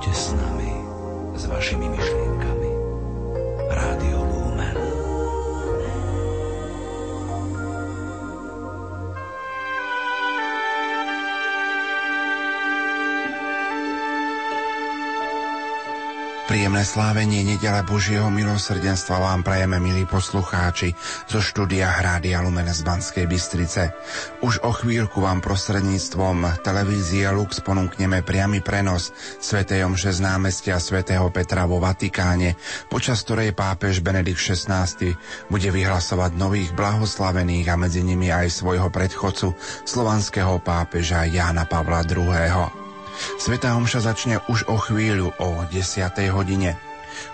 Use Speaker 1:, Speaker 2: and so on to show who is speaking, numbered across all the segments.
Speaker 1: Poďte s nami, s vašimi myšlienkami.
Speaker 2: Príjemné slávenie nedele Božieho milosrdenstva vám prajeme, milí poslucháči, zo štúdia Hrádia Lumen z Banskej Bystrice. Už o chvíľku vám prostredníctvom televízie Lux ponúkneme priamy prenos Sv. Omše z námestia svätého Petra vo Vatikáne, počas ktorej pápež Benedikt XVI bude vyhlasovať nových blahoslavených a medzi nimi aj svojho predchodcu, slovanského pápeža Jána Pavla II. Svetá homša začne už o chvíľu o 10. hodine.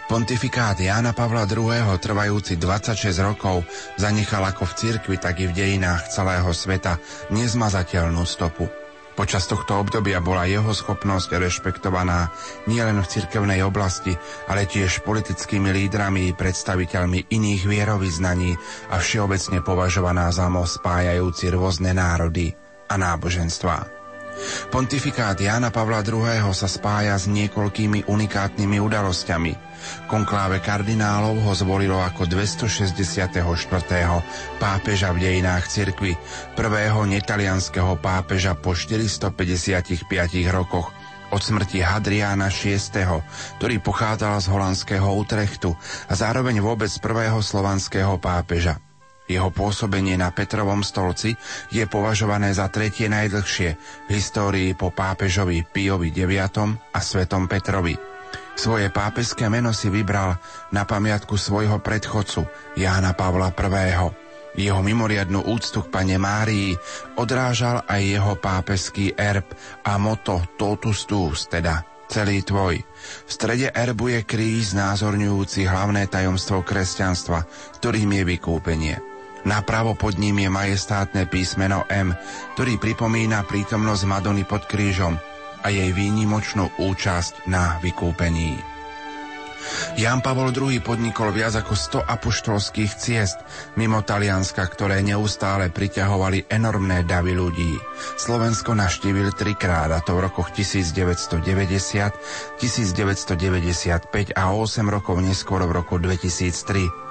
Speaker 2: Pontifikát Jána Pavla II. trvajúci 26 rokov zanechal ako v cirkvi, tak i v dejinách celého sveta nezmazateľnú stopu. Počas tohto obdobia bola jeho schopnosť rešpektovaná nielen v cirkevnej oblasti, ale tiež politickými lídrami, predstaviteľmi iných vierovýznaní a všeobecne považovaná za most spájajúci rôzne národy a náboženstvá. Pontifikát Jána Pavla II. sa spája s niekoľkými unikátnymi udalosťami. Konkláve kardinálov ho zvolilo ako 264. pápeža v dejinách cirkvy, prvého netalianského pápeža po 455 rokoch od smrti Hadriána VI., ktorý pochádzal z holandského Utrechtu a zároveň vôbec prvého slovanského pápeža. Jeho pôsobenie na Petrovom stolci je považované za tretie najdlhšie v histórii po pápežovi Piovi IX a svetom Petrovi. Svoje pápežské meno si vybral na pamiatku svojho predchodcu Jána Pavla I. Jeho mimoriadnú úctu k pane Márii odrážal aj jeho pápežský erb a moto Totus Tus, teda celý tvoj. V strede erbu je kríž znázorňujúci hlavné tajomstvo kresťanstva, ktorým je vykúpenie. Napravo pod ním je majestátne písmeno M, ktorý pripomína prítomnosť Madony pod krížom a jej výnimočnú účasť na vykúpení. Jan Pavol II podnikol viac ako 100 apoštolských ciest mimo Talianska, ktoré neustále priťahovali enormné davy ľudí. Slovensko naštívil trikrát, a to v rokoch 1990, 1995 a 8 rokov neskôr v roku 2003.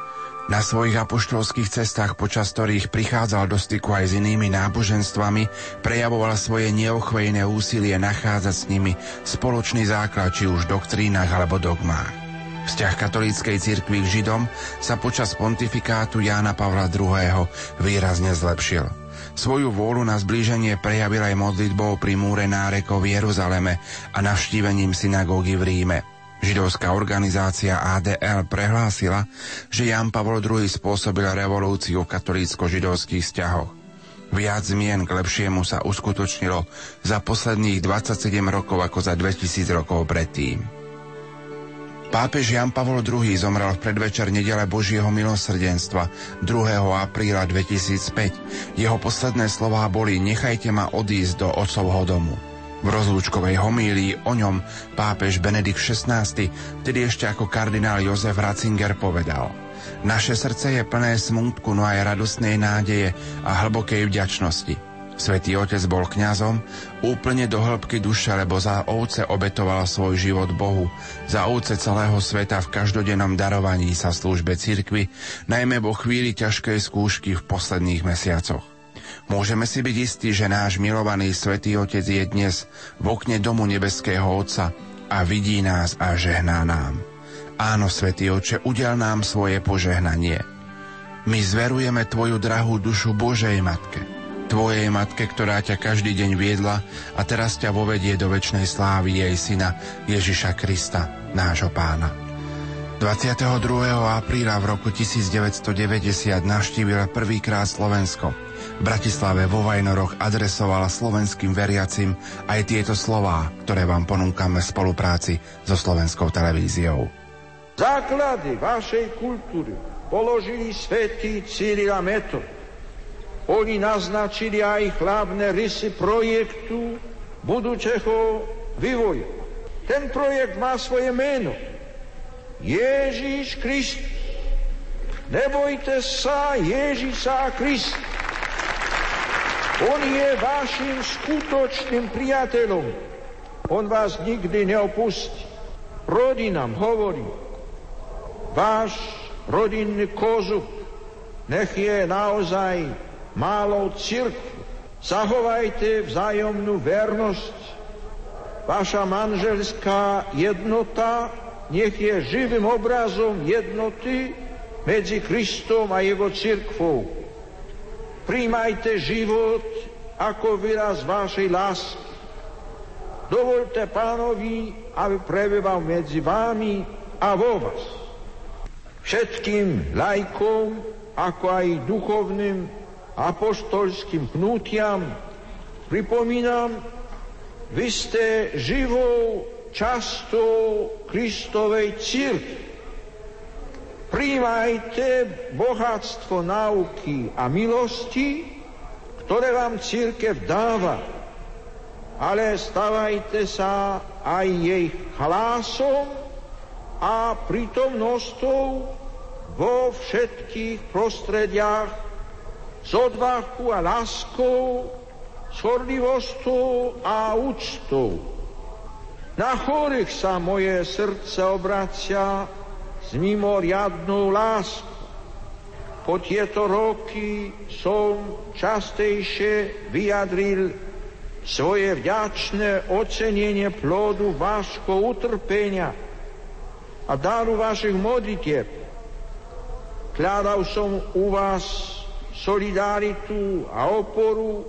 Speaker 2: Na svojich apoštolských cestách, počas ktorých prichádzal do styku aj s inými náboženstvami, prejavoval svoje neochvejné úsilie nachádzať s nimi spoločný základ, či už v doktrínach alebo dogmách. Vzťah katolíckej cirkvi k Židom sa počas pontifikátu Jána Pavla II. výrazne zlepšil. Svoju vôľu na zblíženie prejavil aj modlitbou pri múre nárekov v Jeruzaleme a navštívením synagógy v Ríme – Židovská organizácia ADL prehlásila, že Jan Pavol II spôsobil revolúciu v katolícko-židovských vzťahoch. Viac zmien k lepšiemu sa uskutočnilo za posledných 27 rokov ako za 2000 rokov predtým. Pápež Jan Pavol II zomrel v predvečer nedele Božieho milosrdenstva 2. apríla 2005. Jeho posledné slová boli Nechajte ma odísť do otcovho domu. V rozlúčkovej homílii o ňom pápež Benedikt XVI, vtedy ešte ako kardinál Jozef Ratzinger povedal Naše srdce je plné smutku, no aj radostnej nádeje a hlbokej vďačnosti. Svetý otec bol kňazom úplne do hĺbky duše, lebo za ovce obetoval svoj život Bohu, za ovce celého sveta v každodennom darovaní sa službe cirkvi, najmä vo chvíli ťažkej skúšky v posledných mesiacoch. Môžeme si byť istí, že náš milovaný Svetý Otec je dnes v okne domu nebeského Otca a vidí nás a žehná nám. Áno, Svetý Oče, udel nám svoje požehnanie. My zverujeme Tvoju drahú dušu Božej Matke, Tvojej Matke, ktorá ťa každý deň viedla a teraz ťa vovedie do väčšnej slávy jej syna Ježiša Krista, nášho pána. 22. apríla v roku 1990 navštívil prvýkrát Slovensko – Bratislave vo Vajnoroch adresovala slovenským veriacim aj tieto slová, ktoré vám ponúkame v spolupráci so slovenskou televíziou.
Speaker 3: Základy vašej kultúry položili svätý Cyril a Metod. Oni naznačili aj hlavné rysy projektu budúceho vývoja. Ten projekt má svoje meno. Ježíš Kristus. Nebojte sa Ježíša Krista. On je vašim skutočným priateľom. On vás nikdy neopustí. Rodinám hovorí, váš rodinný kozub nech je naozaj málo církvu. Zachovajte vzájomnú vernosť. Vaša manželská jednota nech je živým obrazom jednoty medzi Kristom a jeho církvou. Príjmajte život ako výraz vašej lásky. Dovolte pánovi, aby prebýval medzi vami a vo vás. Všetkým lajkom, ako aj duchovným apoštolským pnutiam pripomínam, vy ste živou častou Kristovej církvy. Príjmajte bohatstvo nauky a milosti, ktoré vám církev dáva, ale stavajte sa aj jej hlasom a prítomnosťou vo všetkých prostrediach s odvahu a láskou, s horlivosťou a úctou. Na chorých sa moje srdce obracia s mimoriadnou láskou. Po tieto roky som častejšie vyjadril svoje vďačné ocenenie plodu vášho utrpenia a daru vašich modlitieb. Kľadal som u vás solidaritu a oporu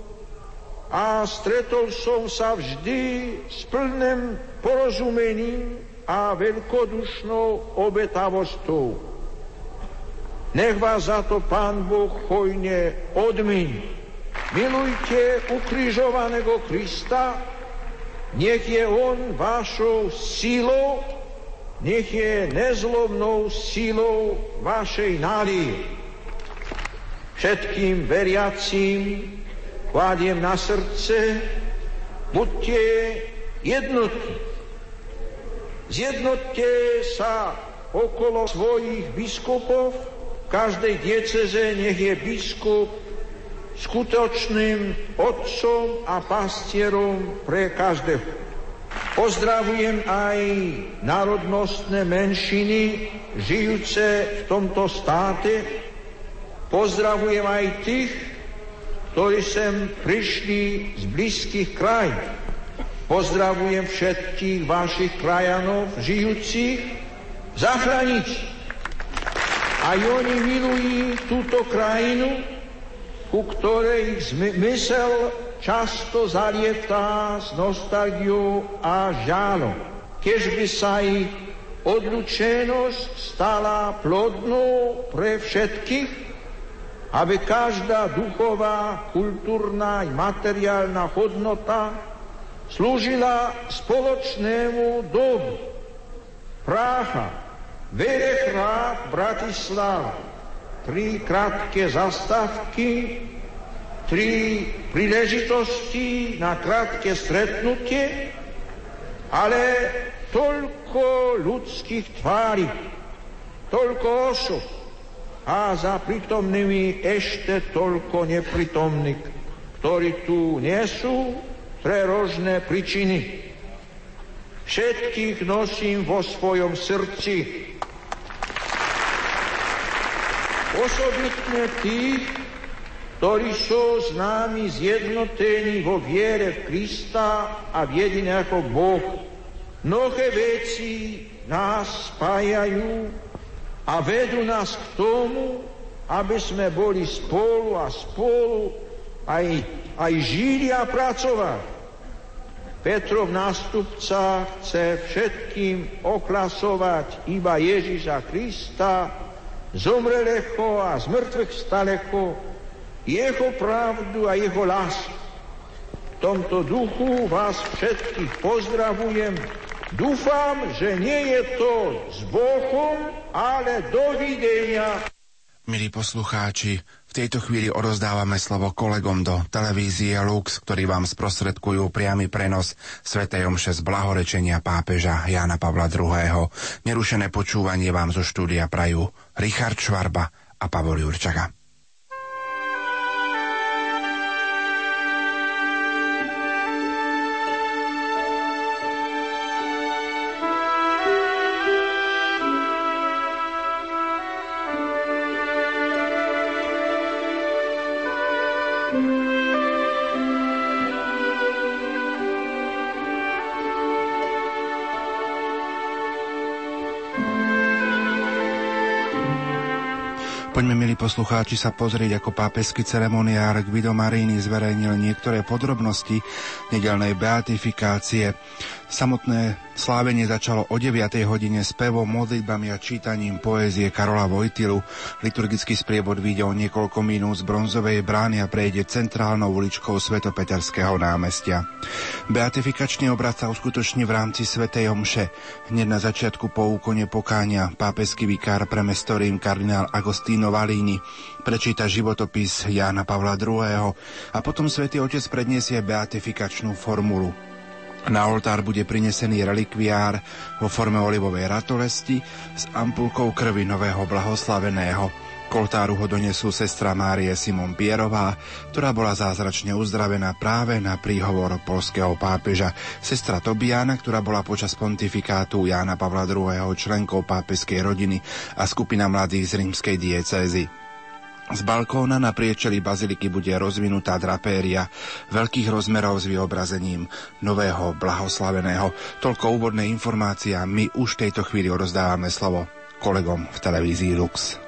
Speaker 3: a stretol som sa vždy s plným porozumením a veľkodušnou obetavostou. Nech vás za to Pán Boh hojne odmení. Milujte ukrižovaného Krista, nech je On vašou sílou, nech je nezlomnou sílou vašej nádeje. Všetkým veriacím kladiem na srdce, buďte jednotní, Zjednotte sa okolo svojich biskupov, každej dieceze nech je biskup skutočným otcom a pastierom pre každého. Pozdravujem aj národnostné menšiny žijúce v tomto státe. Pozdravujem aj tých, ktorí sem prišli z blízkych krajín Pozdravujem všetkých vašich krajanov žijúcich v zahraničí. A oni milujú túto krajinu, ku ktorej mysel často zalietá s nostalgiou a žálom. Keď by sa ich odlučenosť stala plodnou pre všetkých, aby každá duchová, kultúrna i materiálna hodnota slúžila spoločnému dobu. Prácha, Verechrad, Bratislava. Tri krátke zastávky, tri príležitosti na krátke stretnutie, ale toľko ľudských tvári, toľko osob a za prítomnými ešte toľko nepritomných, ktorí tu nie sú pre rožné príčiny. Všetkých nosím vo svojom srdci. Osobitne tých, ktorí sú s nami zjednotení vo viere v Krista a v jediného Boh. Mnohé veci nás spájajú a vedú nás k tomu, aby sme boli spolu a spolu aj, aj a pracovali. Petrov nástupca chce všetkým oklasovať iba Ježiša Krista, zomreleho a z mŕtvych staleho, jeho pravdu a jeho lásku. V tomto duchu vás všetkých pozdravujem. Dúfam, že nie je to s Bohom, ale dovidenia.
Speaker 2: Milí poslucháči, tejto chvíli odozdávame slovo kolegom do televízie Lux, ktorí vám sprostredkujú priamy prenos Svetej Omše z blahorečenia pápeža Jána Pavla II. Nerušené počúvanie vám zo štúdia prajú Richard Švarba a Pavol Jurčaga.
Speaker 4: Poslucháči, sa pozrieť, ako pápežský ceremoniár Guido Marini zverejnil niektoré podrobnosti nedelnej beatifikácie. Samotné slávenie začalo o 9. hodine s pevom, modlitbami a čítaním poézie Karola Vojtilu. Liturgický sprievod vyjde o niekoľko minút z bronzovej brány a prejde centrálnou uličkou Svetopeterského námestia. Beatifikačný obrad sa uskutoční v rámci Svetej Omše. Hneď na začiatku po úkone pokáňa pápežský vikár pre mestorín kardinál Agostino Valini prečíta životopis Jána Pavla II. a potom svätý Otec predniesie beatifikačnú formulu. Na oltár bude prinesený relikviár vo forme olivovej ratolesti s ampulkou krvi nového blahoslaveného. K ho donesú sestra Márie Simon Pierová, ktorá bola zázračne uzdravená práve na príhovor polského pápeža, sestra Tobiana, ktorá bola počas pontifikátu Jána Pavla II. členkou pápeskej rodiny a skupina mladých z rímskej diecézy. Z balkóna na priečeli baziliky bude rozvinutá drapéria veľkých rozmerov s vyobrazením nového blahoslaveného. Toľko úvodné informácie a my už v tejto chvíli rozdávame slovo kolegom v televízii Lux.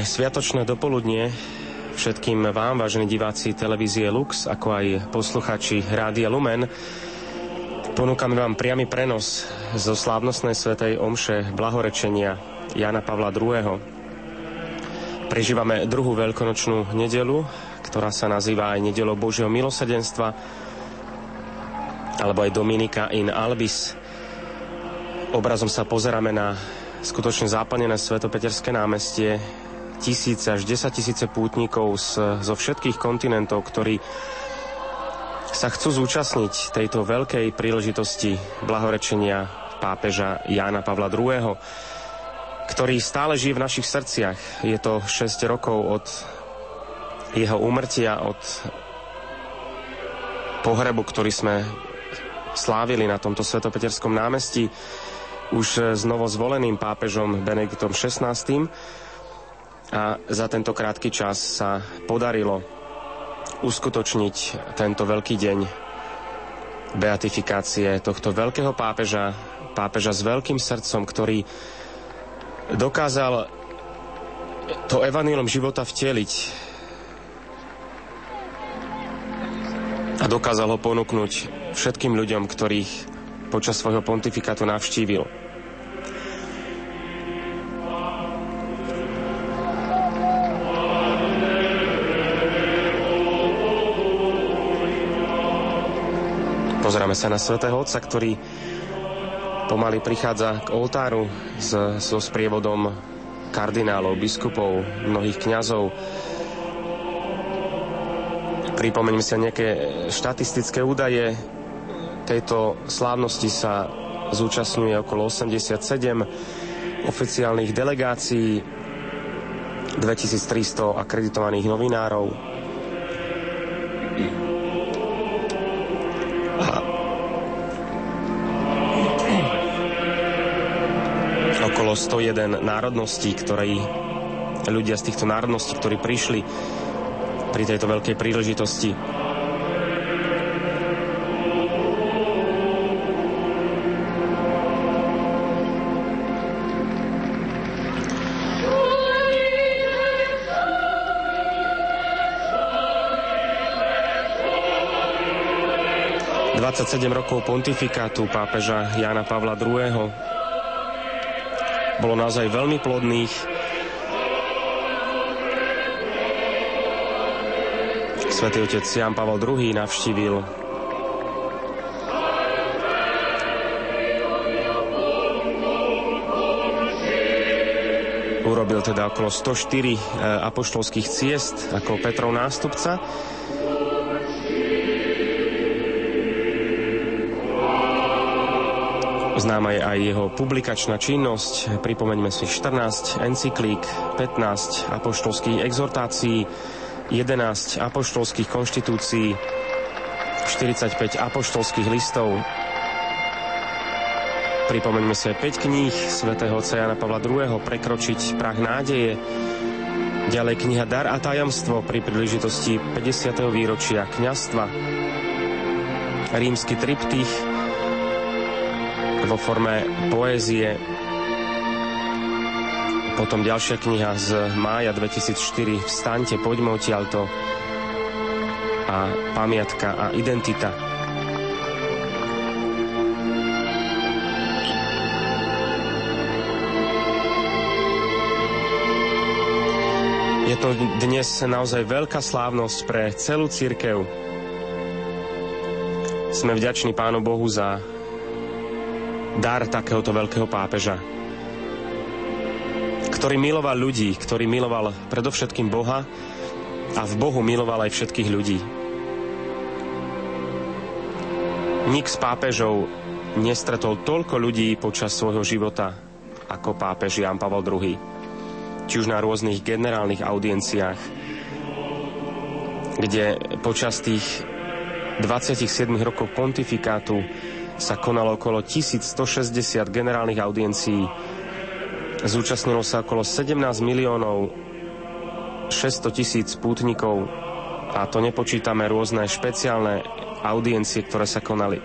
Speaker 5: Príjemné sviatočné dopoludnie všetkým vám, vážení diváci televízie Lux, ako aj posluchači Rádia Lumen. Ponúkame vám priamy prenos zo slávnostnej svetej omše blahorečenia Jana Pavla II. Prežívame druhú veľkonočnú nedelu, ktorá sa nazýva aj nedelou Božieho milosedenstva, alebo aj Dominika in Albis. Obrazom sa pozeráme na skutočne záplnené svetopeterské námestie, tisíce až 10 tisíce pútnikov z, zo všetkých kontinentov, ktorí sa chcú zúčastniť tejto veľkej príležitosti blahorečenia pápeža Jána Pavla II., ktorý stále žije v našich srdciach. Je to 6 rokov od jeho úmrtia, od pohrebu, ktorý sme slávili na tomto svetopeterskom námestí už s novozvoleným pápežom Benediktom XVI. A za tento krátky čas sa podarilo uskutočniť tento veľký deň beatifikácie tohto veľkého pápeža, pápeža s veľkým srdcom, ktorý dokázal to evanílom života vteliť a dokázal ho ponúknuť všetkým ľuďom, ktorých počas svojho pontifikátu navštívil. Pozeráme sa na svätého Otca, ktorý pomaly prichádza k oltáru s, so sprievodom kardinálov, biskupov, mnohých kňazov. Pripomeňme sa nejaké štatistické údaje. Tejto slávnosti sa zúčastňuje okolo 87 oficiálnych delegácií, 2300 akreditovaných novinárov, okolo 101 národností, ktorí ľudia z týchto národností, ktorí prišli pri tejto veľkej príležitosti. ...27 rokov pontifikátu pápeža Jana Pavla II bolo naozaj veľmi plodných. Svetý otec Jan Pavel II navštívil urobil teda okolo 104 eh, apoštolských ciest ako Petrov nástupca Známa je aj jeho publikačná činnosť. Pripomeňme si 14 encyklík, 15 apoštolských exhortácií, 11 apoštolských konštitúcií, 45 apoštolských listov. Pripomeňme si aj 5 kníh svätého Jana Pavla II. Prekročiť prach nádeje, Ďalej kniha Dar a tajomstvo pri príležitosti 50. výročia kňastva. Rímsky triptych vo forme poézie. Potom ďalšia kniha z mája 2004 Vstaňte, poďme odtiaľto a pamiatka a identita. Je to dnes naozaj veľká slávnosť pre celú církev. Sme vďační Pánu Bohu za dar takéhoto veľkého pápeža, ktorý miloval ľudí, ktorý miloval predovšetkým Boha a v Bohu miloval aj všetkých ľudí. Nik z pápežov nestretol toľko ľudí počas svojho života ako pápež Jan Pavel II. Či už na rôznych generálnych audienciách, kde počas tých 27 rokov pontifikátu sa konalo okolo 1160 generálnych audiencií. Zúčastnilo sa okolo 17 miliónov 600 tisíc pútnikov a to nepočítame rôzne špeciálne audiencie, ktoré sa konali.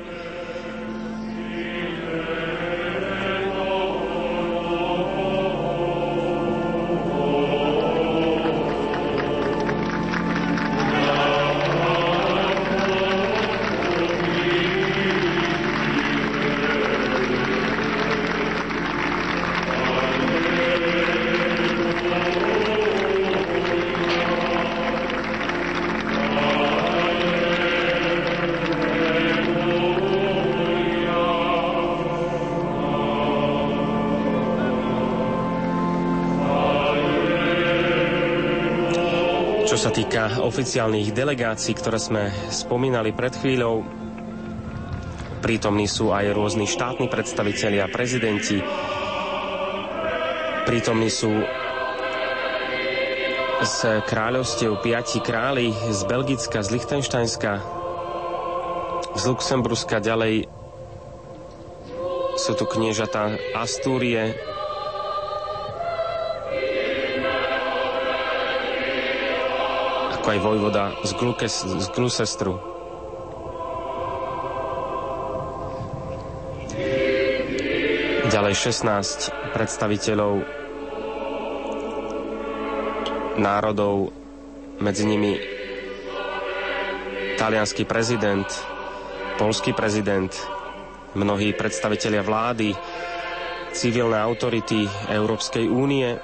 Speaker 5: Oficiálnych delegácií, ktoré sme spomínali pred chvíľou, prítomní sú aj rôzni štátni predstavitelia, prezidenti, prítomní sú z kráľovstiev piati králi, z Belgicka, z Lichtensteinska, z Luxemburska ďalej sú tu kniežatá Astúrie, ako aj vojvoda z, Glukes, z Glusestru. Ďalej 16 predstaviteľov národov, medzi nimi talianský prezident, polský prezident, mnohí predstavitelia vlády, civilné autority Európskej únie,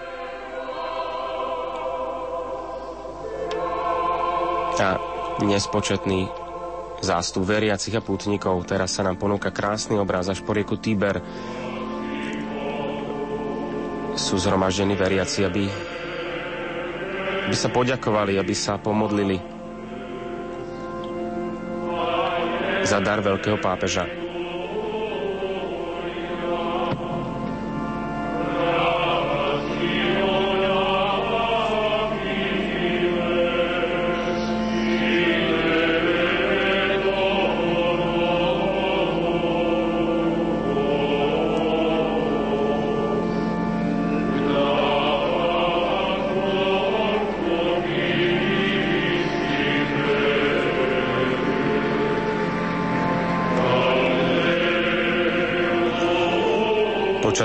Speaker 5: nespočetný zástup veriacich a pútnikov. Teraz sa nám ponúka krásny obraz až po rieku Tiber. Sú zhromaždení veriaci, aby, aby sa poďakovali, aby sa pomodlili za dar veľkého pápeža.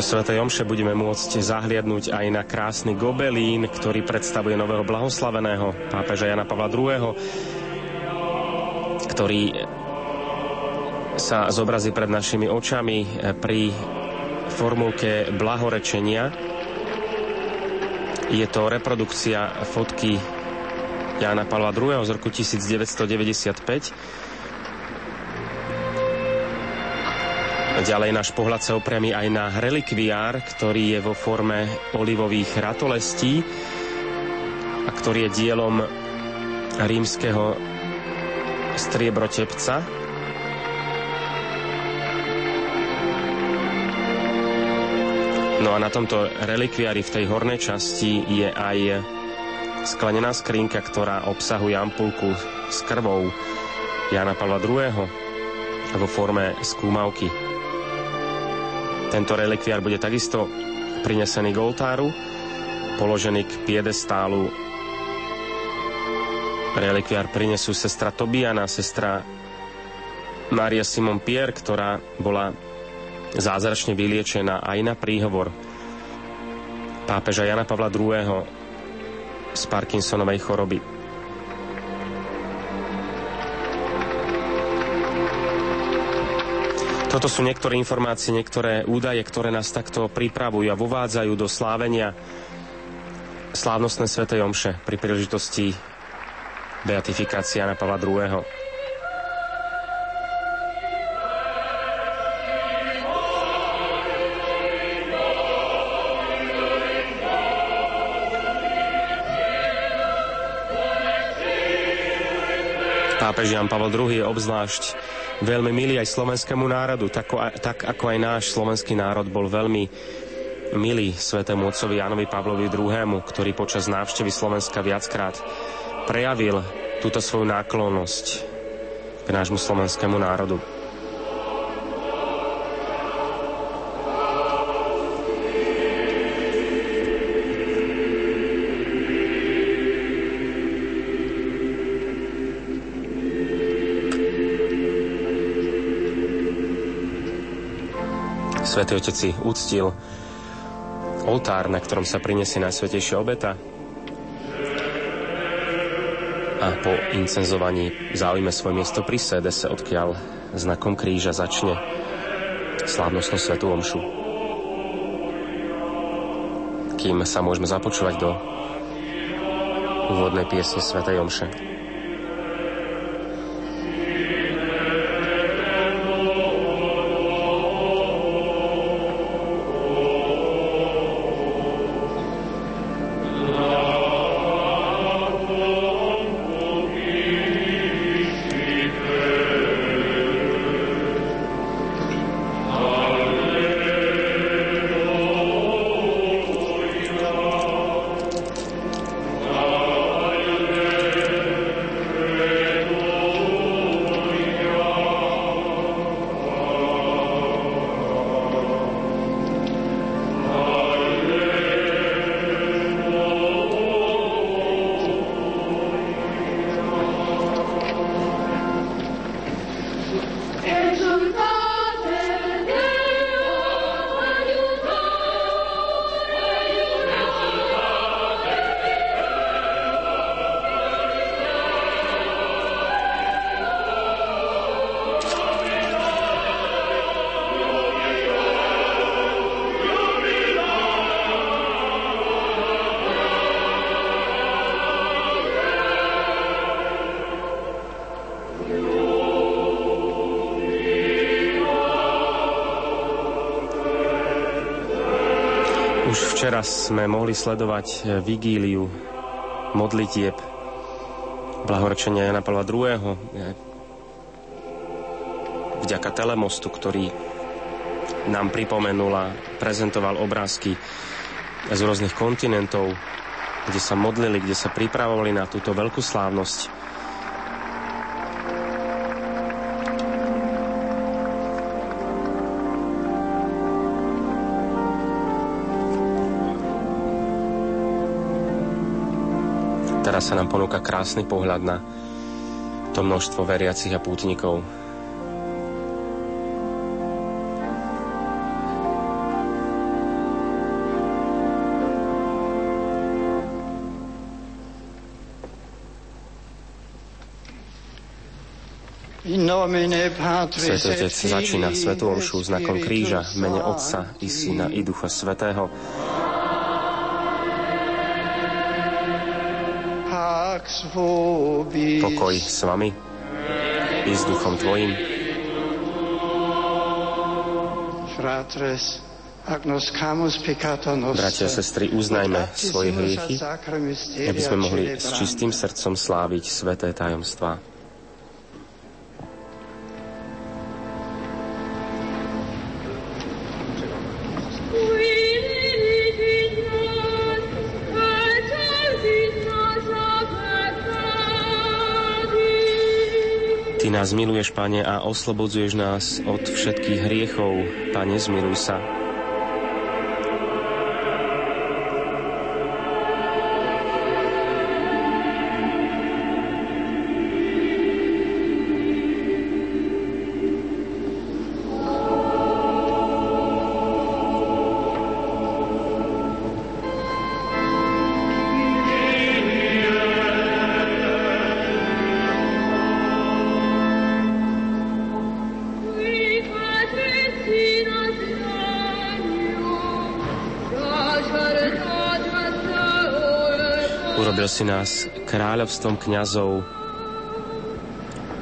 Speaker 5: Počas Sv. Omše budeme môcť zahliadnúť aj na krásny gobelín, ktorý predstavuje nového blahoslaveného pápeža Jana Pavla II., ktorý sa zobrazí pred našimi očami pri formulke blahorečenia. Je to reprodukcia fotky Jana Pavla II. z roku 1995 Ďalej náš pohľad sa opriami aj na relikviár, ktorý je vo forme olivových ratolestí a ktorý je dielom rímskeho striebrotepca. No a na tomto relikviári v tej hornej časti je aj sklenená skrinka, ktorá obsahuje ampulku s krvou Jana Pavla II. vo forme skúmavky. Tento relikviár bude takisto prinesený k oltáru, položený k piedestálu. Relikviár prinesú sestra Tobiana, sestra Mária Simon Pierre, ktorá bola zázračne vyliečená aj na príhovor pápeža Jana Pavla II. z Parkinsonovej choroby. Toto sú niektoré informácie, niektoré údaje, ktoré nás takto pripravujú a vovádzajú do slávenia slávnostné svätej omše pri príležitosti beatifikácia na Pavla II. Pápež Jan Pavel II je obzvlášť veľmi milý aj slovenskému národu, tak, tak ako aj náš slovenský národ bol veľmi milý svetému otcovi Janovi Pavlovi II., ktorý počas návštevy Slovenska viackrát prejavil túto svoju náklonnosť k nášmu slovenskému národu. Svetý Otec si uctil oltár, na ktorom sa prinesie Najsvetejšia obeta a po incenzovaní zaujme svoje miesto pri sedese, odkiaľ znakom kríža začne slávnostnú svetú omšu. Kým sa môžeme započúvať do úvodnej piesne Svetej Omše. Včera sme mohli sledovať e, vigíliu modlitieb blahorečenia Jana Pavla II. E, vďaka telemostu, ktorý nám pripomenul a prezentoval obrázky z rôznych kontinentov, kde sa modlili, kde sa pripravovali na túto veľkú slávnosť. Sa nám ponúka krásny pohľad na to množstvo veriacich a pútnikov. Svetý Otec začína Svetú Omšu znakom kríža v mene Otca i Syna i Ducha Svetého. Pokoj s vami i s duchom tvojim. Bratia a sestry, uznajme svoje hriechy, aby sme mohli s čistým srdcom sláviť sveté tajomstvá. Nás Pane, a oslobodzuješ nás od všetkých hriechov. Pane, zmiluj sa. Si nás kráľovstvom kňazov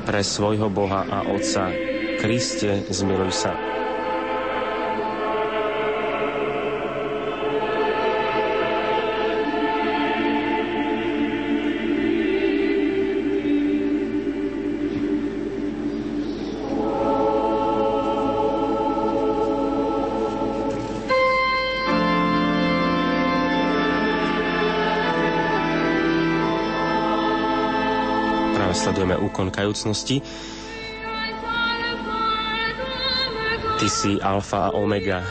Speaker 5: pre svojho Boha a Otca. Kriste, zmiluj sa. Kajúcnosti. Ty si alfa a omega,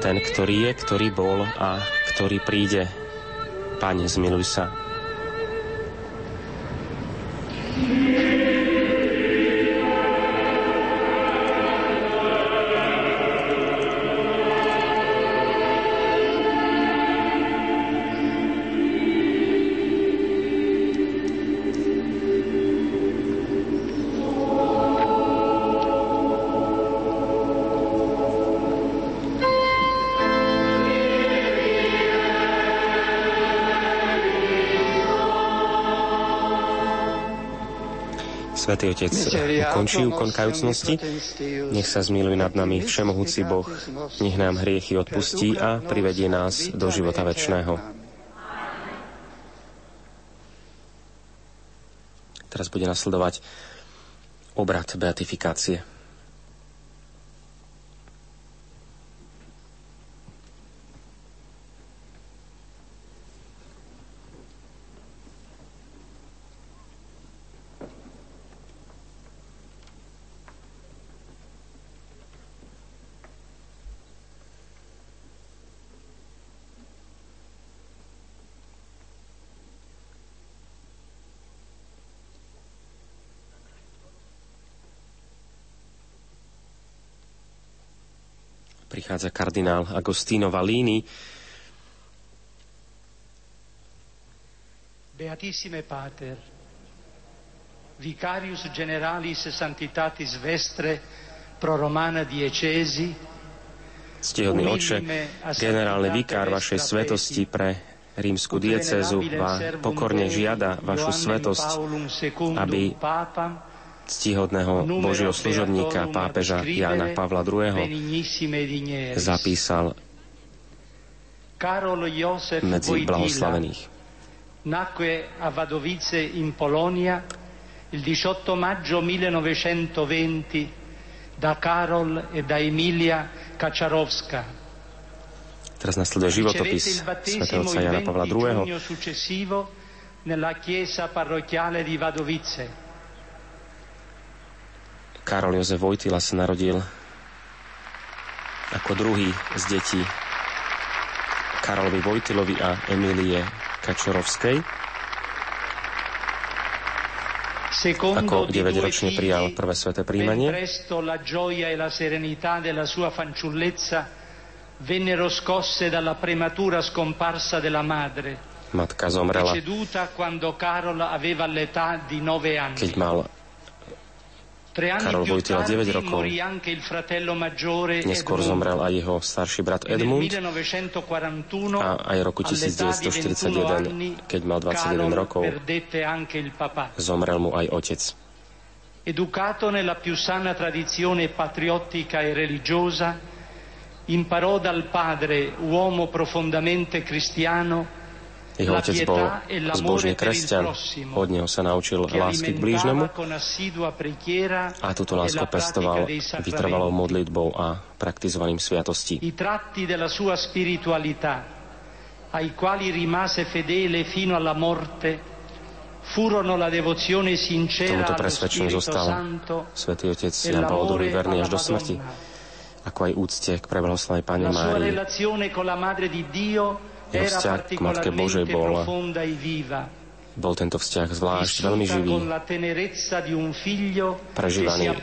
Speaker 5: ten, ktorý je, ktorý bol a ktorý príde. Pane, zmiluj sa. Svetý Otec ukončí úkon kajúcnosti. Nech sa zmiluje nad nami Všemohúci Boh, nech nám hriechy odpustí a privedie nás do života večného. Teraz bude nasledovať obrad beatifikácie. Prichádza kardinál Agostino Valini.
Speaker 6: Beatissime Pater, Vicarius Generalis Santitatis Vestre pro Romana Diecesi,
Speaker 5: Ctihodný oče, generálny vikár vašej svetosti pre rímsku diecézu vám pokorne žiada vašu svetosť, aby ctihodného Božieho služobníka pápeža Jána Pavla II. zapísal medzi blahoslavených.
Speaker 6: Nacque a Wadowice in Polonia il 18 maggio 1920 da Karol e da Emilia Kaczarowska.
Speaker 5: Teraz nasleduje životopis svätého otca Jana Pavla II.
Speaker 6: nella chiesa parrocchiale di Wadowice.
Speaker 5: Karol Jozef Vojtila sa narodil ako druhý z detí Karolovi Vojtilovi a Emílie Kačorovskej. Ako 9-ročne prijal prvé sveté príjmanie.
Speaker 6: e.
Speaker 5: Matka zomrela,
Speaker 6: deceduta quando Carol aveva l'età di 9 anni.
Speaker 5: keď mal
Speaker 6: Tre anni
Speaker 5: Karol Vojtila
Speaker 6: tardi
Speaker 5: 9 rokov. Neskôr zomrel aj jeho starší brat Edmund
Speaker 6: 1941
Speaker 5: a aj roku
Speaker 6: all'età di 21 anni,
Speaker 5: 1941, keď mal 21
Speaker 6: Karol
Speaker 5: rokov, zomrel mu aj otec.
Speaker 6: Educato nella più sana tradizione patriottica e religiosa, imparò dal padre, uomo profondamente cristiano,
Speaker 5: Jeho otec bol
Speaker 6: e
Speaker 5: zbožný kresťan. Od neho sa naučil lásky k blížnemu a túto
Speaker 6: e
Speaker 5: lásku pestoval vytrvalou modlitbou a praktizovaním sviatostí.
Speaker 6: Ai quali rimase fedele fino alla morte, furono la devozione sincera
Speaker 5: Tomuto presvedčeniu zostal Svetý Otec
Speaker 6: e
Speaker 5: Jan II verný až do smrti, ako aj úcte k preblahoslanej Pane Márii. Jeho vzťah k Matke Božej bol- Bol tento vzťah zvlášť veľmi živý, prežívaný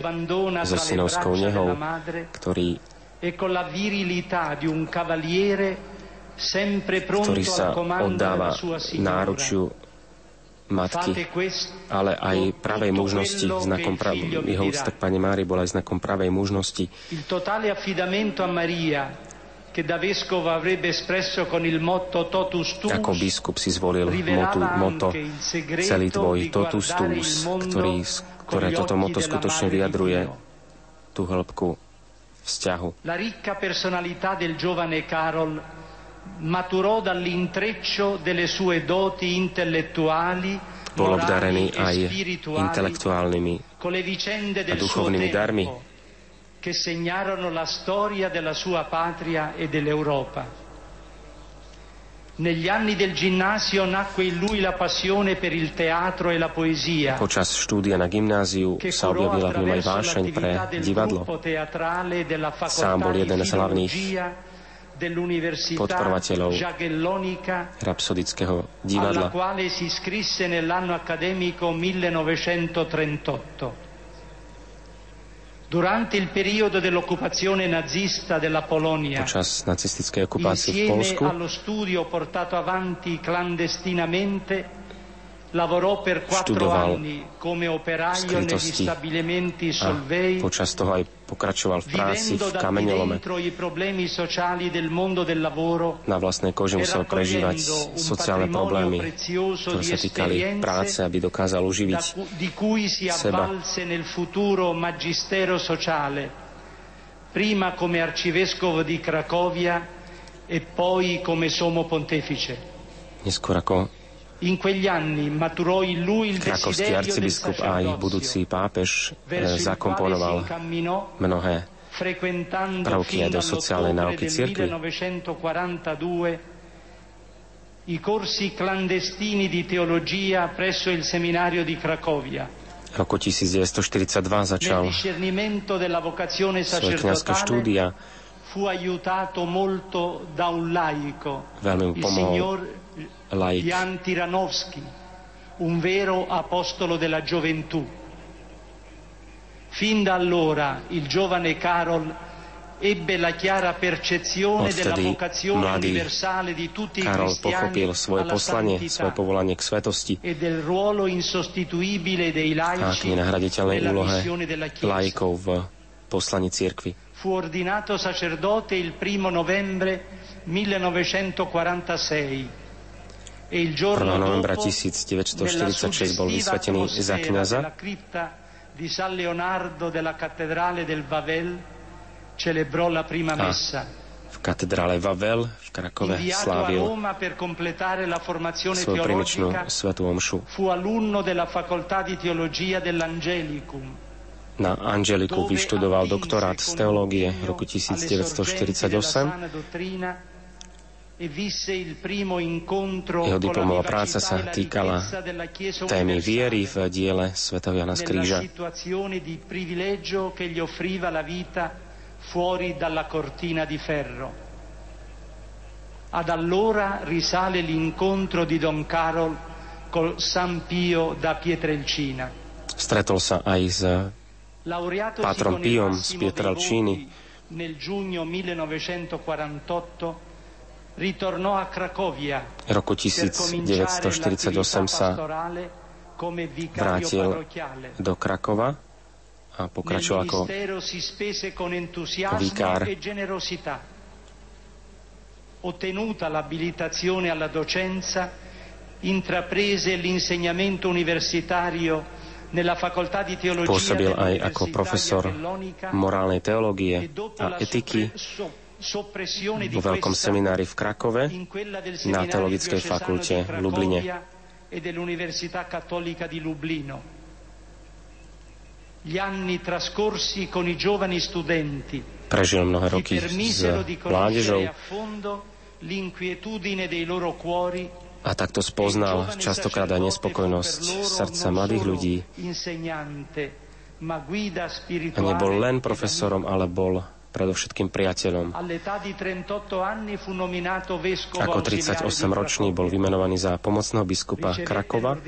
Speaker 5: so synovskou nehou, ktorý,
Speaker 6: e
Speaker 5: ktorý sa oddáva náručiu matky, ale aj pravej mužnosti, znakom
Speaker 6: che il
Speaker 5: pra-
Speaker 6: figlio vi
Speaker 5: jeho úcta k Pane Mári bola aj znakom pravej mužnosti. Ako biskup si zvolil motu, moto celý tvoj totus tuus, ktorý, ktoré toto moto skutočne vyjadruje tú hĺbku vzťahu.
Speaker 6: La ricca personalità del giovane Carol maturò dall'intreccio delle sue doti intellettuali,
Speaker 5: Bol obdarený aj intelektuálnymi a duchovnými darmi.
Speaker 6: Che segnarono la storia della sua patria e dell'Europa. Negli anni del ginnasio nacque in lui la passione per il teatro e la poesia,
Speaker 5: Počas štúdia na gymnáziu sa objavila v ňom aj vášeň pre divadlo. Sám bol jeden z hlavných podporovateľov rapsodického
Speaker 6: alla
Speaker 5: divadla,
Speaker 6: quale si iscrisse nell'anno accademico 1938.
Speaker 5: Počas nacistickej okupácie v
Speaker 6: insieme
Speaker 5: Polsku, Študoval
Speaker 6: negli
Speaker 5: skrytosti a počas toho aj pokračoval v práci v kameňolome. Na vlastnej koži musel prežívať sociálne problémy, ktoré sa týkali práce, aby dokázal uživiť seba.
Speaker 6: prima come arcivescovo di Cracovia e poi come sommo pontefice.
Speaker 5: neskôr ako
Speaker 6: In quegli anni maturò in lui il
Speaker 5: krakovský
Speaker 6: desiderio del
Speaker 5: arcibiskup a aj
Speaker 6: sacerdozio,
Speaker 5: budúci pápež e,
Speaker 6: verso il quale si
Speaker 5: zakomponoval
Speaker 6: incamminò
Speaker 5: mnohé
Speaker 6: frequentando
Speaker 5: prvky aj
Speaker 6: fin
Speaker 5: do sociálnej
Speaker 6: dall'ottobre
Speaker 5: náuky
Speaker 6: del
Speaker 5: cirkvi.
Speaker 6: 1942 i corsi clandestini di teologia presso il seminario di Cracovia.
Speaker 5: V roku 1942
Speaker 6: Nel
Speaker 5: začal
Speaker 6: discernimento della vocazione
Speaker 5: svoje kniazské
Speaker 6: sacerdotale
Speaker 5: štúdia.
Speaker 6: fu aiutato molto da un laico,
Speaker 5: Veľmi mu
Speaker 6: il
Speaker 5: pomohol laik
Speaker 6: Jan Tiranovsky, un vero apostolo della gioventù. Fin da allora il giovane Carol ebbe la chiara percezione della vocazione universale di tutti i
Speaker 5: Karol
Speaker 6: cristiani
Speaker 5: pochopil svoje
Speaker 6: alla
Speaker 5: poslanie, svoje
Speaker 6: santità
Speaker 5: povolanie k svetosti
Speaker 6: e del ruolo insostituibile dei
Speaker 5: a k
Speaker 6: laici
Speaker 5: nenahraditeľnej
Speaker 6: nella
Speaker 5: úlohe
Speaker 6: missione della Chiesa.
Speaker 5: laikov v poslaní cirkvi.
Speaker 6: Fu ordinato sacerdote il primo novembre 1946 e il
Speaker 5: 1.
Speaker 6: giorno
Speaker 5: novembra
Speaker 6: dopo,
Speaker 5: 1946 bol vysvetený za kniaza
Speaker 6: di San Leonardo della cattedrale del Vavel celebrò la prima messa
Speaker 5: v
Speaker 6: katedrále Vavel v Krakove slávil svoju primičnú svetú omšu. Na Angeliku vyštudoval doktorát z teológie v roku 1948 jeho diplomová práca sa týkala témy viery v diele svätého Jana z Kríža. fuori dalla cortina di ferro. Ad allora risale l'incontro di Don Carol col San Pio da Pietrelcina. Stretol sa aj s patrom Piom z Pietrelcini. Nel giugno 1948 ritornò a Cracovia roku 1948 sa vrátil do Krakova a pokračoval ako vikár. Ottenuta l'abilitazione alla docenza, intraprese l'insegnamento universitario Pôsobil aj ako profesor morálnej teológie a etiky vo veľkom seminári v Krakove na Teologickej fakulte v Lubline. Prežil mnohé roky s mládežou a takto spoznal častokrát aj nespokojnosť srdca mladých ľudí. A nebol len profesorom, ale bol predovšetkým priateľom. Ako 38-ročný bol vymenovaný za pomocného biskupa Krakova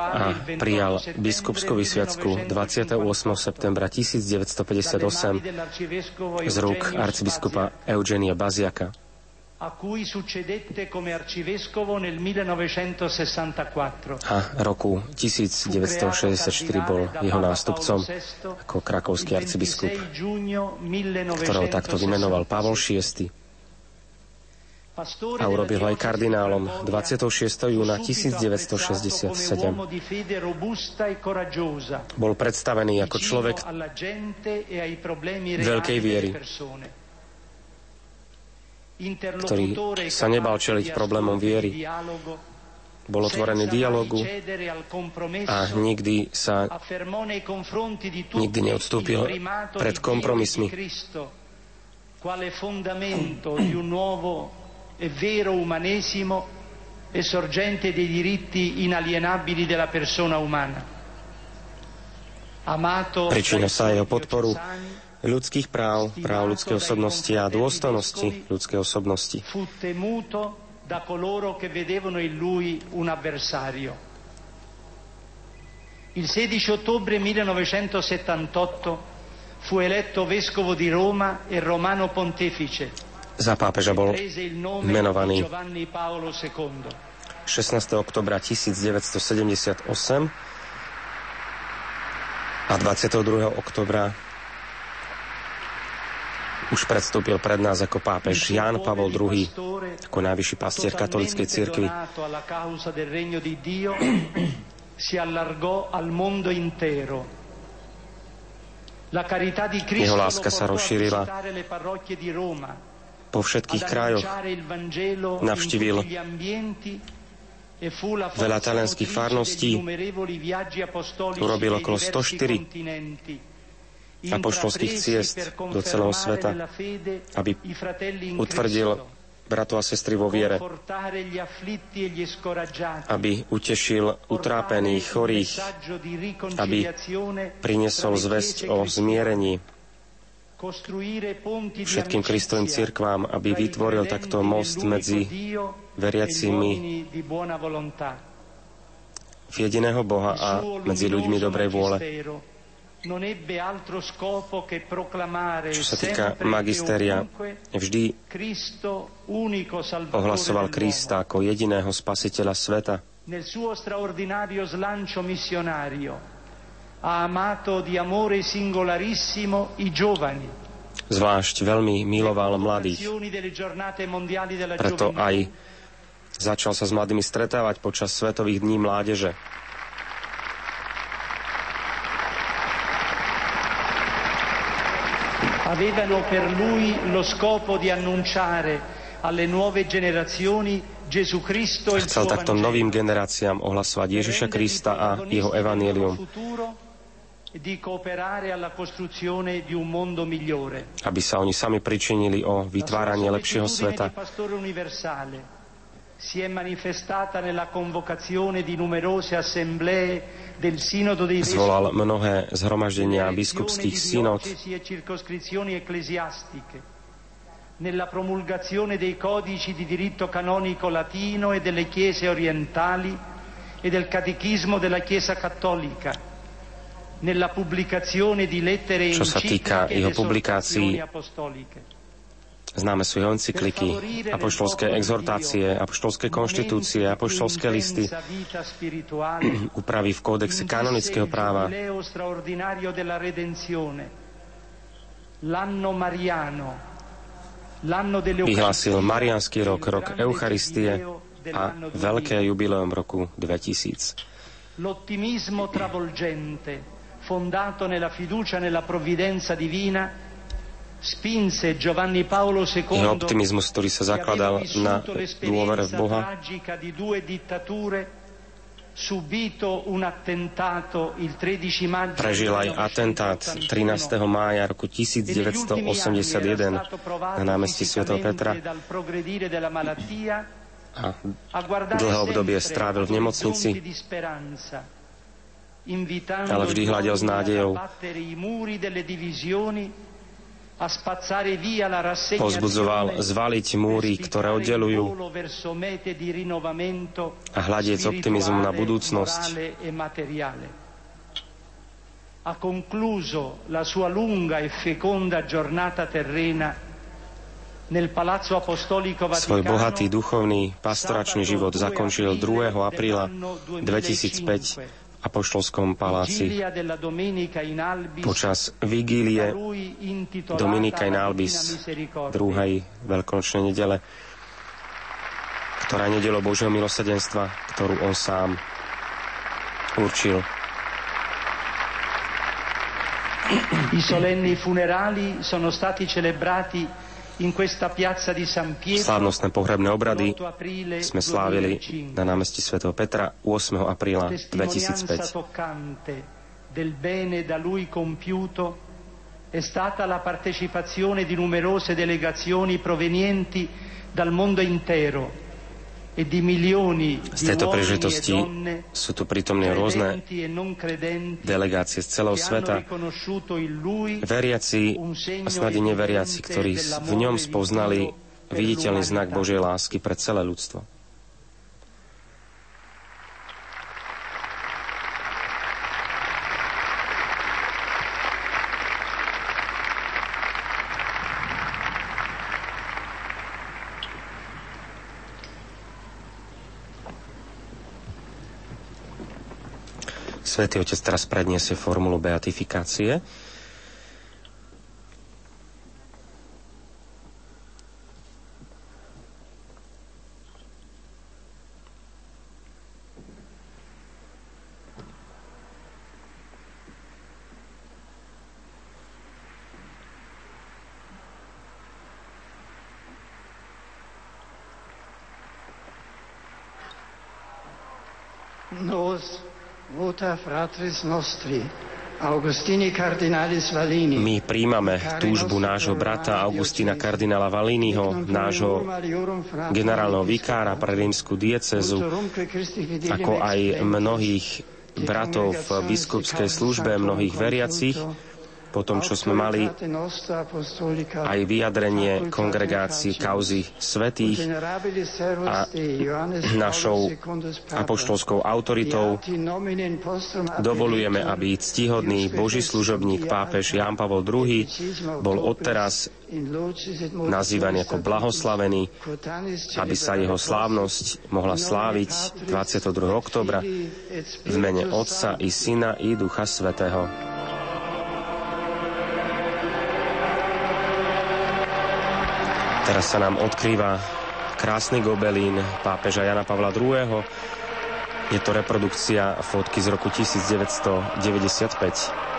Speaker 6: a prijal biskupskú vysviacku 28. septembra 1958 z rúk arcibiskupa Eugenia Baziaka a cui succedette come arcivescovo nel 1964. A roku 1964 bol jeho nástupcom ako krakovský arcibiskup, ktorého takto vymenoval Pavol VI. A urobil ho aj kardinálom 26. júna 1967. Bol predstavený ako človek veľkej viery, ktorý sa nebal čeliť problémom viery. Bol otvorený dialogu a nikdy sa nikdy neodstúpil pred kompromismi. Quale fondamento di un nuovo e vero umanesimo e sorgente dei diritti inalienabili della persona umana. Pričina sa jeho podporu ľudských práv, práv ľudskej osobnosti a dôstojnosti ľudskej osobnosti. da coloro che vedevano in lui un avversario. Il 16 ottobre 1978 fu eletto vescovo di Roma e romano pontefice. Za pápeža bol menovaný 16. oktobra 1978 a 22. oktobra už predstúpil pred nás ako pápež Ján Pavol II, ako najvyšší pastier katolíckej cirkvi. Jeho láska sa rozšírila po všetkých krajoch. Navštívil veľa talianských farností, urobil okolo 104 apoštolských ciest do celého sveta, aby utvrdil bratov a sestry vo viere, aby utešil utrápených, chorých, aby priniesol zväzť o zmierení. Všetkým Kristovým cirkvám, aby vytvoril takto most medzi veriacimi v jediného Boha a medzi ľuďmi dobrej vôle. Čo sa týka magisteria, vždy ohlasoval Krista ako jediného spasiteľa sveta. Zvlášť veľmi miloval mladých. Preto aj začal sa s mladými stretávať počas Svetových dní mládeže. Avevano per lui lo scopo di annunciare alle nuove generazioni Gesù Cristo e il
Speaker 5: Chcel takto novým generáciám ohlasovať Ježiša Krista a jeho evanielium,
Speaker 6: e di cooperare alla costruzione di un mondo migliore.
Speaker 5: aby sa oni sami pričinili o vytváranie lepšieho
Speaker 6: solitudine
Speaker 5: sveta.
Speaker 6: Si è manifestata nella convocazione di numerose assemblee del Sinodo dei
Speaker 5: Zvolal mnohé zhromaždenia biskupských synod,
Speaker 6: e ecclesiastiche, nella promulgazione dei codici di diritto canonico latino e delle chiese orientali e del catechismo della Chiesa cattolica, nella pubblicazione di lettere e encicliche
Speaker 5: publikácií,
Speaker 6: esortazioni apostoliche.
Speaker 5: Známe sú jeho encykliky, apoštolské exhortácie, apoštolské konštitúcie, apoštolské listy, úpravy v kódexe kanonického práva, vyhlásil Marianský rok, rok Eucharistie a veľké jubileum roku 2000.
Speaker 6: L'ottimismo travolgente, fondato nella fiducia nella provvidenza divina,
Speaker 5: Jeho optimizmus, ktorý sa zakladal na dôvere v Boha,
Speaker 6: tragica di due dittature subito un attentato il 13 maggio
Speaker 5: prežil aj atentát 13. mája roku 1981 na námestí Sv. Petra a dlhé obdobie strávil v nemocnici, ale vždy hľadel s nádejou. Pozbudzoval zvaliť múry, ktoré oddelujú a hľadiec optimizmu na budúcnosť.
Speaker 6: Ha concluso la sua lunga e feconda giornata terrena
Speaker 5: Svoj bohatý duchovný pastoračný život zakončil 2. apríla 2005 v Apoštolskom paláci počas vigílie Dominika in Albis, druhej veľkonočnej nedele, ktorá je nedelou Božieho milosedenstva, ktorú on sám určil.
Speaker 6: I solenni funerali sono stati celebrati
Speaker 5: Slávnostné pohrebné obrady
Speaker 6: l'8 aprile
Speaker 5: sme slávili
Speaker 6: 2005.
Speaker 5: na námestí svätého Petra 8. apríla
Speaker 6: testimonianza
Speaker 5: 2005.
Speaker 6: toccante del bene da lui compiuto è stata la partecipazione di numerose delegazioni provenienti dal mondo intero
Speaker 5: Z
Speaker 6: di
Speaker 5: tejto
Speaker 6: e
Speaker 5: príležitosti sú tu prítomné rôzne
Speaker 6: e
Speaker 5: delegácie z celého sveta, veriaci a snad neveriaci, ktorí v ňom spoznali viditeľný znak Božej lásky pre celé ľudstvo. Svetý Otec teraz predniesie formulu beatifikácie. My príjmame túžbu nášho brata Augustína kardinála Valínyho, nášho generálneho vikára pre rímsku diecezu, ako aj mnohých bratov v biskupskej službe, mnohých veriacich, po tom, čo sme mali aj vyjadrenie kongregácií kauzy svetých a našou apoštolskou autoritou dovolujeme, aby ctihodný Boží služobník pápež Ján Pavol II bol odteraz nazývaný ako blahoslavený, aby sa jeho slávnosť mohla sláviť 22. oktobra v mene Otca i Syna i Ducha Svetého. Teraz sa nám odkrýva krásny gobelín pápeža Jana Pavla II. Je to reprodukcia fotky z roku 1995.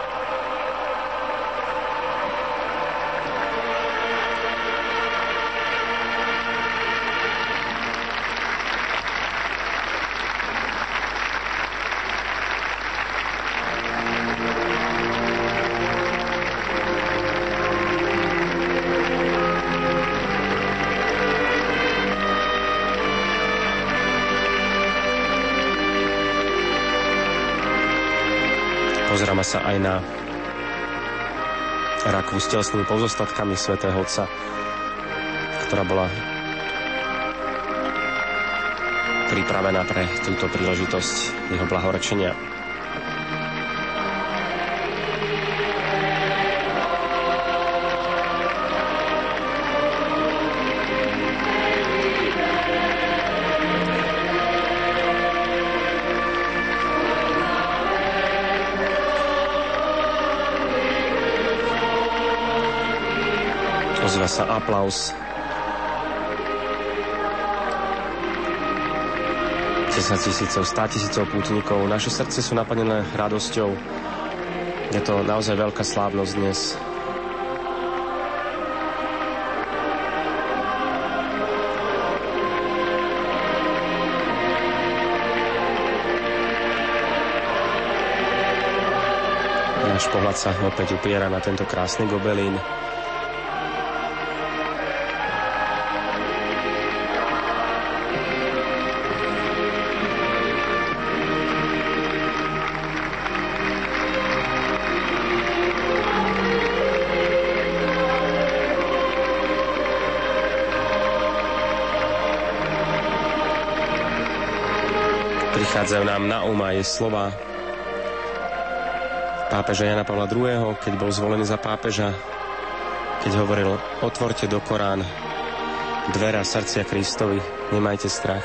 Speaker 5: Pozeráme sa aj na rakvu s telesnými pozostatkami svätého Otca, ktorá bola pripravená pre túto príležitosť jeho blahorečenia. Sa aplaus. 10 tisícov, 100 tisícov pútnikov. Naše srdce sú naplnené radosťou. Je to naozaj veľká slávnosť dnes. Náš pohľad sa opäť upiera na tento krásny gobelín. Prichádzajú nám na um aj slova pápeža Jana Pavla II., keď bol zvolený za pápeža, keď hovoril, otvorte do Korán dvera srdcia Kristovi, nemajte strach.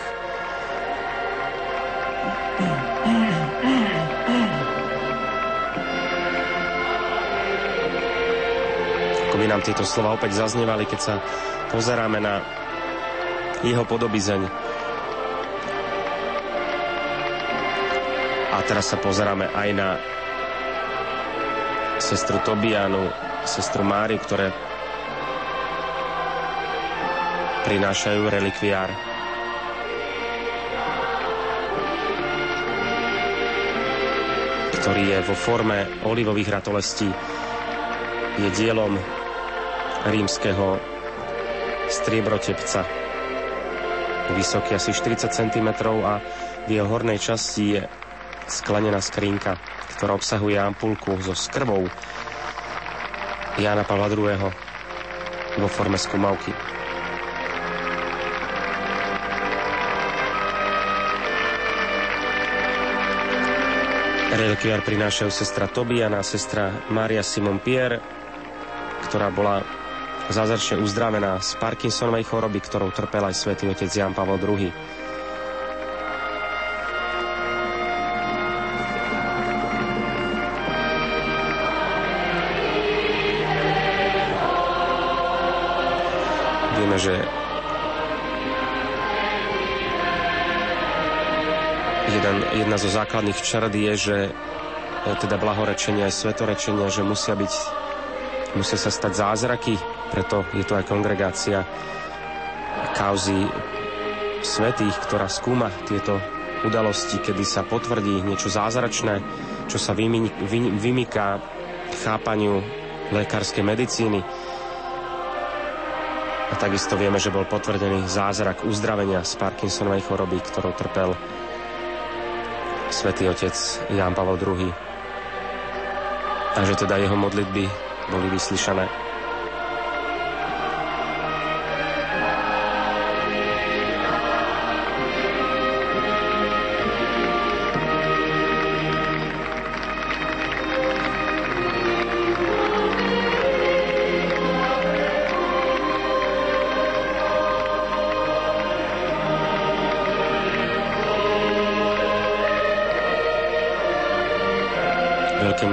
Speaker 5: Ako by nám tieto slova opäť zaznievali, keď sa pozeráme na jeho podobizeň, A teraz sa pozeráme aj na sestru Tobianu, sestru Máriu, ktoré prinášajú relikviár. ktorý je vo forme olivových ratolestí. Je dielom rímskeho striebrotepca. Vysoký asi 40 cm a v jeho hornej časti je sklenená skrinka, ktorá obsahuje ampulku so skrvou Jana Pavla II. vo forme skumavky. Relikviár prinášajú sestra Tobiana, sestra Maria Simon Pierre, ktorá bola zázračne uzdravená z Parkinsonovej choroby, ktorou trpel aj svätý otec Jan Pavel II. Že jeden, jedna zo základných črd je, že e, teda blahorečenia aj svetorečenia, že musia byť, musia sa stať zázraky, preto je to aj kongregácia kauzy svetých, ktorá skúma tieto udalosti, kedy sa potvrdí niečo zázračné, čo sa vymyká chápaniu lekárskej medicíny. Takisto vieme, že bol potvrdený zázrak uzdravenia z Parkinsonovej choroby, ktorou trpel svätý otec Ján Pavel II. A že teda jeho modlitby boli vyslyšané.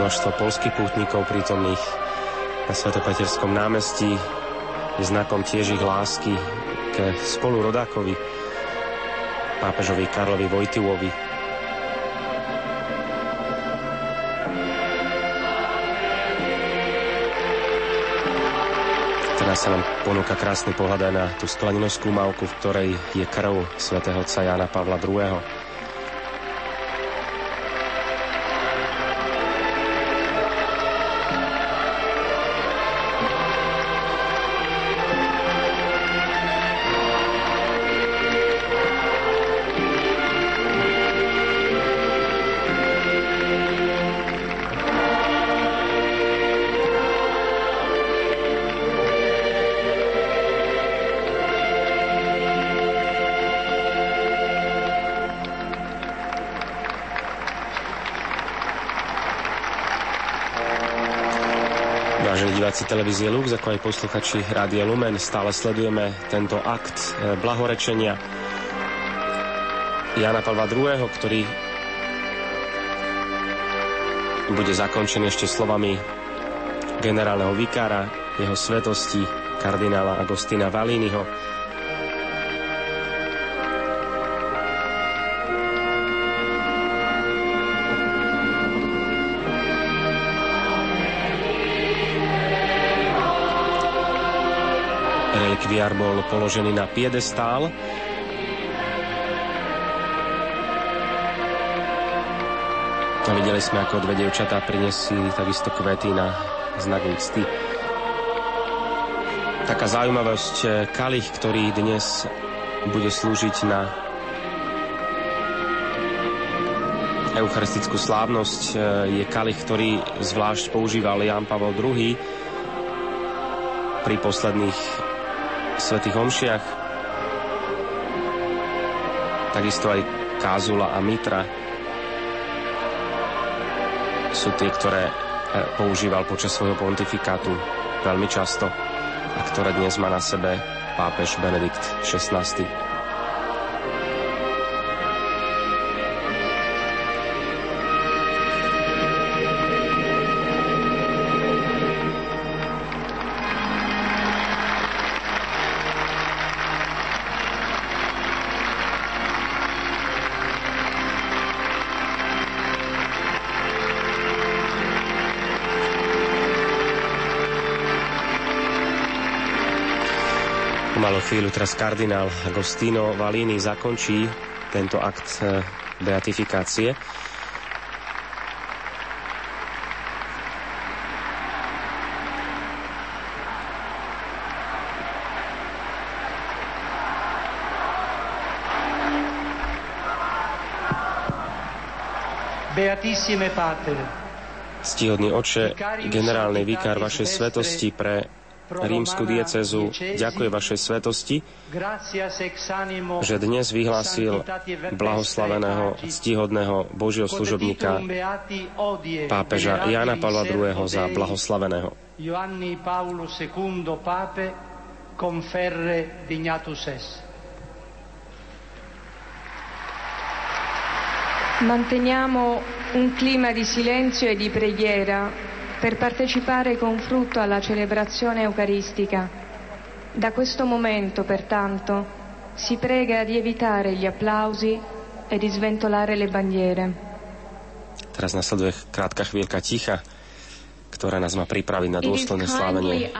Speaker 5: Množstvo polských pútnikov prítomných na Svetopeterskom námestí je znakom tiež ich lásky ke spolurodákovi, pápežovi Karlovi Vojtilovi. Teraz sa nám ponúka krásny pohľad aj na tú sklenenú skúmavku, v ktorej je krv svätého otca Jana Pavla II. Diváci televízie Lux, ako aj posluchači Rádia Lumen, stále sledujeme tento akt e, blahorečenia Jana Pavla II, ktorý bude zakončený ešte slovami generálneho vikára jeho svetosti kardinála Agostina Valínyho. Relikviár bol položený na piedestál. A videli sme, ako dve devčatá priniesli takisto kvety na znak úcty. Taká zaujímavosť, e, kalich, ktorý dnes bude slúžiť na eucharistickú slávnosť, e, je kalich, ktorý zvlášť používal Jan Pavel II pri posledných svetých homšiach. Takisto aj Kázula a Mitra sú tie, ktoré e, používal počas svojho pontifikátu veľmi často a ktoré dnes má na sebe pápež Benedikt XVI. Chvíľu teraz kardinál Agostino Valini zakončí tento akt e, beatifikácie.
Speaker 6: Beatissime Pater,
Speaker 5: Stíhodný oče, generálny vikár vašej svetosti pre rímsku diecezu ďakuje vašej svetosti, že dnes vyhlásil blahoslaveného, ctihodného Božieho služobníka pápeža Jana Pavla II. za blahoslaveného. Joanni Paolo II Pape conferre dignatus est.
Speaker 7: Manteniamo un clima di silenzio e di preghiera per partecipare con frutto alla celebrazione eucaristica. Da questo momento, pertanto, si prega di evitare gli applausi e di sventolare le bandiere.
Speaker 5: Teraz nasleduje krátka chvíľka ticha, ktorá nás má pripraviť na dôstojné slávenie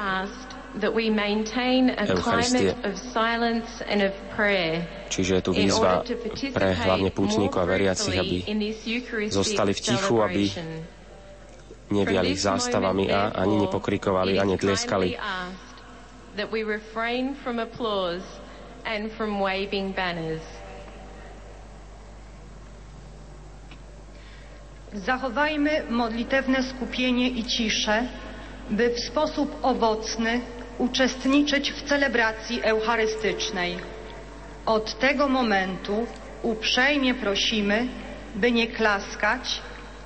Speaker 5: Eucharistie. Čiže je tu výzva pre hlavne pútnikov a veriacich, aby zostali v tichu, aby neviali zástavami a ani nepokrikovali a netlieskali.
Speaker 8: Zachowajmy modlitewne skupienie i ciszę, by w sposób owocny uczestniczyć w celebracji eucharystycznej. Od tego momentu uprzejmie prosimy, by nie klaskać,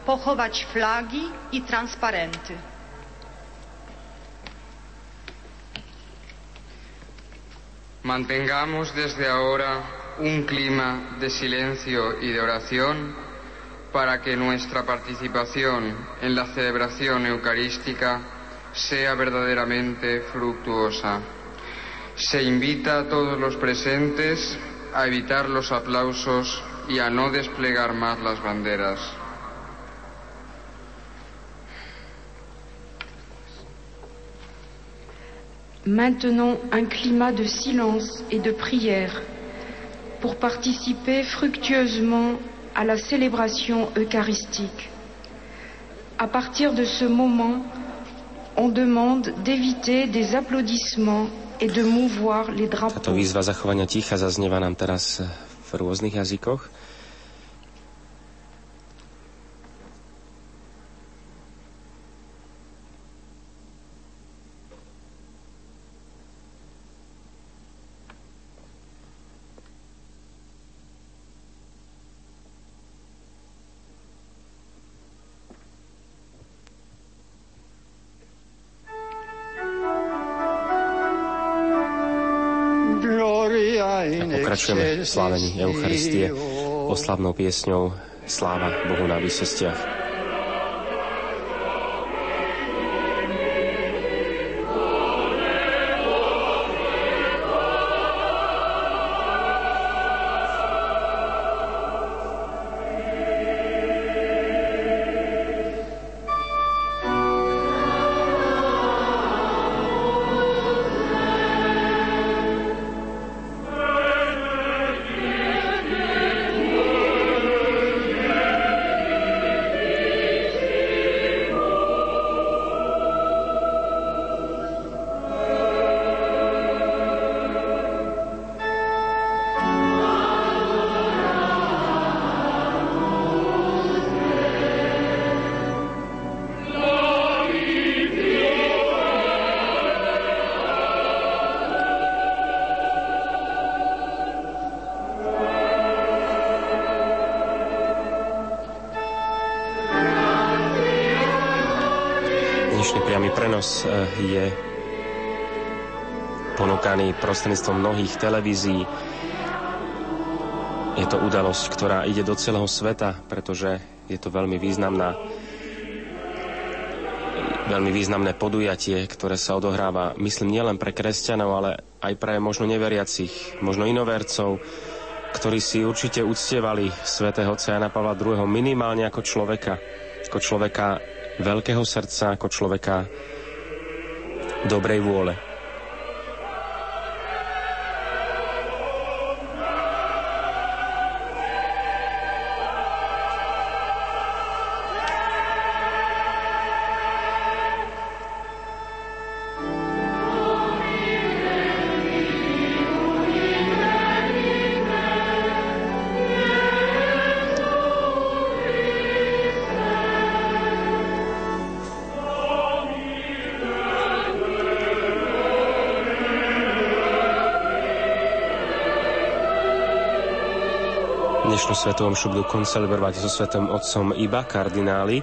Speaker 8: pochować flagi i transparenty.
Speaker 9: Mantengamos desde ahora un clima de silencio y de oración para que nuestra participación en la celebración eucarística sea verdaderamente fructuosa. Se invita a todos los presentes a evitar los aplausos y a no desplegar más las banderas.
Speaker 7: Maintenons un climat de silence et de prière pour participer fructueusement à la célébration eucharistique. À partir de ce moment, on demande d'éviter des applaudissements et de mouvoir les drapeaux.
Speaker 5: Slávení Eucharistie oslavnou piesňou Sláva Bohu na výsostiach. Ponúkaný prostredníctvom mnohých televízií. Je to udalosť, ktorá ide do celého sveta, pretože je to veľmi významná veľmi významné podujatie, ktoré sa odohráva, myslím, nielen pre kresťanov, ale aj pre možno neveriacich, možno inovercov, ktorí si určite uctievali svätého Jana Pavla II. minimálne ako človeka, ako človeka veľkého srdca, ako človeka dobrej vôle. Svetovom budú koncelebrovať so svetom otcom iba kardináli.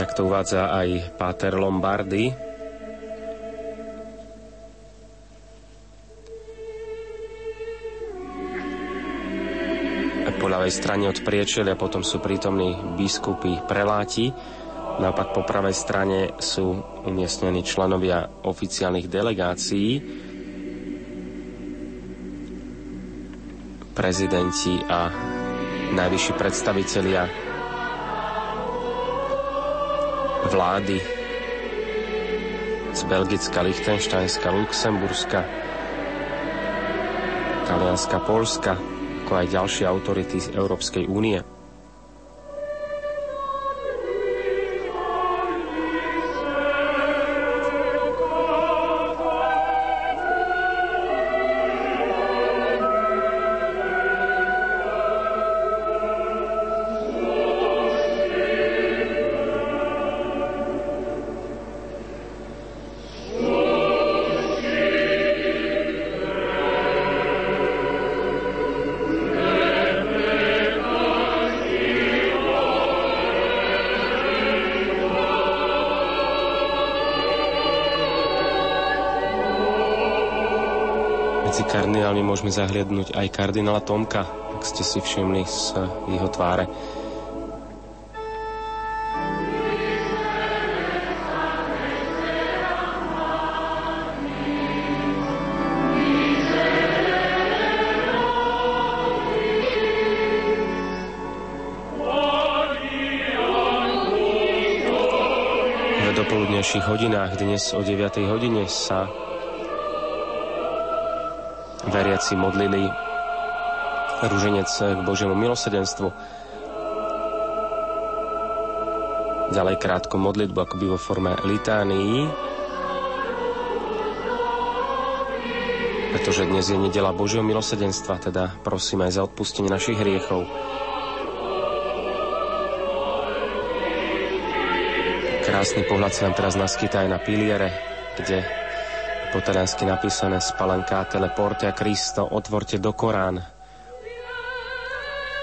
Speaker 5: Tak to uvádza aj Páter Lombardy. Po ľavej strane od priečelia potom sú prítomní biskupy preláti. Naopak po pravej strane sú umiestnení členovia oficiálnych delegácií prezidenti a najvyšší predstavitelia vlády z Belgicka, Liechtensteinska, Luxemburska, Talianska, Polska, ako aj ďalšie autority z Európskej únie. Môžeme zahliadnúť aj kardinála Tomka, ak ste si všimli z jeho tváre. Dopoludnejších hodinách dnes o 9. hodine sa veriaci modlili rúženec k Božiemu milosedenstvu. Ďalej krátko modlitbu akoby vo forme litánii, pretože dnes je nedela Božieho milosedenstva, teda prosím aj za odpustenie našich hriechov. Krásny pohľad sa nám teraz naskytá aj na piliere, kde po taliansky napísané Spalancatele porte a Cristo, otvorte do Korán.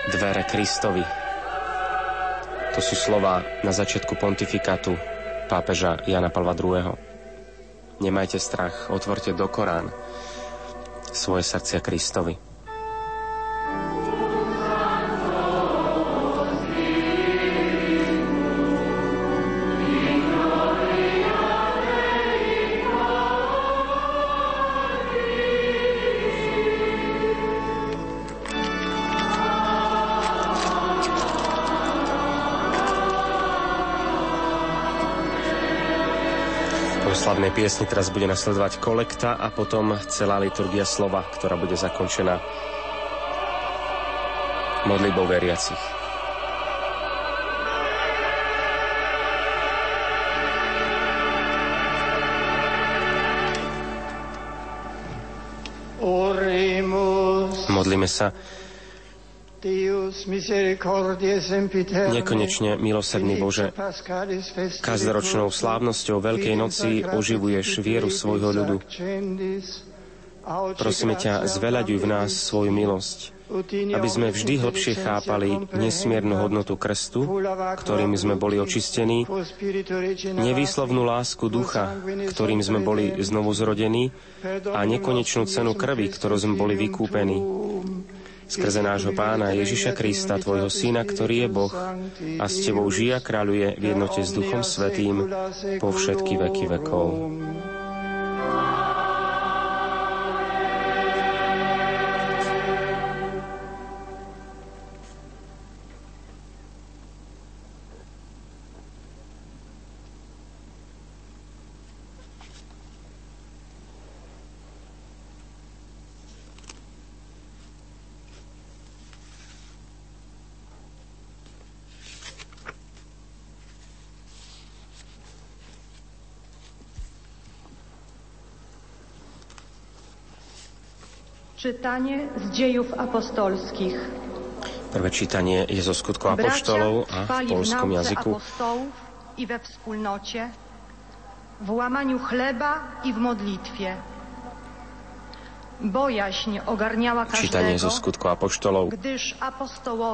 Speaker 5: Dvere Kristovi. To sú slova na začiatku pontifikátu pápeža Jana Pavla II. Nemajte strach, otvorte do Korán svoje srdcia Kristovi. Slavnej piesni teraz bude nasledovať kolekta a potom celá liturgia slova, ktorá bude zakončená modlitbou veriacich. Modlíme sa Nekonečne milosrdný Bože, každoročnou slávnosťou Veľkej noci oživuješ vieru svojho ľudu. Prosíme ťa, zveľaďuj v nás svoju milosť, aby sme vždy hlbšie chápali nesmiernu hodnotu krstu, ktorým sme boli očistení, nevýslovnú lásku ducha, ktorým sme boli znovu zrodení a nekonečnú cenu krvi, ktorou sme boli vykúpení skrze nášho pána Ježiša Krista, tvojho syna, ktorý je Boh a s tebou žije a kráľuje v jednote s Duchom Svetým po všetky veky vekov.
Speaker 8: Czytanie z dziejów apostolskich.
Speaker 5: Prvé čítanie je zo skutkov apoštolov a v polskom jazyku.
Speaker 8: i we wspólnocie, w łamaniu chleba i w modlitwie. Bojaźń ogarniała każdego,
Speaker 5: Čítanie zo skutkov apoštolov.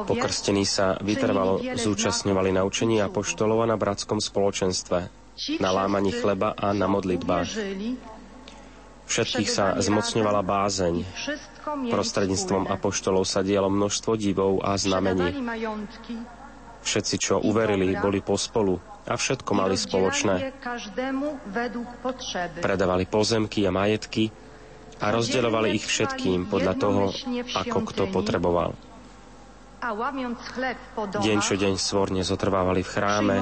Speaker 5: Pokrstení sa vytrvalo zúčastňovali na učení apoštolov a na bratskom spoločenstve, na lámaní chleba a na modlitbách. Všetkých sa zmocňovala bázeň. Prostredníctvom apoštolov sa dialo množstvo divov a znamení. Všetci, čo uverili, boli pospolu a všetko mali spoločné. Predávali pozemky a majetky a rozdeľovali ich všetkým podľa toho, ako kto potreboval. Deň čo deň svorne zotrvávali v chráme,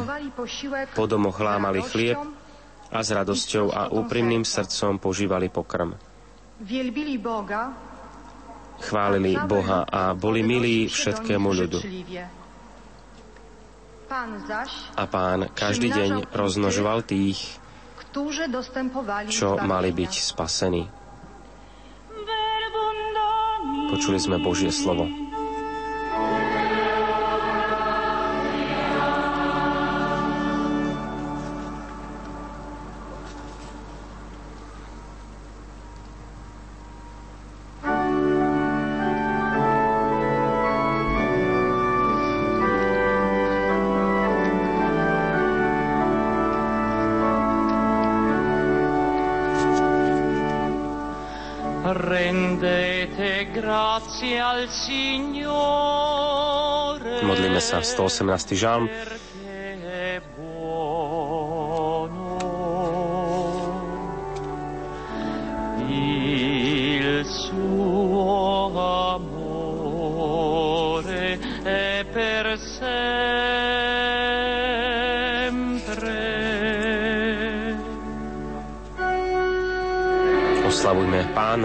Speaker 5: po domoch lámali chlieb a s radosťou a úprimným srdcom požívali pokrm. Chválili Boha a boli milí všetkému ľudu. A pán každý deň roznožoval tých, čo mali byť spasení. Počuli sme Božie slovo. Modlíme sa 118. žalm.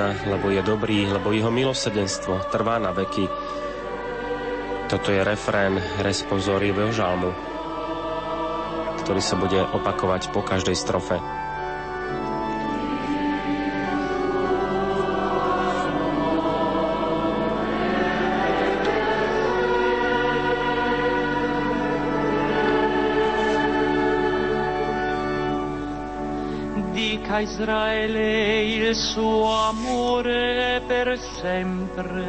Speaker 5: Pána, lebo je dobrý, lebo jeho milosrdenstvo trvá na veky. Toto je refrén responsorievého žalmu, ktorý sa bude opakovať po každej strofe.
Speaker 10: Dica Israele il suo amore per sempre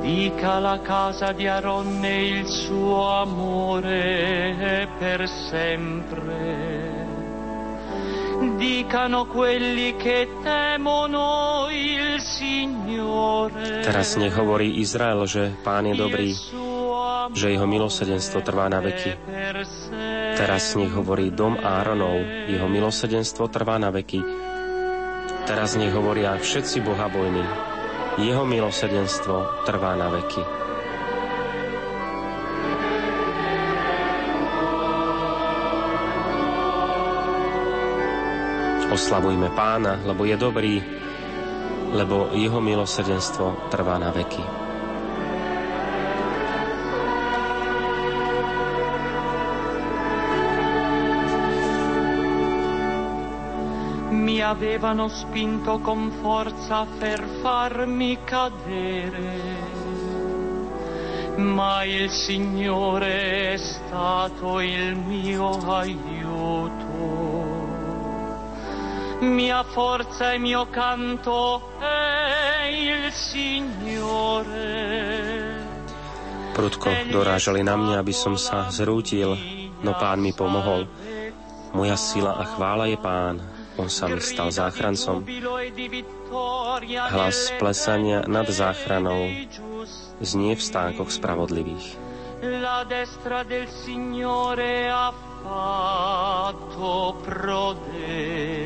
Speaker 10: Dica la casa di Aronne il suo amore per sempre. Dicano quelli che temono il Signore.
Speaker 5: Teraz nech hovorí Izrael, že Pán je dobrý, že jeho milosrdenstvo trvá na veky. Teraz nech hovorí dom Áronov, jeho milosrdenstvo trvá na veky. Teraz nech hovoria všetci bohabojní, jeho milosrdenstvo trvá na veky. Oslavujme pána, lebo je dobrý, lebo jeho milosrdenstvo trvá na veky.
Speaker 10: Avevano spinto con forza per farmi cadere, ma il Signore è stato il mio aiuto. Mia forza e mio canto è il Signore.
Speaker 5: Prudko dorážali na mňa, aby som sa zrútil, no pán mi pomohol. Moja sila a chvála je pán, on sa mi stal záchrancom. Hlas plesania nad záchranou znie v stánkoch spravodlivých. La del Signore ha fatto prodezze.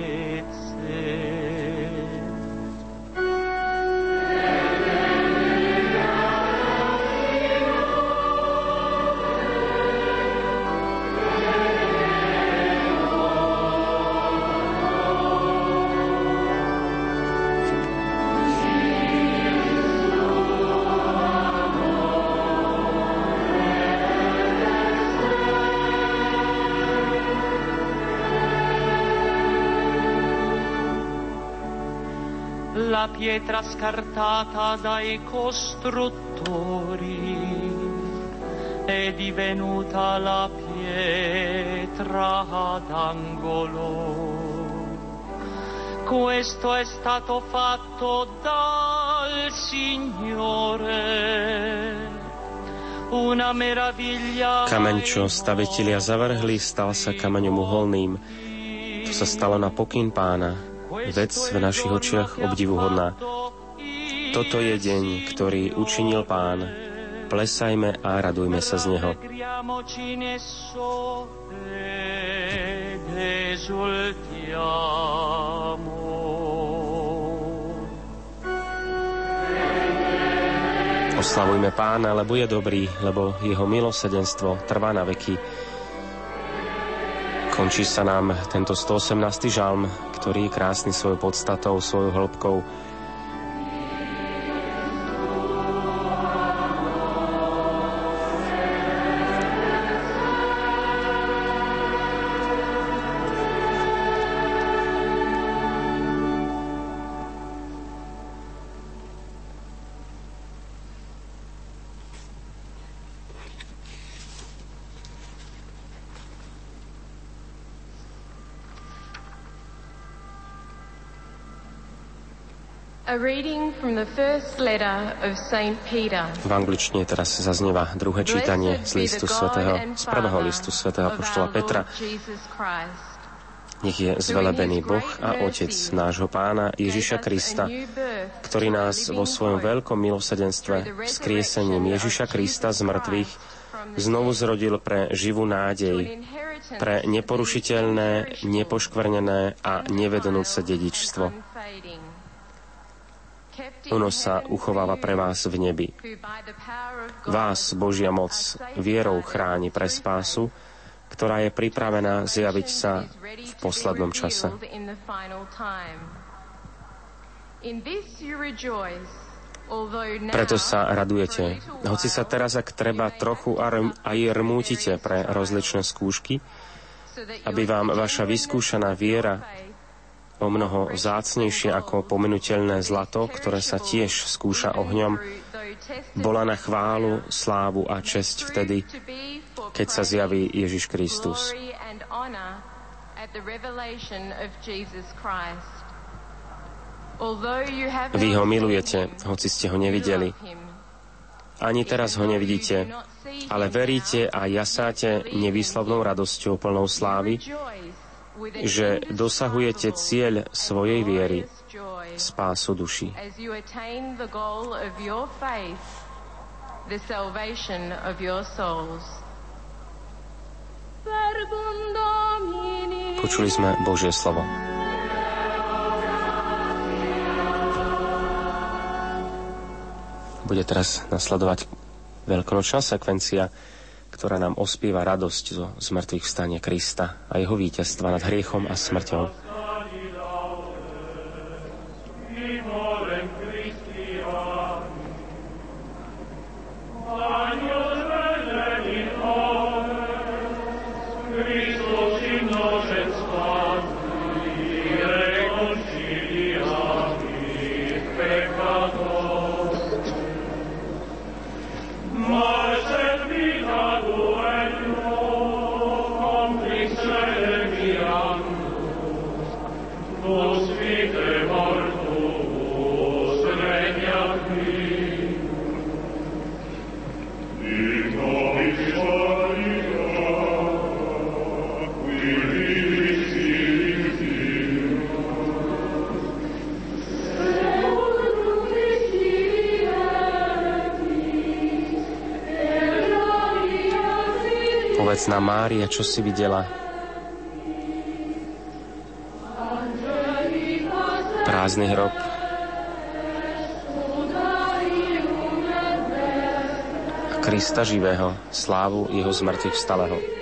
Speaker 5: La pietra scartata dai costruttori è divenuta la pietra d'angolo. Questo è stato fatto dal Signore. Una meraviglia. Kameň, čo stavitelia zavrhli, stal sa kameňom uholným. To sa stalo na pokyn pána vec v našich očiach obdivuhodná. Toto je deň, ktorý učinil Pán. Plesajme a radujme sa z Neho. Oslavujme Pána, lebo je dobrý, lebo jeho milosedenstvo trvá na veky. Končí sa nám tento 118. žalm, ktorý je krásny svojou podstatou, svojou hĺbkou. V angličtine teraz zaznieva druhé čítanie z listu svätého, z prvého listu svätého apoštola Petra. Nech je zvelebený Boh a Otec nášho pána Ježiša Krista, ktorý nás vo svojom veľkom milosedenstve skriesením Ježiša Krista z mŕtvych znovu zrodil pre živú nádej, pre neporušiteľné, nepoškvrnené a nevednúce dedičstvo ono sa uchováva pre vás v nebi. Vás Božia moc vierou chráni pre spásu, ktorá je pripravená zjaviť sa v poslednom čase. Preto sa radujete, hoci sa teraz, ak treba, trochu aj rmútite pre rozličné skúšky, aby vám vaša vyskúšaná viera o mnoho vzácnejšie ako pomenutelné zlato, ktoré sa tiež skúša ohňom, bola na chválu, slávu a česť vtedy, keď sa zjaví Ježiš Kristus. Vy ho milujete, hoci ste ho nevideli. Ani teraz ho nevidíte, ale veríte a jasáte nevýslovnou radosťou plnou slávy, že dosahujete cieľ svojej viery, spásu duši. Počuli sme Božie slovo. Bude teraz nasledovať veľkonočná sekvencia ktorá nám ospieva radosť zo zmrtvých vstania Krista a jeho víťazstva nad hriechom a smrťou. Povedz nám, Mária, čo si videla. Prázdny hrob. Krista živého, slávu jeho zmrtvých vstalého.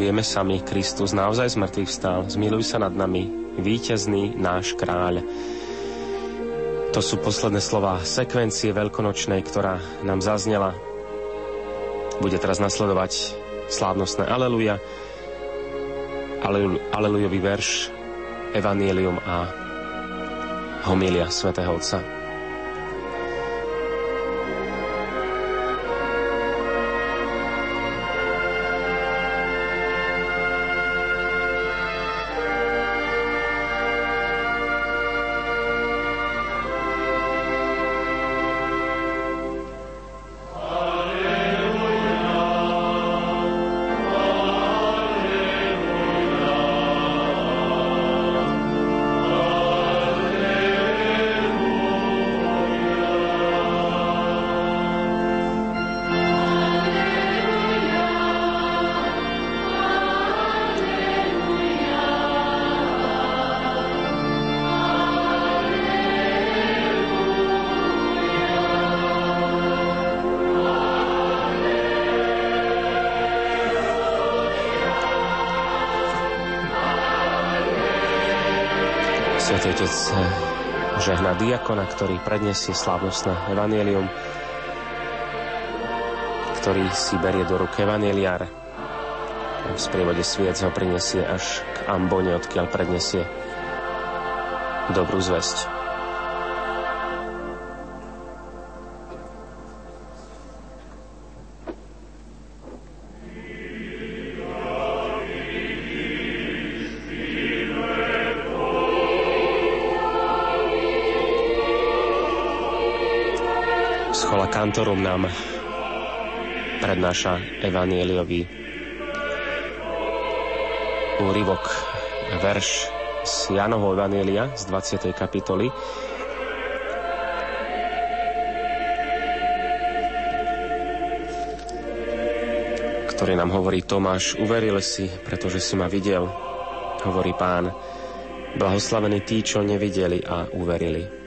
Speaker 5: Vieme sami, Kristus naozaj z mŕtvych vstal, zmiluj sa nad nami, víťazný náš kráľ. To sú posledné slova sekvencie veľkonočnej, ktorá nám zaznela. Bude teraz nasledovať slávnostné Aleluja, Alelujový verš, Evangelium a homilia svätého Otca. Žehna diakona, ktorý predniesie slávnostné evanielium, ktorý si berie do ruky evanieliár. V sprievode sviec ho prinesie až k ambone, odkiaľ predniesie dobrú zväzť. Kantorum nám prednáša evanieliový úryvok, verš z Janovho Evanielia z 20. kapitoly. ktorý nám hovorí Tomáš, uveril si, pretože si ma videl, hovorí pán. Blahoslavení tí, čo nevideli a uverili.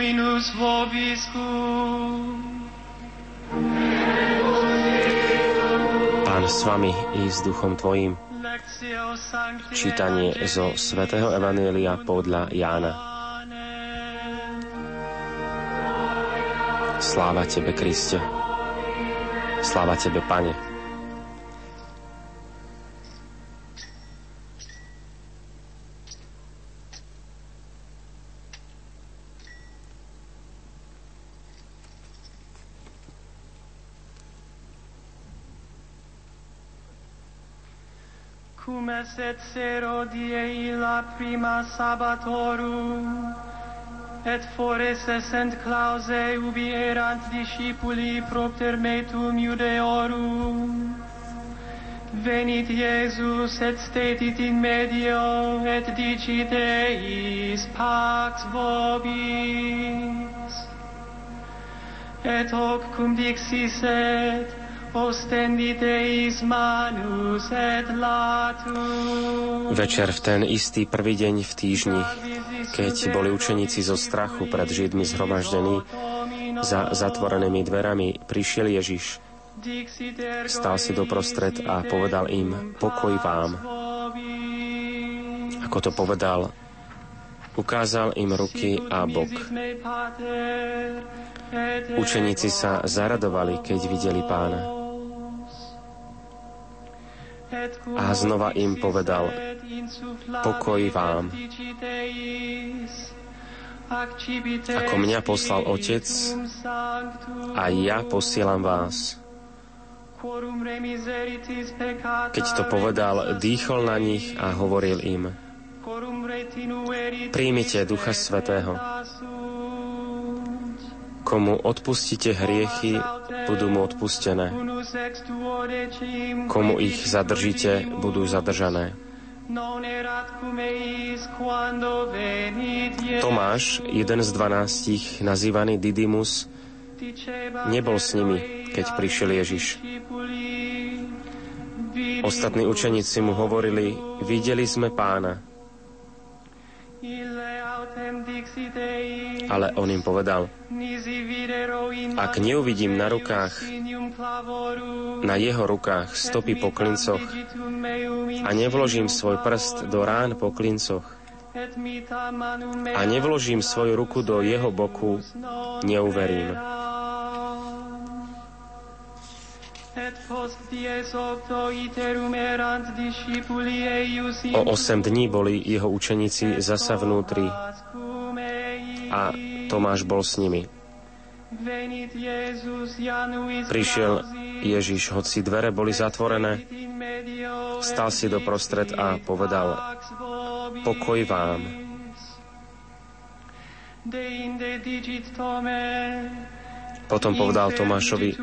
Speaker 5: Dominus vobiscum.
Speaker 10: Pán s vami i s duchom tvojim. Čítanie zo svätého Evanielia podľa Jána. Sláva Tebe, Kriste. Sláva Tebe, Pane.
Speaker 5: Sero die la prima sabbatorum, et fores essent clause ubi erant discipuli propter metum Judeorum. Venit Iesus et stetit in medio et dicit eis pax vobis. Et hoc cum dixis et
Speaker 10: Večer v ten istý prvý deň v týždni, keď boli učeníci zo strachu pred Židmi zhromaždení, za zatvorenými dverami prišiel Ježiš. Stal si doprostred a povedal im, pokoj vám. Ako to povedal, ukázal im ruky a bok. Učeníci sa zaradovali, keď videli pána. A znova im povedal, pokoj vám. Ako mňa poslal Otec, a ja posielam vás. Keď to povedal, dýchol na nich a hovoril im, príjmite Ducha Svetého. Komu odpustíte hriechy, budú mu odpustené. Komu ich zadržíte, budú zadržané. Tomáš, jeden z dvanástich, nazývaný Didymus, nebol s nimi, keď prišiel Ježiš. Ostatní učeníci mu hovorili, videli sme pána. Ale on im povedal, ak neuvidím na rukách, na jeho rukách stopy po klincoch a nevložím svoj prst do rán po klincoch a nevložím svoju ruku do jeho boku, neuverím. O osem dní boli jeho učeníci zasa vnútri a Tomáš bol s nimi. Prišiel Ježiš, hoci dvere boli zatvorené, stal si doprostred a povedal, pokoj vám. Potom povedal Tomášovi,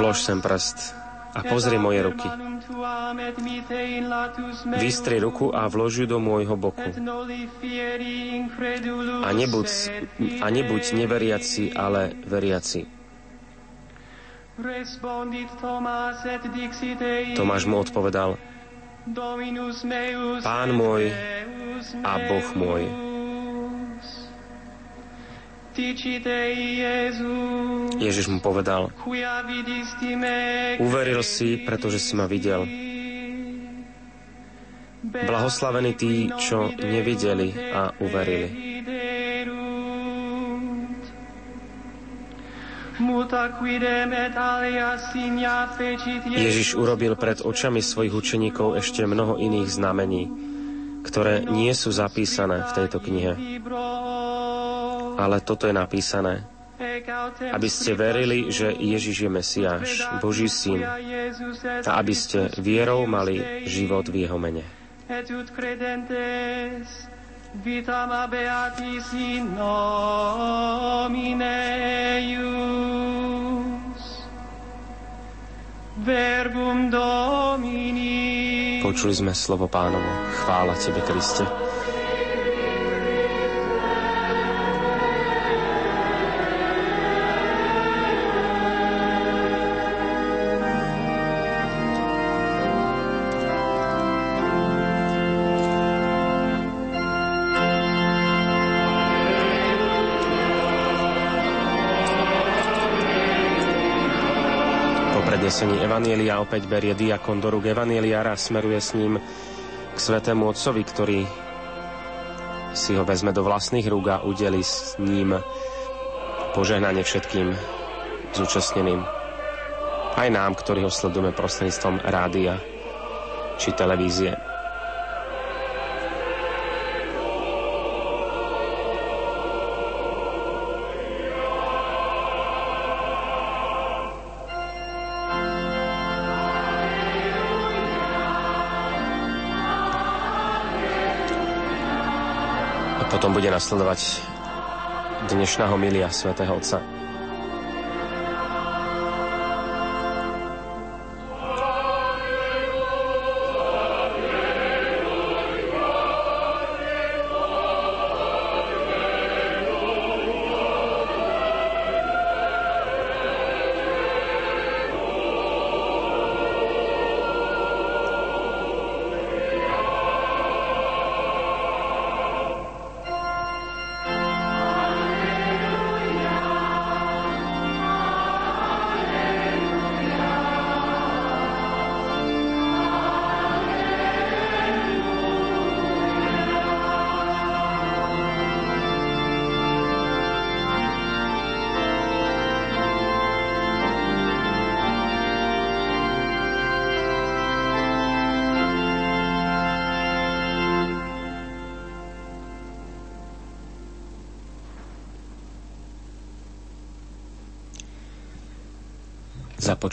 Speaker 10: vlož sem prst a pozri moje ruky. Vystri ruku a vlož ju do môjho boku. A nebuď, a nebuď neveriaci, ale veriaci. Tomáš mu odpovedal, Pán môj a Boh môj. Ježiš mu povedal, uveril si, pretože si ma videl. Blahoslavení tí, čo nevideli a uverili. Ježiš urobil pred očami svojich učeníkov ešte mnoho iných znamení, ktoré nie sú zapísané v tejto knihe ale toto je napísané, aby ste verili, že Ježiš je Mesiáš, Boží syn, a aby ste vierou mali život v jeho mene. Vitam abeatis in nomine eius. Verbum Domini. Počuli sme slovo pánovo. Chvála Tebe, Kriste.
Speaker 5: Prednesení Evanielia opäť berie diakon do rúk Evanieliara a smeruje s ním k svetému otcovi, ktorý si ho vezme do vlastných rúk a udeli s ním požehnanie všetkým zúčastneným. Aj nám, ktorí ho sledujeme prostredníctvom rádia či televízie. Bude nasledovať dnešná homilia svätého Otca.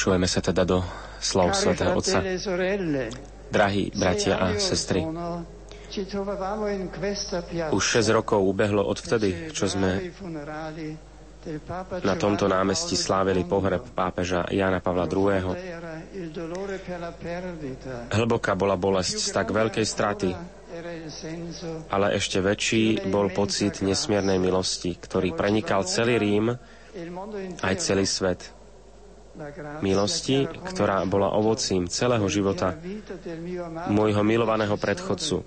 Speaker 5: Započujeme sa teda do slov svätého Otca. Drahí bratia a sestry, už 6 rokov ubehlo odvtedy, čo sme na tomto námestí slávili pohreb pápeža Jana Pavla II. Hlboká bola bolesť z tak veľkej straty, ale ešte väčší bol pocit nesmiernej milosti, ktorý prenikal celý Rím aj celý svet milosti, ktorá bola ovocím celého života môjho milovaného predchodcu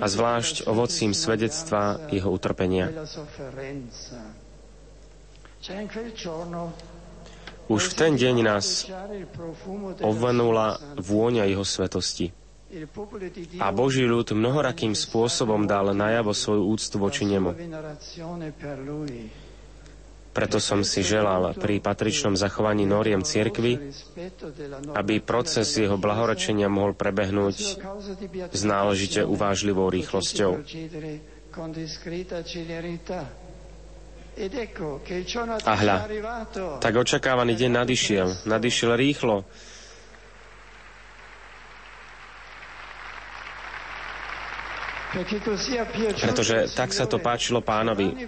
Speaker 5: a zvlášť ovocím svedectva jeho utrpenia. Už v ten deň nás obvenula vôňa jeho svetosti. A Boží ľud mnohorakým spôsobom dal najavo svoju úctu voči nemu. Preto som si želal pri patričnom zachovaní noriem cirkvy, aby proces jeho blahorečenia mohol prebehnúť s náležite uvážlivou rýchlosťou. A hľa, tak očakávaný deň nadišiel, nadišiel rýchlo, Pretože tak sa to páčilo pánovi.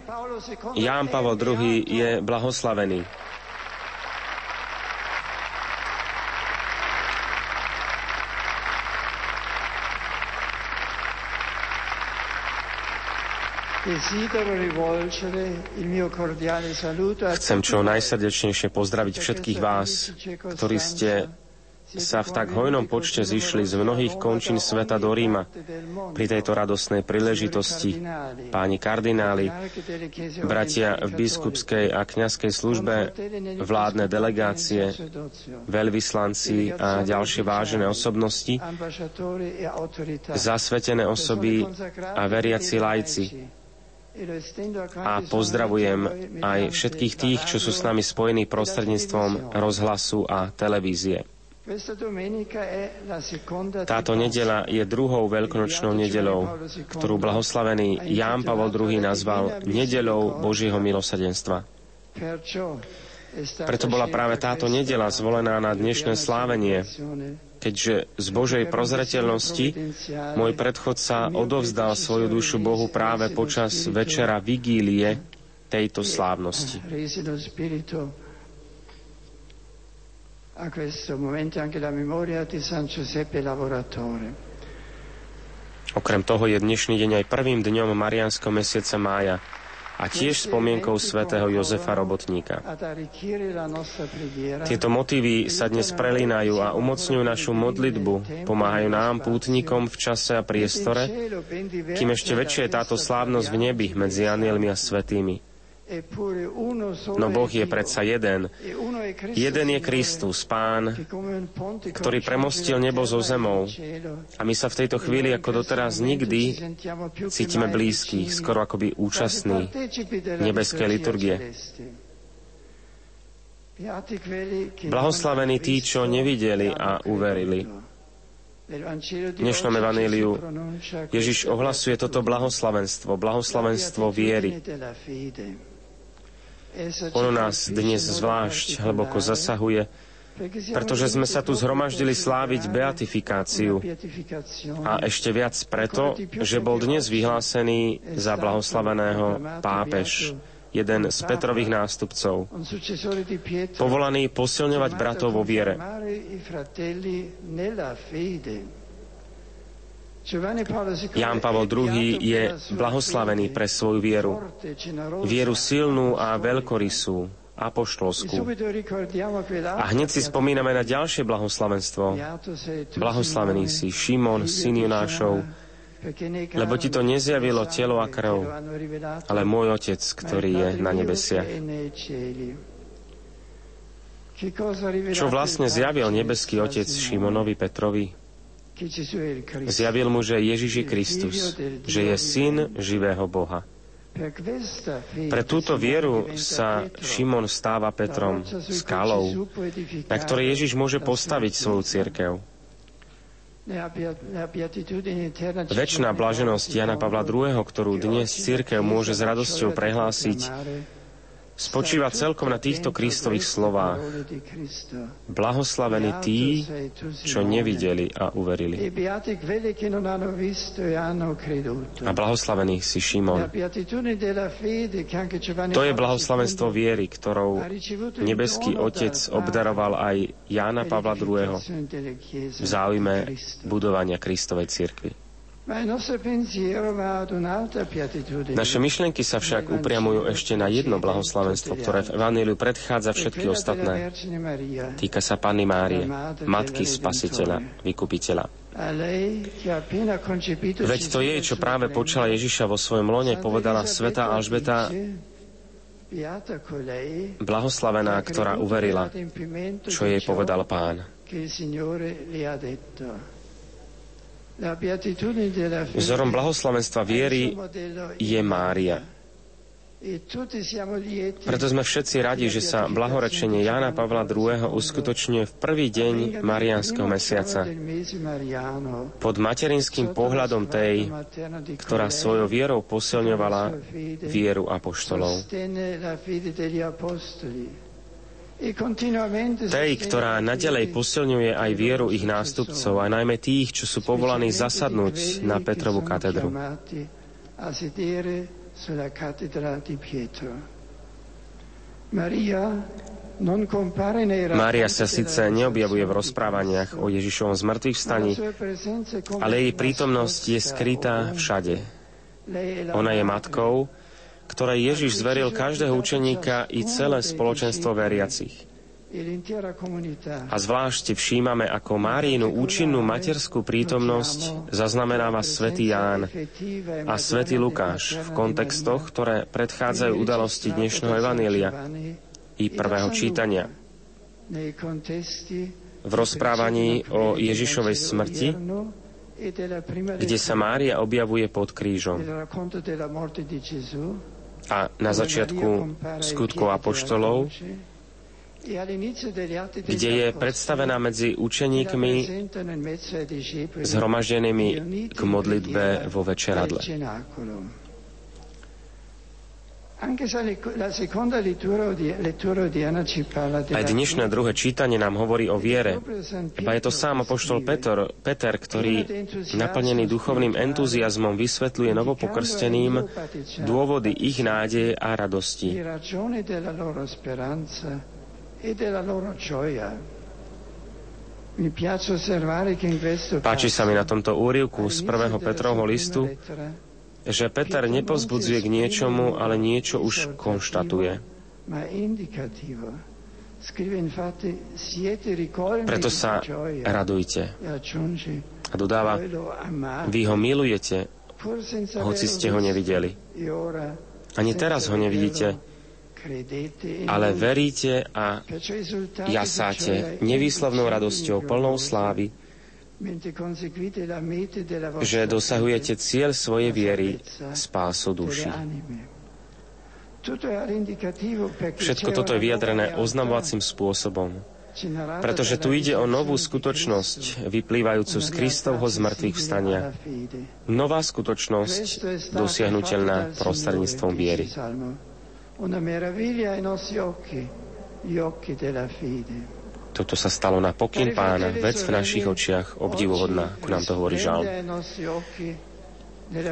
Speaker 5: Ján Pavol II je blahoslavený. Chcem čo najsrdečnejšie pozdraviť všetkých vás, ktorí ste sa v tak hojnom počte zišli z mnohých končín sveta do Ríma pri tejto radostnej príležitosti. Páni kardináli, bratia v biskupskej a kňazskej službe, vládne delegácie, veľvyslanci a ďalšie vážené osobnosti, zasvetené osoby a veriaci lajci, a pozdravujem aj všetkých tých, čo sú s nami spojení prostredníctvom rozhlasu a televízie. Táto nedela je druhou veľkonočnou nedelou, ktorú blahoslavený Ján Pavol II nazval nedelou Božieho milosadenstva. Preto bola práve táto nedela zvolená na dnešné slávenie, keďže z Božej prozreteľnosti môj predchodca odovzdal svoju dušu Bohu práve počas večera vigílie tejto slávnosti a questo momento anche la memoria di San Giuseppe Lavoratore. Okrem toho je dnešný deň aj prvým dňom Marianského mesiaca mája a tiež spomienkou svätého Jozefa Robotníka. Tieto motívy sa dnes prelínajú a umocňujú našu modlitbu, pomáhajú nám, pútnikom v čase a priestore, kým ešte väčšia je táto slávnosť v nebi medzi anielmi a svetými.
Speaker 11: No Boh je predsa jeden. Jeden je Kristus, Pán, ktorý premostil nebo so zemou. A my sa v tejto chvíli, ako doteraz nikdy, cítime blízkych, skoro akoby účastní nebeskej liturgie. Blahoslavení tí, čo nevideli a uverili. V dnešnom evaníliu Ježiš ohlasuje toto blahoslavenstvo, blahoslavenstvo viery. Ono nás dnes zvlášť hlboko zasahuje, pretože sme sa tu zhromaždili sláviť beatifikáciu a ešte viac preto, že bol dnes vyhlásený za blahoslaveného pápež, jeden z Petrových nástupcov, povolaný posilňovať bratov vo viere. Ján Pavol II je blahoslavený pre svoju vieru. Vieru silnú a veľkorysú, apoštolskú. A hneď si spomíname na ďalšie blahoslavenstvo. Blahoslavený si Šimon, syn Jonášov, lebo ti to nezjavilo telo a krv, ale môj Otec, ktorý je na nebesiach. Čo vlastne zjavil nebeský Otec Šimonovi Petrovi? Zjavil mu, že Ježiš je Kristus, že je syn živého Boha. Pre túto vieru sa Šimon stáva Petrom, skalou, na ktorej Ježiš môže postaviť svoju církev. Večná blaženosť Jana Pavla II., ktorú dnes církev môže s radosťou prehlásiť, spočíva celkom na týchto Kristových slovách. Blahoslavení tí, čo nevideli a uverili. A blahoslavený si Šimon. To je blahoslavenstvo viery, ktorou nebeský Otec obdaroval aj Jána Pavla II. v záujme budovania Kristovej cirkvi. Naše myšlienky sa však upriamujú ešte na jedno blahoslavenstvo, ktoré v Evaníliu predchádza všetky ostatné. Týka sa Panny Márie, Matky Spasiteľa, Vykupiteľa. Veď to je, čo práve počala Ježiša vo svojom lone, povedala sveta Alžbeta, blahoslavená, ktorá uverila, čo jej povedal pán. Vzorom blahoslavenstva viery je Mária. Preto sme všetci radi, že sa blahorečenie Jána Pavla II. uskutočňuje v prvý deň Mariánskeho mesiaca pod materinským pohľadom tej, ktorá svojou vierou posilňovala vieru apoštolov. Tej, ktorá nadalej posilňuje aj vieru ich nástupcov, a najmä tých, čo sú povolaní zasadnúť na Petrovu katedru. Mária sa síce neobjavuje v rozprávaniach o Ježišovom zmrtvých vstaní, ale jej prítomnosť je skrytá všade. Ona je matkou, ktoré Ježiš zveril každého učeníka i celé spoločenstvo veriacich. A zvlášť všímame, ako Márínu účinnú materskú prítomnosť zaznamenáva svätý Ján a svätý Lukáš v kontextoch, ktoré predchádzajú udalosti dnešného Evanília i prvého čítania. V rozprávaní o Ježišovej smrti kde sa Mária objavuje pod krížom a na začiatku skutkov apoštolov, kde je predstavená medzi učeníkmi zhromaždenými k modlitbe vo večeradle. Aj dnešné druhé čítanie nám hovorí o viere. Iba je to sám apoštol Peter, Peter, ktorý naplnený duchovným entuziasmom vysvetľuje novopokrsteným dôvody ich nádeje a radosti. Páči sa mi na tomto úrivku z prvého Petrovho listu, že Peter nepovzbudzuje k niečomu, ale niečo už konštatuje. Preto sa radujte. A dodáva, vy ho milujete, hoci ste ho nevideli. Ani teraz ho nevidíte, ale veríte a jasáte nevýslovnou radosťou plnou slávy, že dosahujete cieľ svojej viery, spásu duši. Všetko toto je vyjadrené oznamovacím spôsobom, pretože tu ide o novú skutočnosť, vyplývajúcu z Kristovho zmrtvých vstania. Nová skutočnosť, dosiahnutelná prostredníctvom viery. Una meraviglia ai nostri occhi, gli occhi della fede. Toto sa stalo na pokyn pána, vec v našich očiach, obdivuhodná, ako nám to hovorí žal.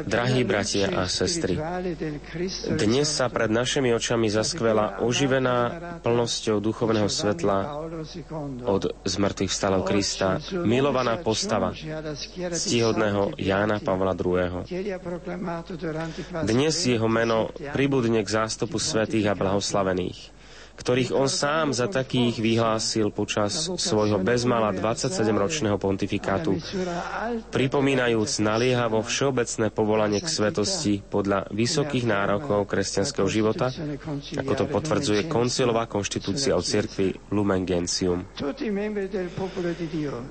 Speaker 11: Drahí bratia a sestry, dnes sa pred našimi očami zaskvela oživená plnosťou duchovného svetla od zmrtvých vstalov Krista, milovaná postava ctihodného Jána Pavla II. Dnes jeho meno pribudne k zástupu svetých a blahoslavených ktorých on sám za takých vyhlásil počas svojho bezmala 27-ročného pontifikátu, pripomínajúc naliehavo všeobecné povolanie k svetosti podľa vysokých nárokov kresťanského života, ako to potvrdzuje koncilová konštitúcia o cirkvi Lumen Gentium.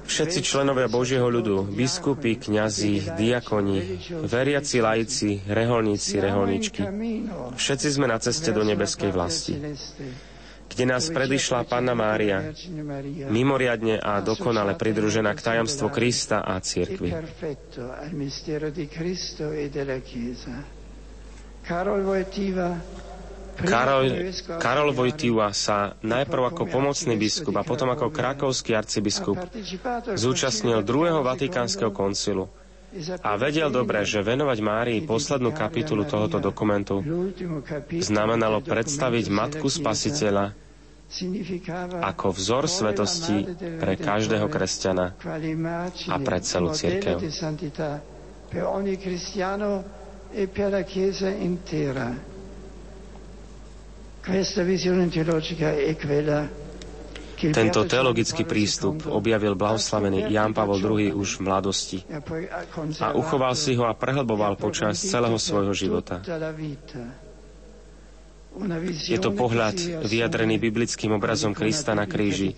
Speaker 11: Všetci členovia Božieho ľudu, biskupy, kňazi, diakoni, veriaci laici, reholníci, reholničky, všetci sme na ceste do nebeskej vlasti kde nás predišla Panna Mária, mimoriadne a dokonale pridružená k tajomstvu Krista a cirkvi. Karol, Karol Vojtiva sa najprv ako pomocný biskup a potom ako krakovský arcibiskup zúčastnil druhého vatikánskeho koncilu a vedel dobre, že venovať Márii poslednú kapitulu tohoto dokumentu znamenalo predstaviť Matku Spasiteľa ako vzor svetosti pre každého kresťana a pre celú církev. Tento teologický prístup objavil blahoslavený Ján Pavol II už v mladosti a uchoval si ho a prehlboval počas celého svojho života. Je to pohľad vyjadrený biblickým obrazom Krista na kríži,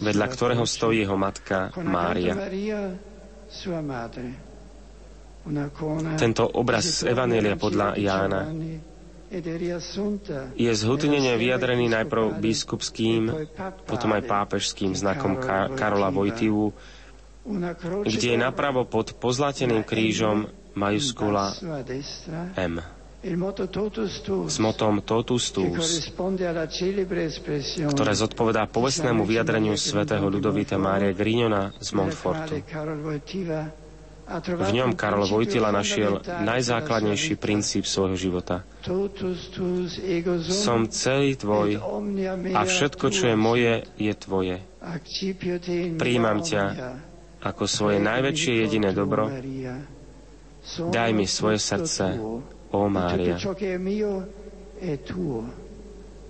Speaker 11: vedľa ktorého stojí jeho matka Mária. Tento obraz z Evanelia podľa Jána je zhutnenie vyjadrený najprv biskupským, potom aj pápežským znakom Karola Vojtivu, kde je napravo pod pozlateným krížom majuskula M s motom Totus Tuus, ktoré zodpovedá povestnému vyjadreniu svätého Ludovita Mária Grignona z Montfortu. V ňom Karol Vojtila našiel najzákladnejší princíp svojho života. Som celý tvoj a všetko, čo je moje, je tvoje. Príjmam ťa ako svoje najväčšie jediné dobro. Daj mi svoje srdce o Mária. Tutto ciò che è mio è tuo.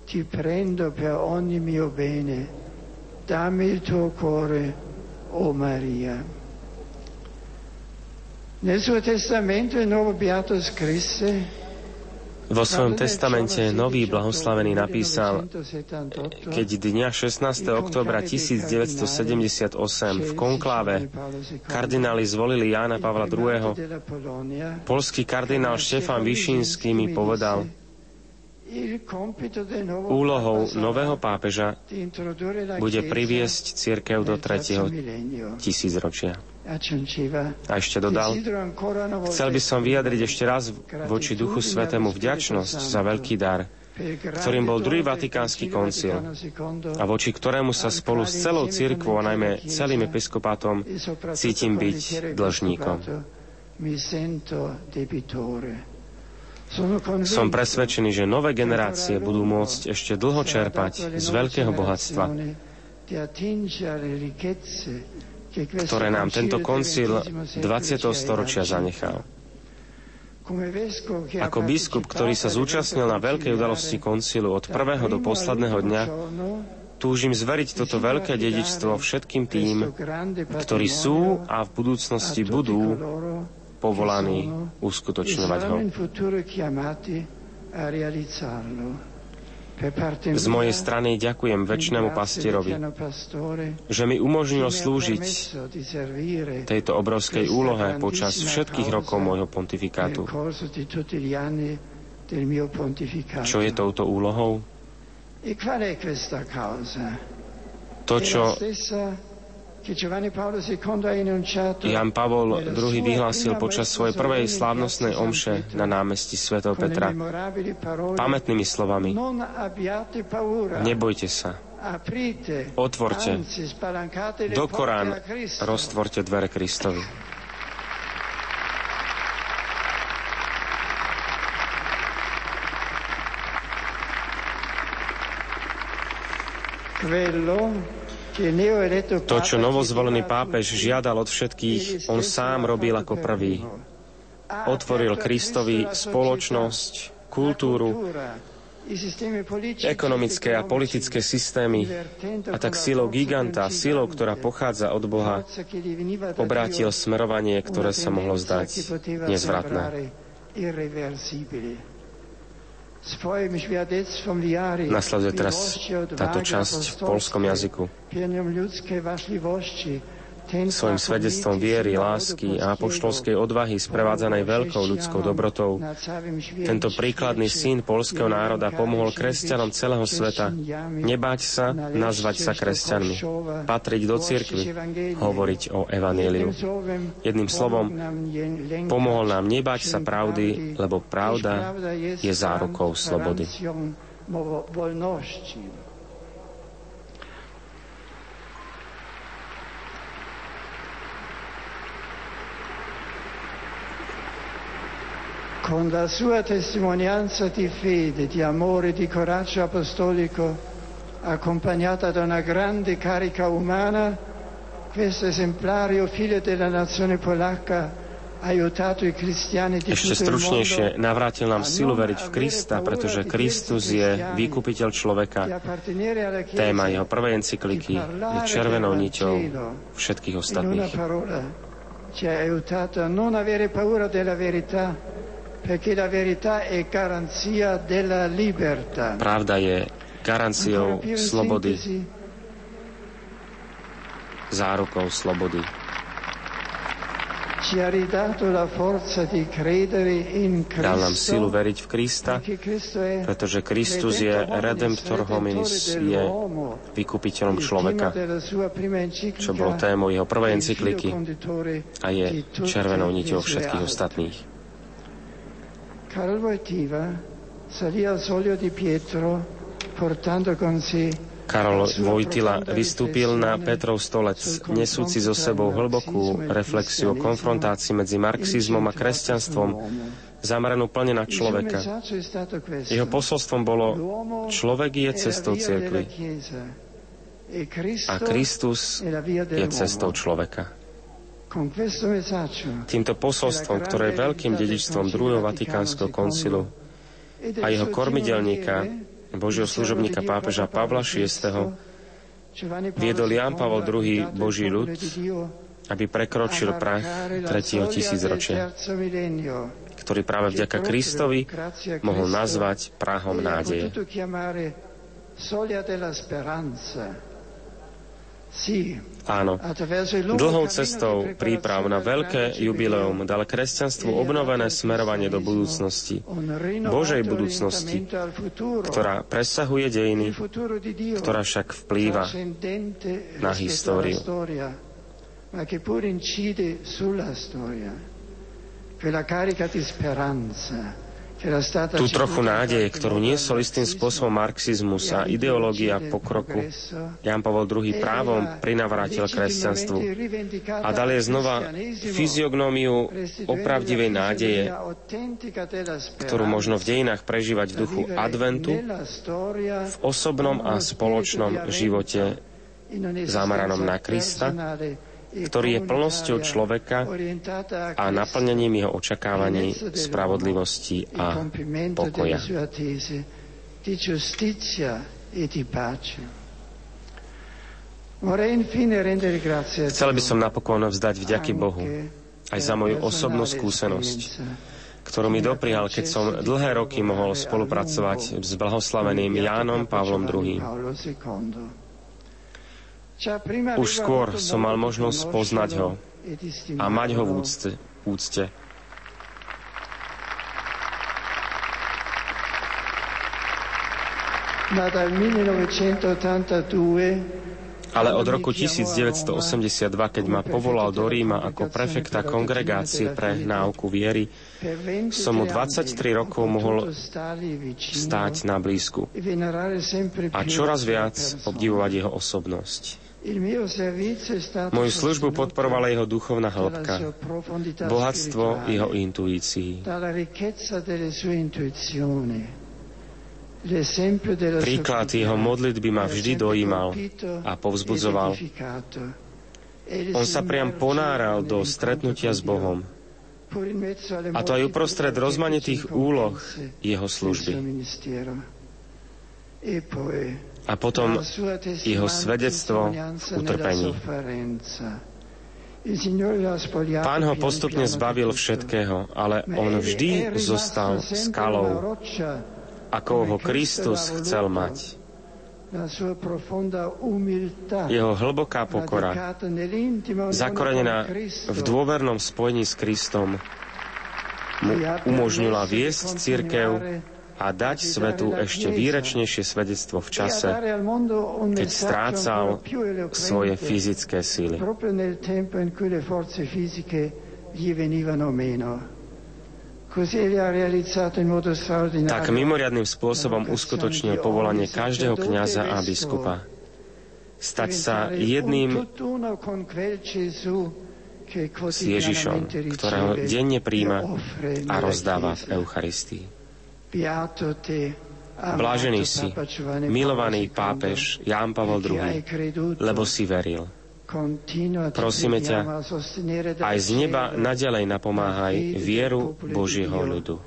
Speaker 11: Ti prendo per ogni mio bene. Dammi il tuo cuore, o Maria. Nel suo testamento il nuovo beato scrisse vo svojom testamente nový blahoslavený napísal, keď dňa 16. oktobra 1978 v konkláve kardináli zvolili Jána Pavla II. Polský kardinál Štefan Vyšínsky mi povedal, Úlohou nového pápeža bude priviesť církev do tretieho tisícročia. A ešte dodal, chcel by som vyjadriť ešte raz voči Duchu Svetému vďačnosť za veľký dar, ktorým bol druhý Vatikánsky koncil a voči ktorému sa spolu s celou církvou a najmä celým episkopátom cítim byť dlžníkom. Som presvedčený, že nové generácie budú môcť ešte dlho čerpať z veľkého bohatstva, ktoré nám tento koncil 20. storočia zanechal. Ako biskup, ktorý sa zúčastnil na veľkej udalosti koncilu od prvého do posledného dňa, túžim zveriť toto veľké dedičstvo všetkým tým, ktorí sú a v budúcnosti budú povolaní uskutočňovať ho. Z mojej strany ďakujem väčšnému pastierovi, že mi umožnil slúžiť tejto obrovskej úlohe počas všetkých rokov môjho pontifikátu. Čo je touto úlohou? To, čo Jan Pavol II vyhlásil počas svojej prvej slávnostnej omše na námestí svätého Petra. pamätnými slovami. Nebojte sa, otvorte, do Korán. roztvorte dvere Kristovi. Quello to, čo novozvolený pápež žiadal od všetkých, on sám robil ako prvý. Otvoril Kristovi spoločnosť, kultúru, ekonomické a politické systémy a tak silou giganta, silou, ktorá pochádza od Boha, obrátil smerovanie, ktoré sa mohlo zdať nezvratné. Nasleduje teraz táto časť v polskom jazyku svojim svedectvom viery, lásky a apoštolskej odvahy sprevádzanej veľkou ľudskou dobrotou. Tento príkladný syn polského národa pomohol kresťanom celého sveta nebáť sa nazvať sa kresťanmi, patriť do cirkvy, hovoriť o evaníliu. Jedným slovom, pomohol nám nebáť sa pravdy, lebo pravda je zárukou slobody.
Speaker 12: Con la sua testimonianza di fede, di amore, di coraggio apostolico, accompagnata da una grande carica umana, questo esemplario figlio della nazione polacca
Speaker 11: ešte stručnejšie navrátil nám silu veriť v Krista, pretože Kristus je vykupiteľ človeka. Téma jeho prvej encykliky je červenou niťou všetkých ostatných. Ci ha aiutato a non avere paura della verità, Pravda je garanciou slobody, zárukou slobody. Dal nám silu veriť v Krista, pretože Kristus je redemptor hominis, je vykupiteľom človeka, čo bolo témou jeho prvej encykliky a je červenou niťou všetkých ostatných. Karol Wojtyła salì al solio di Pietro portando con sé Karol Vojtila vystúpil na Petrov stolec, nesúci so sebou hlbokú reflexiu o konfrontácii medzi marxizmom a kresťanstvom, zameranú plne na človeka. Jeho posolstvom bolo, človek je cestou cirkvy a Kristus je cestou človeka. Týmto posolstvom, ktoré je veľkým dedičstvom druhého Vatikánskeho koncilu a jeho kormidelníka, Božieho služobníka pápeža Pavla VI, viedol Jan Pavel II Boží ľud, aby prekročil prach tretieho tisícročia, ktorý práve vďaka Kristovi mohol nazvať prahom nádeje. Áno, dlhou cestou príprav na veľké jubileum dal kresťanstvu obnovené smerovanie do budúcnosti, Božej budúcnosti, ktorá presahuje dejiny, ktorá však vplýva na históriu. Quella carica di speranza tú trochu nádeje, ktorú niesol istým spôsobom marxizmus a ideológia pokroku, Jan Pavel II právom prinavrátil kresťanstvu. A dal je znova fyziognómiu opravdivej nádeje, ktorú možno v dejinách prežívať v duchu adventu, v osobnom a spoločnom živote zameranom na Krista, ktorý je plnosťou človeka a naplnením jeho očakávaní spravodlivosti a pokoja. Chcel by som napokon vzdať vďaky Bohu aj za moju osobnú skúsenosť,
Speaker 5: ktorú mi doprial, keď som dlhé roky mohol spolupracovať s blahoslaveným Jánom Pavlom II. Už skôr som mal možnosť poznať ho a mať ho v úcte. úcte.
Speaker 11: Dal 1982
Speaker 5: ale od roku 1982, keď ma povolal do Ríma ako prefekta kongregácie pre náuku viery, som mu 23 rokov mohol stáť na blízku a čoraz viac obdivovať jeho osobnosť. Moju službu podporovala jeho duchovná hĺbka, bohatstvo jeho intuícií. Príklad jeho modlitby ma vždy dojímal a povzbudzoval. On sa priam ponáral do stretnutia s Bohom. A to aj uprostred rozmanitých úloh jeho služby. A potom jeho svedectvo v utrpení. Pán ho postupne zbavil všetkého, ale on vždy zostal skalou, ako ho Kristus chcel mať. Jeho hlboká pokora, zakorenená v dôvernom spojení s Kristom, mu umožnila viesť církev a dať svetu ešte výrečnejšie svedectvo v čase, keď strácal svoje fyzické síly tak mimoriadným spôsobom uskutočnil povolanie každého kňaza a biskupa. Stať sa jedným s Ježišom, ktorého denne príjma a rozdáva v Eucharistii. Blážený si, milovaný pápež Ján Pavel II, lebo si veril. Prosíme ťa, aj z neba nadalej napomáhaj vieru Božieho ľudu.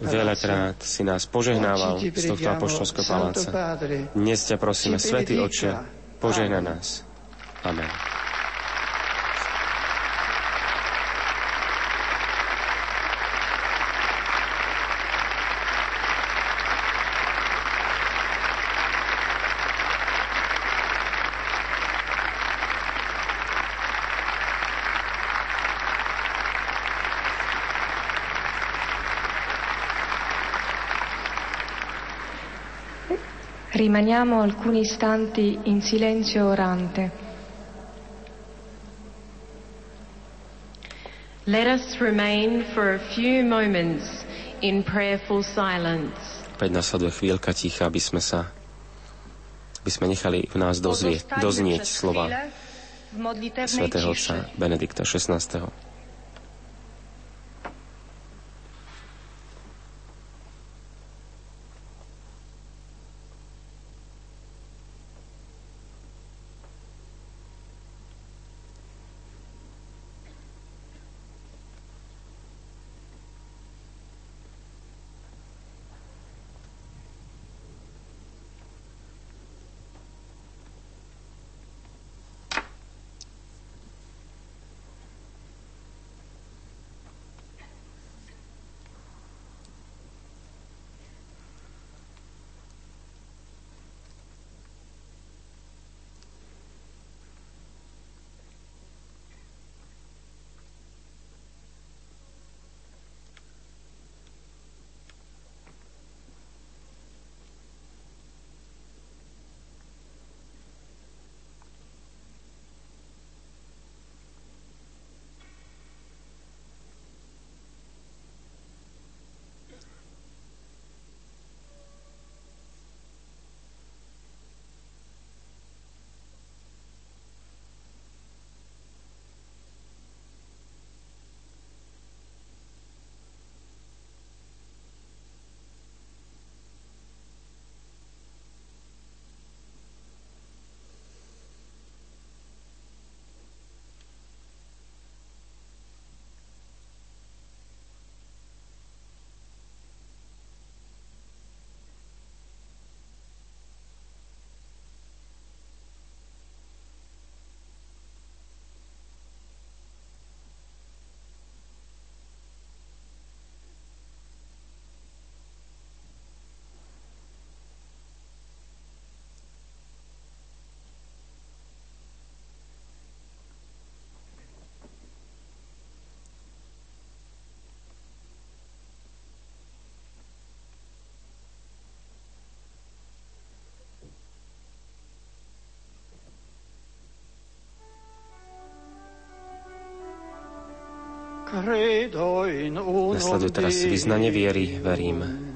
Speaker 5: Veľakrát si nás požehnával z tohto apoštolského paláca. Dnes ťa prosíme, Svetý Oče, požehna nás. Amen.
Speaker 7: Rimaniamo alcuni istanti in silenzio orante.
Speaker 13: Let us remain for a few moments in prayerful silence.
Speaker 5: Opäť nasleduje chvíľka ticha, aby sme sa aby sme nechali v nás dozvieť, doznieť slova svätého otca Benedikta XVI. Nasleduje teraz vyznanie viery, verím.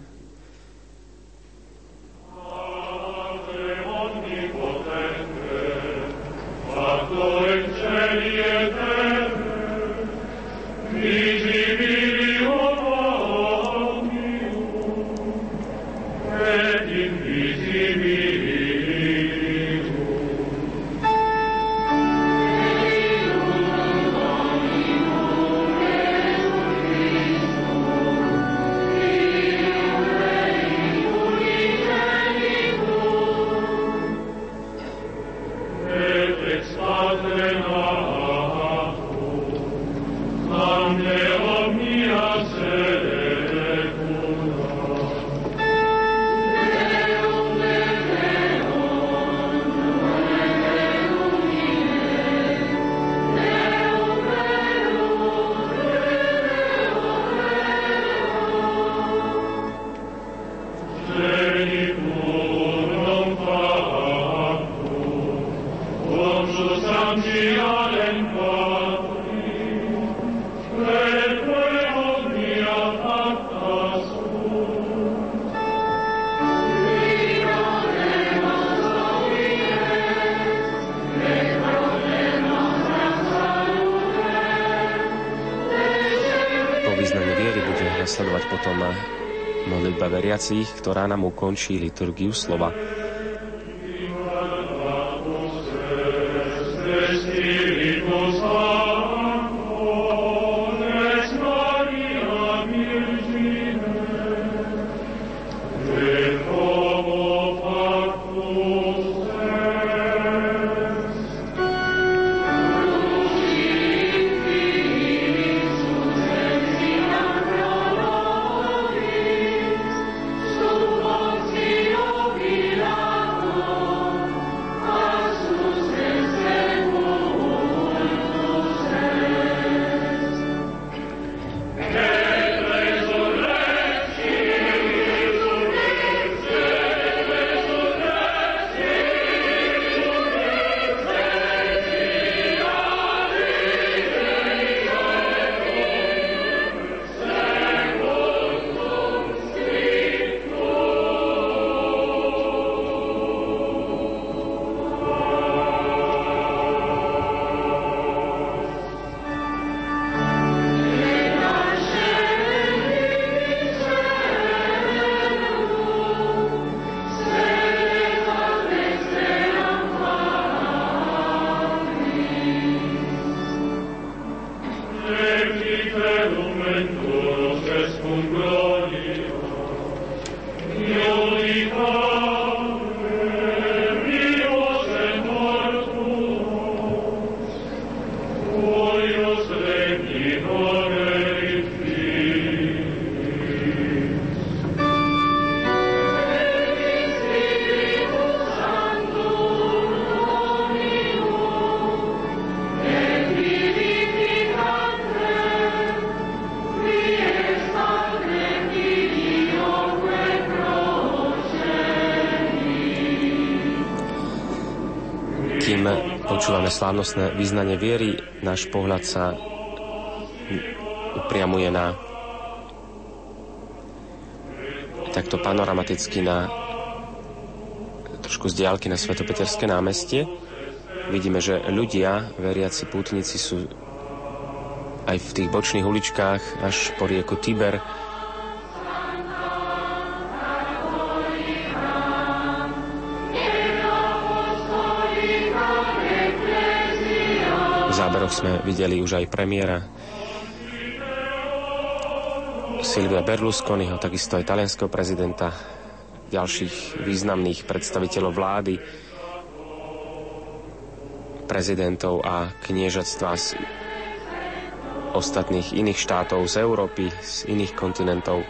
Speaker 5: Veriacich, ktorá nám ukončí liturgiu slova. Slávnostné význanie viery, náš pohľad sa upriamuje na takto panoramaticky na trošku z diálky na Svetopeterské námestie. Vidíme, že ľudia, veriaci pútnici sú aj v tých bočných uličkách až po rieku Tiber záberoch sme videli už aj premiéra Silvia Berlusconiho, takisto aj talianského prezidenta, ďalších významných predstaviteľov vlády, prezidentov a kniežatstva z ostatných iných štátov z Európy, z iných kontinentov.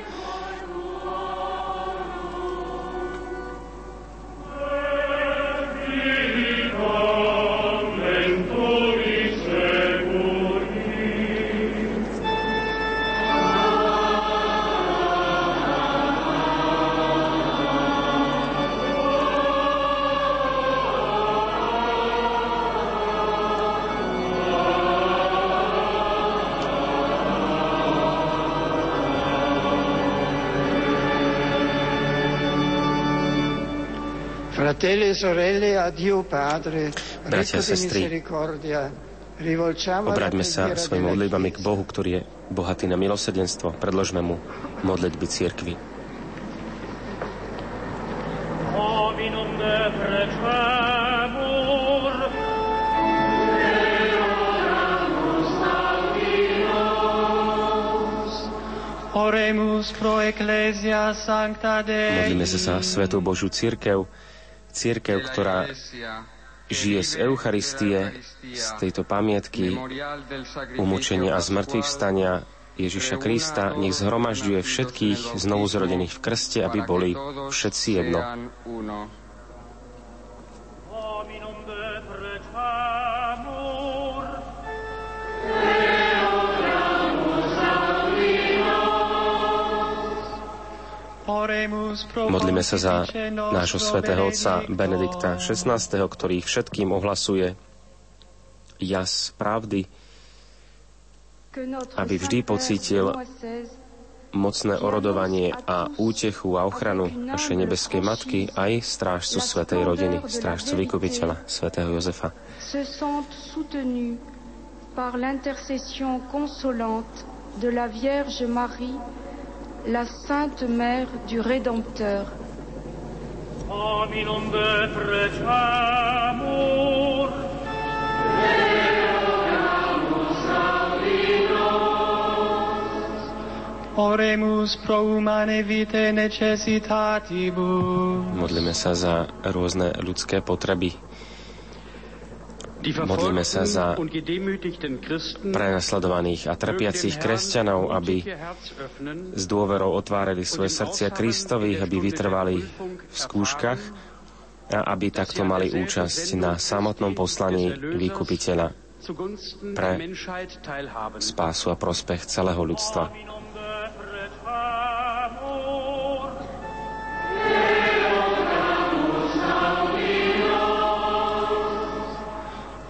Speaker 5: Bratia a sestry, Obráťme sa svojimi modlitbami k. Bohu, ktorý je bohatý na milosrdenstvo. Predložme mu modlitby
Speaker 10: precemur, Oremus pro ecclesia sancta Dei.
Speaker 5: Modlíme sa za Svetú Božiu církev, církev, ktorá žije z Eucharistie, z tejto pamiatky umúčenia a zmrtvých vstania Ježiša Krista, nech zhromažďuje všetkých znovuzrodených v krste, aby boli všetci jedno. Modlíme sa za nášho svätého otca. Benedikta XVI, ktorý všetkým ohlasuje jas pravdy, aby vždy pocítil mocné orodovanie a útechu a ochranu našej nebeskej matky aj strážcu Svetej rodiny, strážcu vykupiteľa Svetého Jozefa.
Speaker 7: par l'intercession consolante de la Vierge Marie, la Sainte Mère du Rédempteur.
Speaker 10: Oremus pro humane vitae necessitatibus.
Speaker 5: Modlíme sa za rôzne ľudské potreby. Modlíme sa za prenasledovaných a trpiacich kresťanov, aby s dôverou otvárali svoje srdcia Kristových, aby vytrvali v skúškach a aby takto mali účasť na samotnom poslaní vykupiteľa pre spásu a prospech celého ľudstva.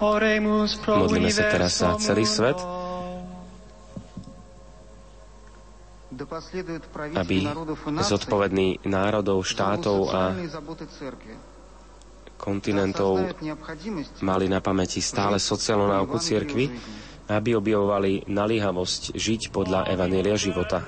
Speaker 5: Modlíme sa teraz za celý svet, aby zodpovední národov, štátov a kontinentov mali na pamäti stále sociálnu náuku cirkvi, aby objavovali naliehavosť žiť podľa Evanília života.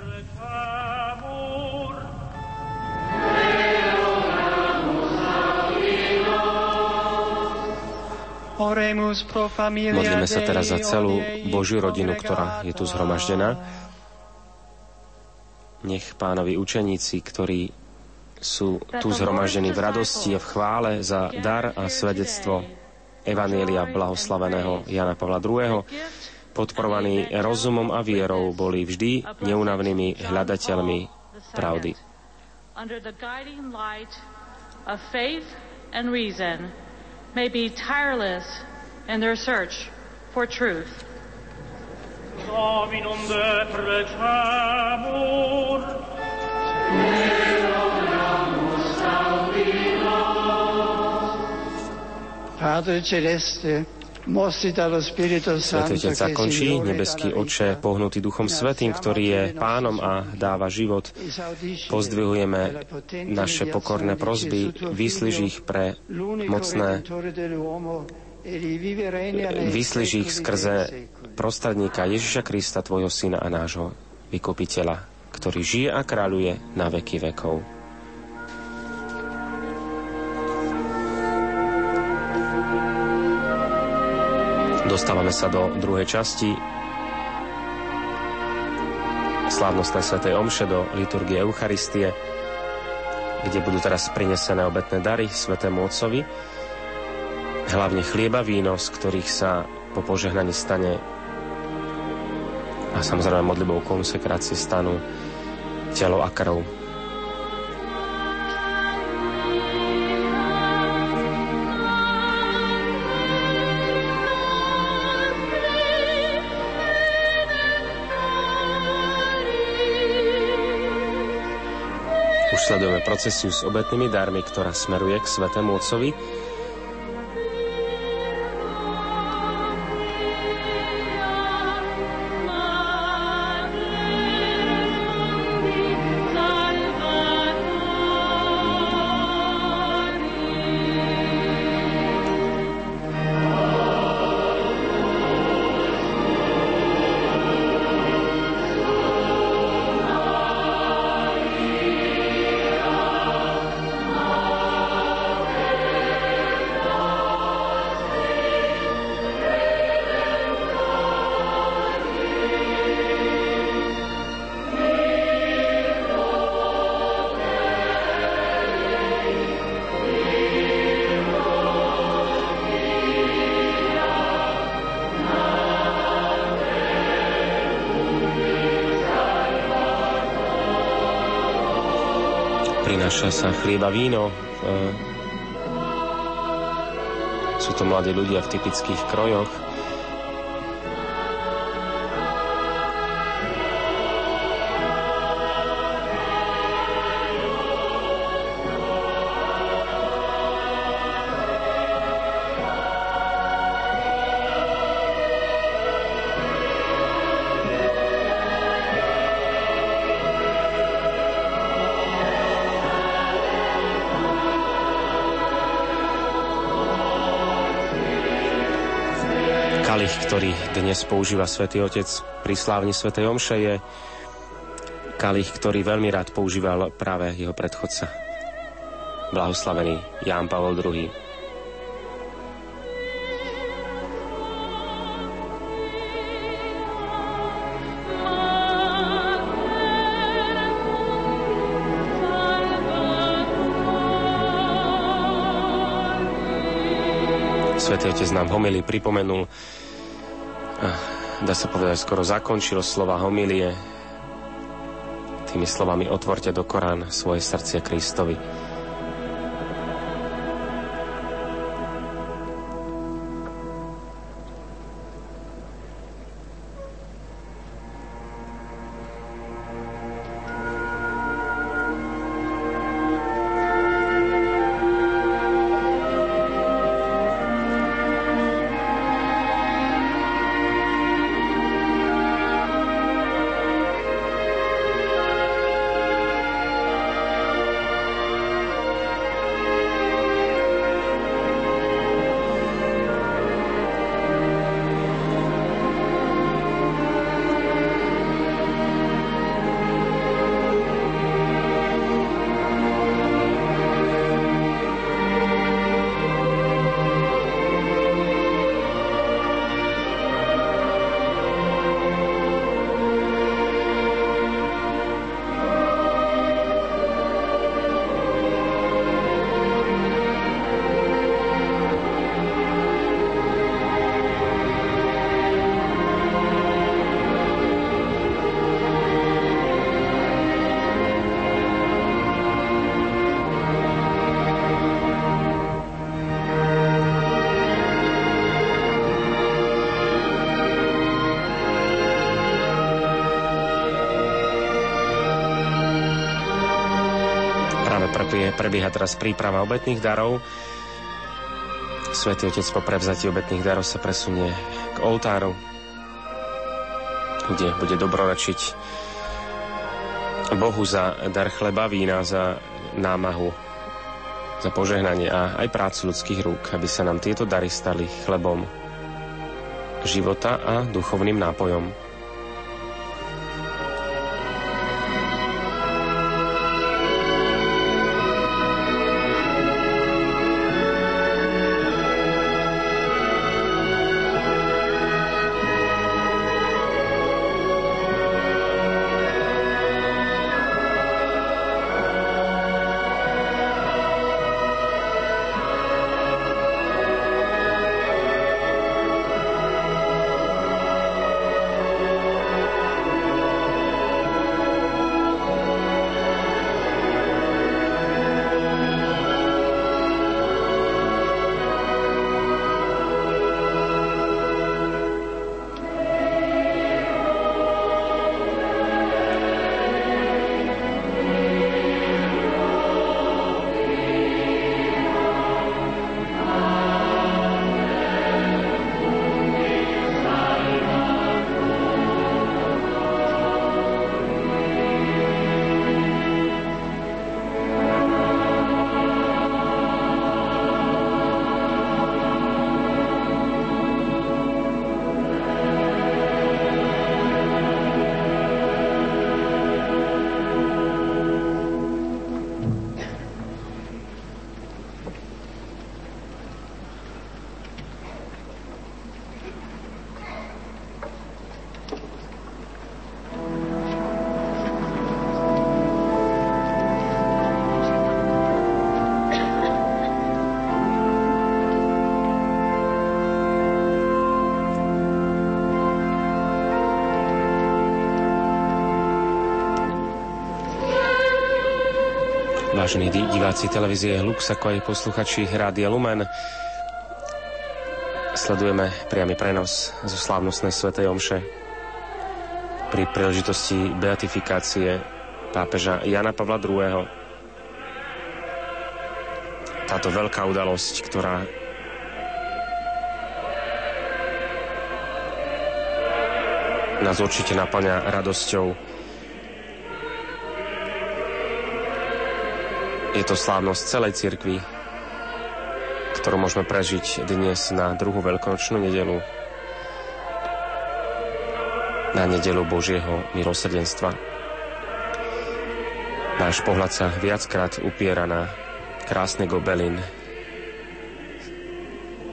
Speaker 5: Modlíme sa teraz za celú Božiu rodinu, ktorá je tu zhromaždená. Nech pánovi učeníci, ktorí sú tu zhromaždení v radosti a v chvále za dar a svedectvo Evanielia blahoslaveného Jana Pavla II. podporovaní rozumom a vierou, boli vždy neunavnými hľadateľmi pravdy.
Speaker 14: under the guiding light of faith and reason, may be tireless in their search for truth.
Speaker 10: Dominum de precemur,
Speaker 11: Padre Celeste,
Speaker 5: Svetý Otec zakončí, nebeský Oče, pohnutý Duchom Svetým, ktorý je pánom a dáva život. Pozdvihujeme naše pokorné prosby, vyslíž ich pre mocné, vyslíž ich skrze prostredníka Ježiša Krista, Tvojho Syna a nášho vykupiteľa, ktorý žije a kráľuje na veky vekov. Dostávame sa do druhej časti slávnostnej svetej omše do liturgie Eucharistie, kde budú teraz prinesené obetné dary svetému Otcovi, hlavne chlieba, víno, z ktorých sa po požehnaní stane a samozrejme modlibou konsekrácie stanú telo a krv. Sledujeme procesiu s obetnými darmi, ktorá smeruje k Svetému Otcovi. Prináša sa chlieba, víno. Sú to mladí ľudia v typických krojoch. Dnes používa svätý Otec pri slávni svätej Omše, je kalich, ktorý veľmi rád používal práve jeho predchodca, blahoslavený Ján Pavol II. Svetý Otec nám homily pripomenul dá sa povedať, skoro zakončil slova homilie tými slovami otvorte do Korán svoje srdcia Kristovi. Teraz príprava obetných darov. Svetý Otec po prevzatí obetných darov sa presunie k oltáru, kde bude dobroračiť Bohu za dar chleba, vína, za námahu, za požehnanie a aj prácu ľudských rúk, aby sa nám tieto dary stali chlebom života a duchovným nápojom. Vážení diváci televízie Lux, ako aj posluchači Rádia Lumen, sledujeme priamy prenos zo slávnostnej svätej Omše pri príležitosti beatifikácie pápeža Jana Pavla II. Táto veľká udalosť, ktorá nás určite naplňa radosťou Je to slávnosť celej cirkvi, ktorú môžeme prežiť dnes na druhú veľkonočnú nedelu, na nedelu Božieho milosrdenstva. Náš pohľad sa viackrát upiera na krásny gobelin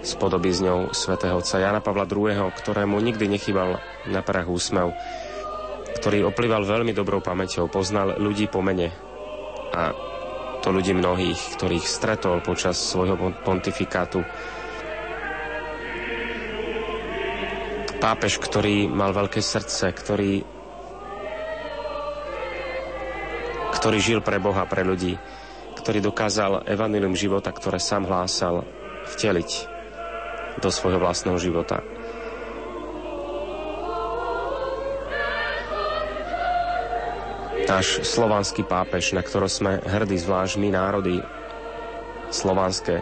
Speaker 5: s podobizňou svätého otca Jana Pavla II., ktorému nikdy nechýbal na prach úsmev, ktorý oplýval veľmi dobrou pamäťou, poznal ľudí po mene a to ľudí mnohých, ktorých stretol počas svojho pontifikátu. Pápež, ktorý mal veľké srdce, ktorý, ktorý žil pre Boha, pre ľudí, ktorý dokázal evanilium života, ktoré sám hlásal, vteliť do svojho vlastného života. Náš slovanský pápež, na ktorý sme hrdí zvlášť my národy slovanské,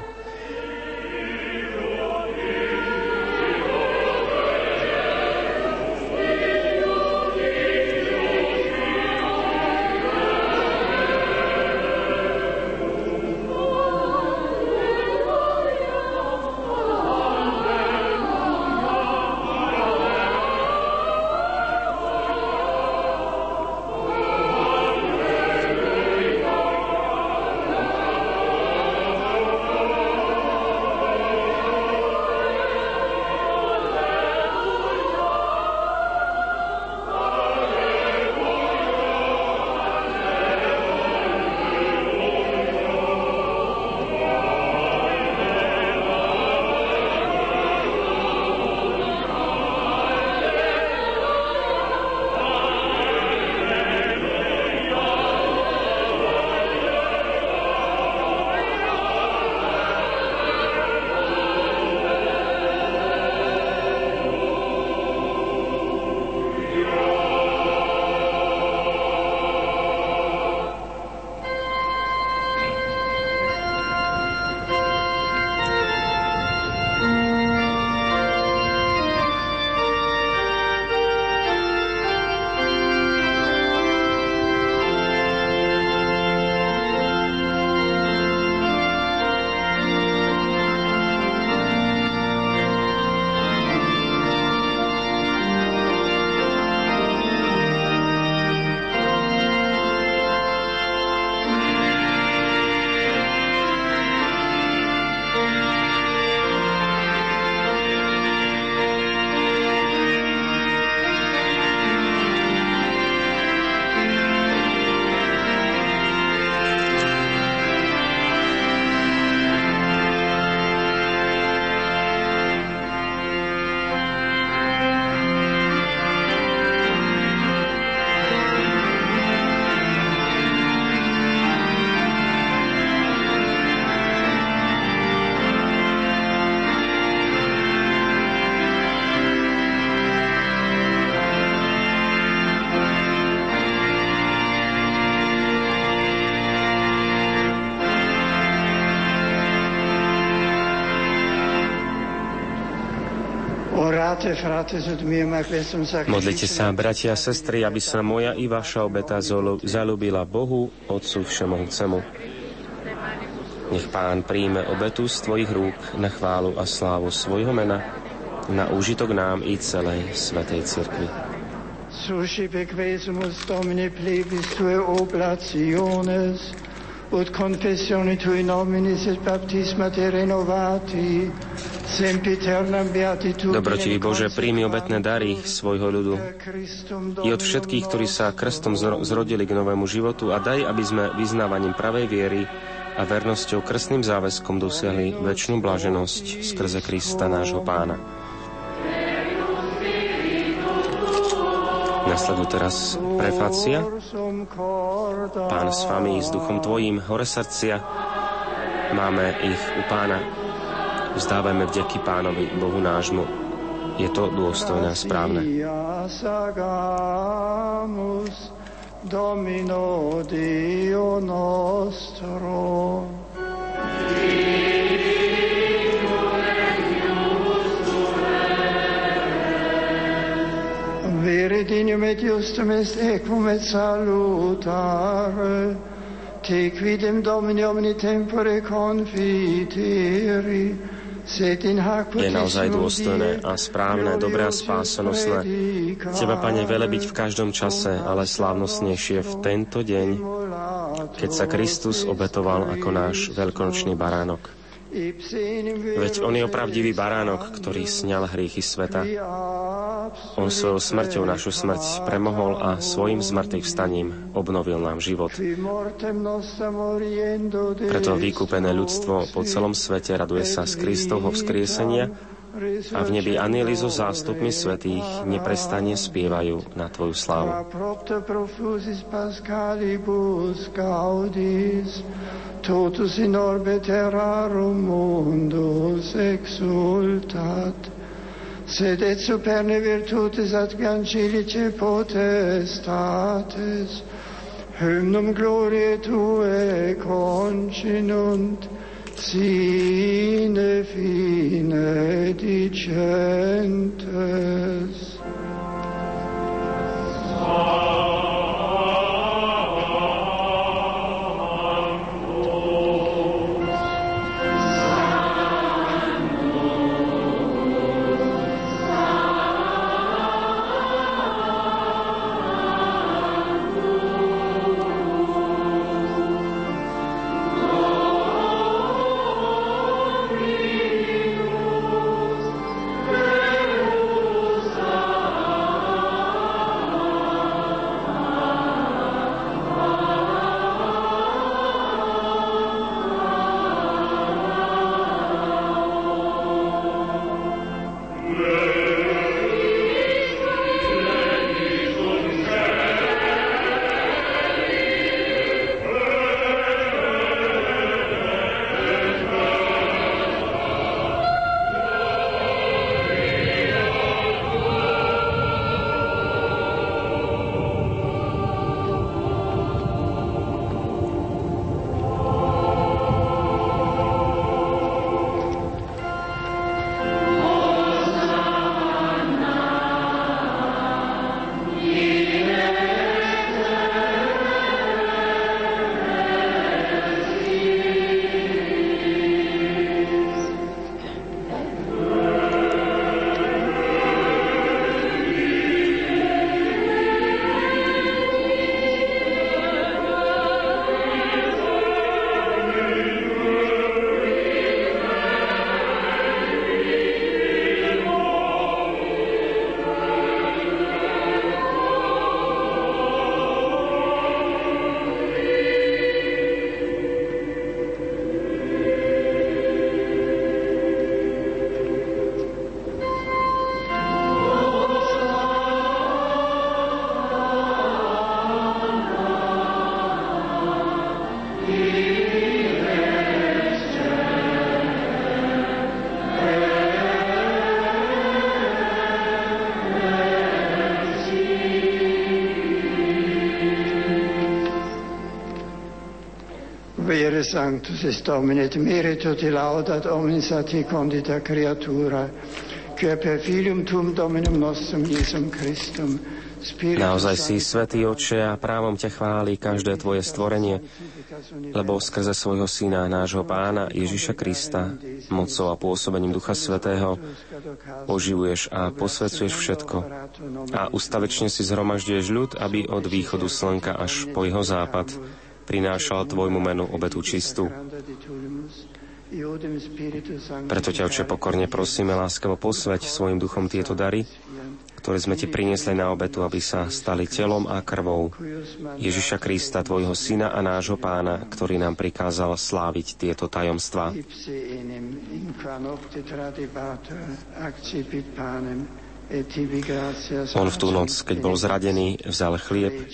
Speaker 5: Modlite sa, bratia a sestry, aby sa moja i vaša obeta zalúbila Bohu, Otcu Všemohúcemu. Nech Pán príjme obetu z Tvojich rúk na chválu a slávu svojho mena, na úžitok nám i celej Svetej Cirkvi. Suscipe quesumus Domine plebis Tue oblationes, ut confessione Tui nominis et baptisma Te renovati, Dobrotivý Bože, príjmi obetné dary svojho ľudu i od všetkých, ktorí sa krstom zrodili k novému životu a daj, aby sme vyznávaním pravej viery a vernosťou krstným záväzkom dosiahli väčšinu blaženosť skrze Krista nášho Pána. Na Nasledujú teraz prefácia. Pán s vami, s duchom tvojím, hore srdcia. Máme ich u pána. Vzdávajme vďaky pánovi, Bohu nášmu. Je to dôstojné a správne. Domino Dio nostro.
Speaker 11: Vere dignum et justum est equum et salutare, te quidem Domini omni tempore confiteri,
Speaker 5: je naozaj dôstojné a správne, dobré a spásonosné. Teba, Pane, velebiť v každom čase, ale slávnostnejšie v tento deň, keď sa Kristus obetoval ako náš veľkonočný baránok. Veď on je opravdivý baránok, ktorý sňal hriechy sveta. On svojou smrťou našu smrť premohol a svojim zmrtvých vstaním obnovil nám život. Preto vykúpené ľudstvo po celom svete raduje sa z Kristovho vzkriesenia a v nebi anieli so zástupmi svetých neprestane spievajú na Tvoju slávu.
Speaker 11: Totus in orbe terrarum mundus exultat, sed et superne virtutis ad gancilice potestates, hymnum gloriae Tue concinunt, Ține fine dicentes. Amen. Sanctus est Domine, et merito ti laudat omnis a ti condita creatura, que per filium tum Dominum nostrum Iesum Christum.
Speaker 5: Naozaj si svetý oče a právom ťa chváli každé tvoje stvorenie, lebo skrze svojho syna, nášho pána Ježiša Krista, mocou a pôsobením Ducha Svetého, oživuješ a posvecuješ všetko. A ustavečne si zhromažďuješ ľud, aby od východu slnka až po jeho západ prinášal Tvojmu menu obetu čistú. Preto ťa, Oče, pokorne prosíme, láskavo posveť svojim duchom tieto dary, ktoré sme Ti priniesli na obetu, aby sa stali telom a krvou Ježiša Krista, Tvojho Syna a nášho Pána, ktorý nám prikázal sláviť tieto tajomstvá. On v tú noc, keď bol zradený, vzal chlieb,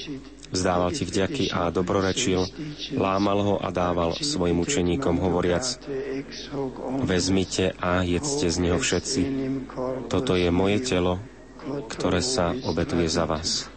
Speaker 5: vzdával ti vďaky a dobrorečil, lámal ho a dával svojim učeníkom, hovoriac, vezmite a jedzte z neho všetci. Toto je moje telo, ktoré sa obetuje za vás.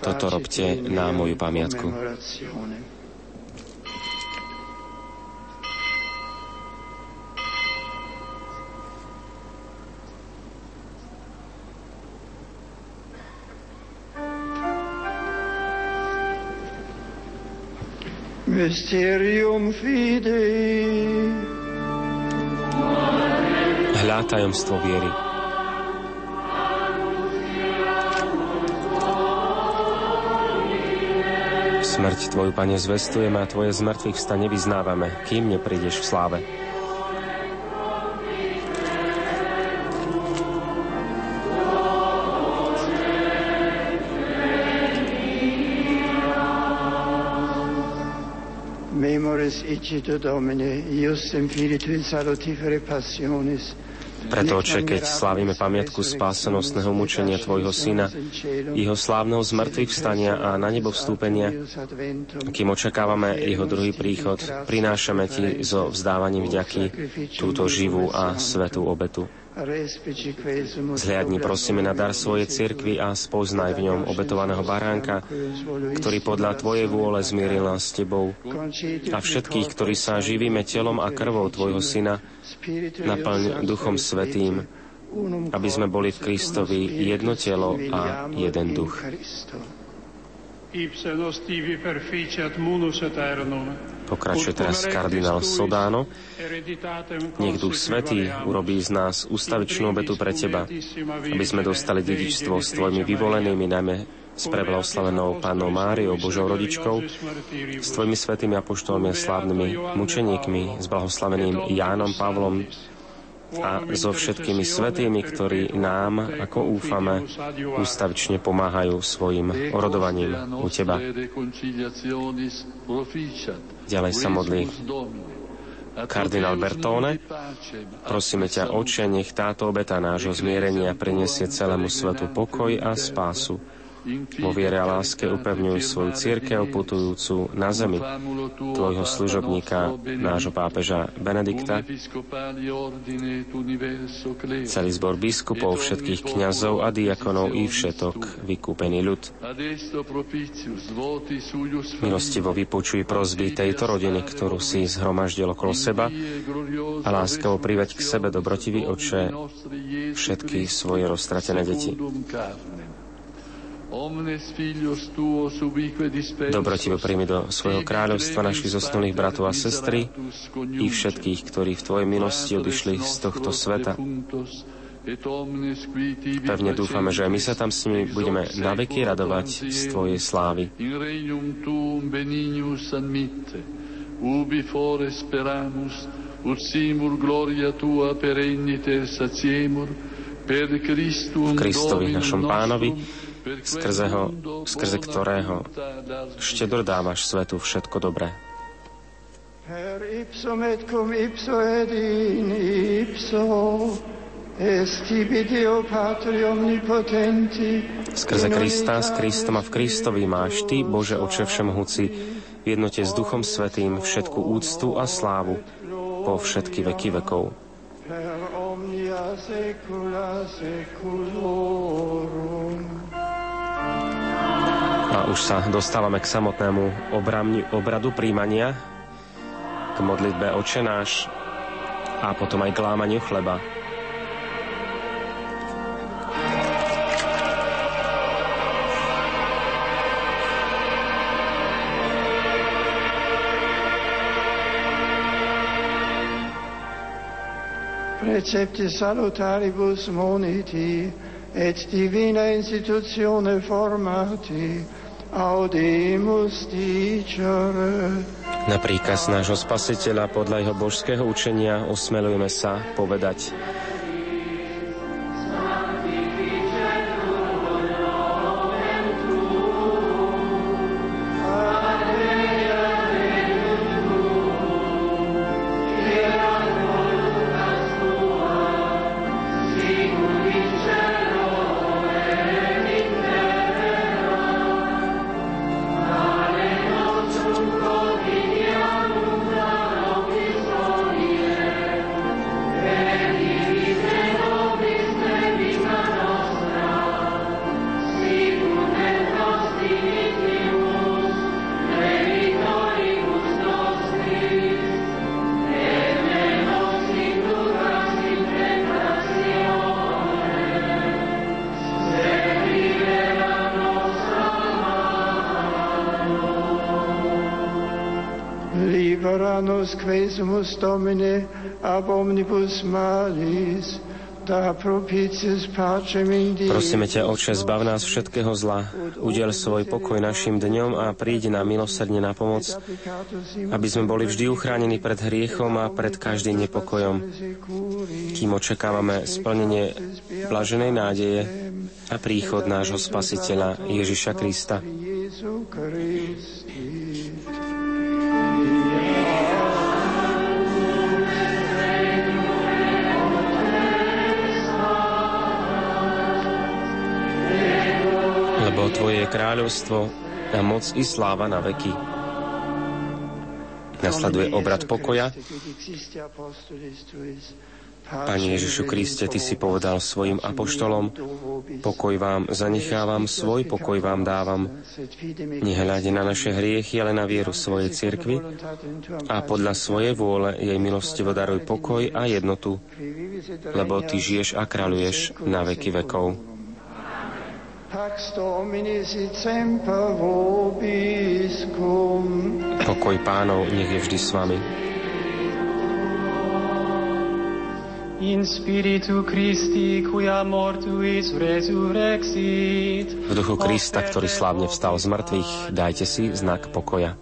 Speaker 5: Toto robte na moju pamiatku.
Speaker 11: Mysterium fidei.
Speaker 5: Hľa tajomstvo viery. Smrť Tvoju, Pane, zvestujeme a Tvoje zmrtvých vstane vyznávame, kým neprídeš v sláve.
Speaker 11: Memoris icito Domine, iustem fili tui salutifere passionis,
Speaker 5: preto, Oče, keď slávime pamiatku spásenostného mučenia Tvojho Syna, jeho slávneho zmrtvých vstania a na nebo vstúpenia, kým očakávame jeho druhý príchod, prinášame Ti so vzdávaním vďaky túto živú a svetú obetu. Zhliadni prosíme na dar svojej cirkvi a spoznaj v ňom obetovaného baránka, ktorý podľa Tvojej vôle zmieril nás s Tebou a všetkých, ktorí sa živíme telom a krvou Tvojho Syna, naplň Duchom Svetým, aby sme boli v Kristovi jedno telo a jeden duch. Pokračuje teraz kardinál Sodano. Nech Duch Svetý urobí z nás ustavičnú obetu pre Teba, aby sme dostali dedičstvo s Tvojimi vyvolenými, najmä s preblahoslavenou Pánou Máriou, Božou rodičkou, s Tvojimi svetými apoštolmi a slávnymi mučeníkmi, s blahoslaveným Jánom Pavlom, a so všetkými svetými, ktorí nám, ako úfame, ústavične pomáhajú svojim orodovaním u Teba. Ďalej sa modlí kardinál Bertone. Prosíme ťa, Oče, nech táto obeta nášho zmierenia prinesie celému svetu pokoj a spásu vo viere a láske upevňuj svoju církev putujúcu na zemi, tvojho služobníka, nášho pápeža Benedikta, celý zbor biskupov, všetkých kňazov a diakonov i všetok vykúpený ľud. Milostivo vypočuj prozby tejto rodiny, ktorú si zhromaždil okolo seba a láskavo priveď k sebe dobrotivý oče všetky svoje roztratené deti. Dobrotivo príjmi do svojho kráľovstva našich zosnulých bratov a sestry i všetkých, ktorí v Tvojej milosti odišli z tohto sveta. Pevne dúfame, že my sa tam s nimi budeme naveky radovať z Tvojej slávy. Ubi fore speramus, ut simul gloria tua perennite satiemur, per Christum Kristovi, našom pánovi, skrze, ho, skrze ktorého štedro dávaš svetu všetko dobré. Per ipsum et cum ipso et in ipso Skrze Krista, s Kristom a v Kristovi máš Ty, Bože Oče Všemohúci, v jednote s Duchom Svetým všetku úctu a slávu po všetky veky vekov. Per omnia secula seculorum. A už sa dostávame k samotnému obramni, obradu príjmania, k modlitbe očenáš a potom aj k lámaniu chleba.
Speaker 11: Precepte salutaribus moniti, et divina institutione formati, audimus dicere.
Speaker 5: Na príkaz nášho spasiteľa podľa jeho božského učenia osmelujeme sa povedať
Speaker 11: quesumus Domine ab omnibus Dei.
Speaker 5: Prosíme ťa, Oče, zbav nás všetkého zla, udel svoj pokoj našim dňom a príď nám milosrdne na pomoc, aby sme boli vždy uchránení pred hriechom a pred každým nepokojom, kým očakávame splnenie blaženej nádeje a príchod nášho Spasiteľa Ježiša Krista. Kráľovstvo a moc i sláva na veky. Nasleduje obrad pokoja. Pane Ježišu Kriste, Ty si povedal svojim apoštolom, pokoj vám zanechávam, svoj pokoj vám dávam. Nehľade na naše hriechy, ale na vieru svojej cirkvi a podľa svojej vôle jej milostivo daruj pokoj a jednotu, lebo Ty žiješ a kráľuješ na veky vekov.
Speaker 11: Pax Domini sit semper vobiscum.
Speaker 5: Pokoj pánov nech je vždy s vami.
Speaker 10: In spiritu Christi, quia mortuis resurrexit.
Speaker 5: V duchu Krista, ktorý slávne vstal z mŕtvych, dajte si znak pokoja.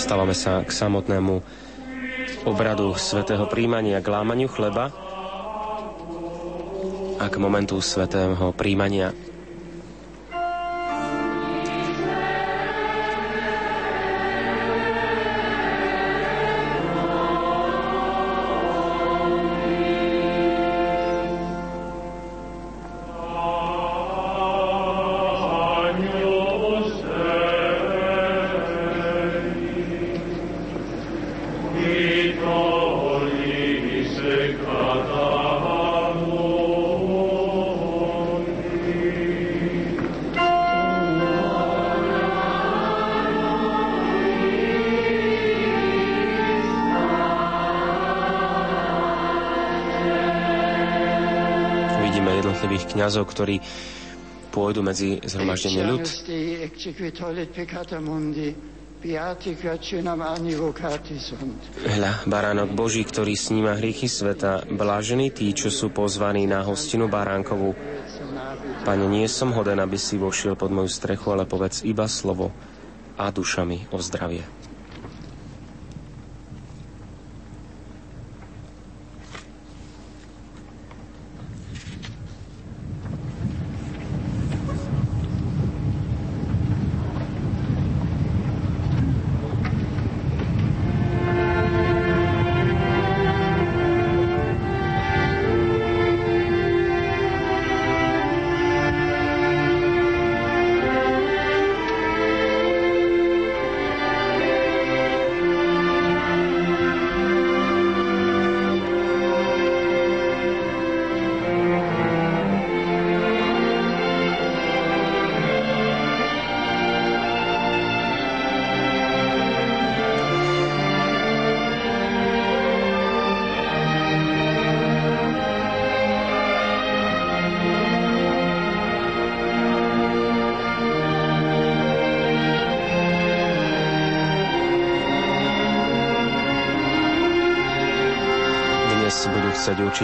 Speaker 5: Dostávame sa k samotnému obradu svätého príjmania, k lámaniu chleba a k momentu svätého príjmania. Kňazov, ktorí pôjdu medzi zhromaždenie ľud. Hľa, baránok Boží, ktorý sníma hriechy sveta, blážení tí, čo sú pozvaní na hostinu baránkovú. Pane, nie som hoden, aby si vošiel pod moju strechu, ale povedz iba slovo a dušami o zdravie.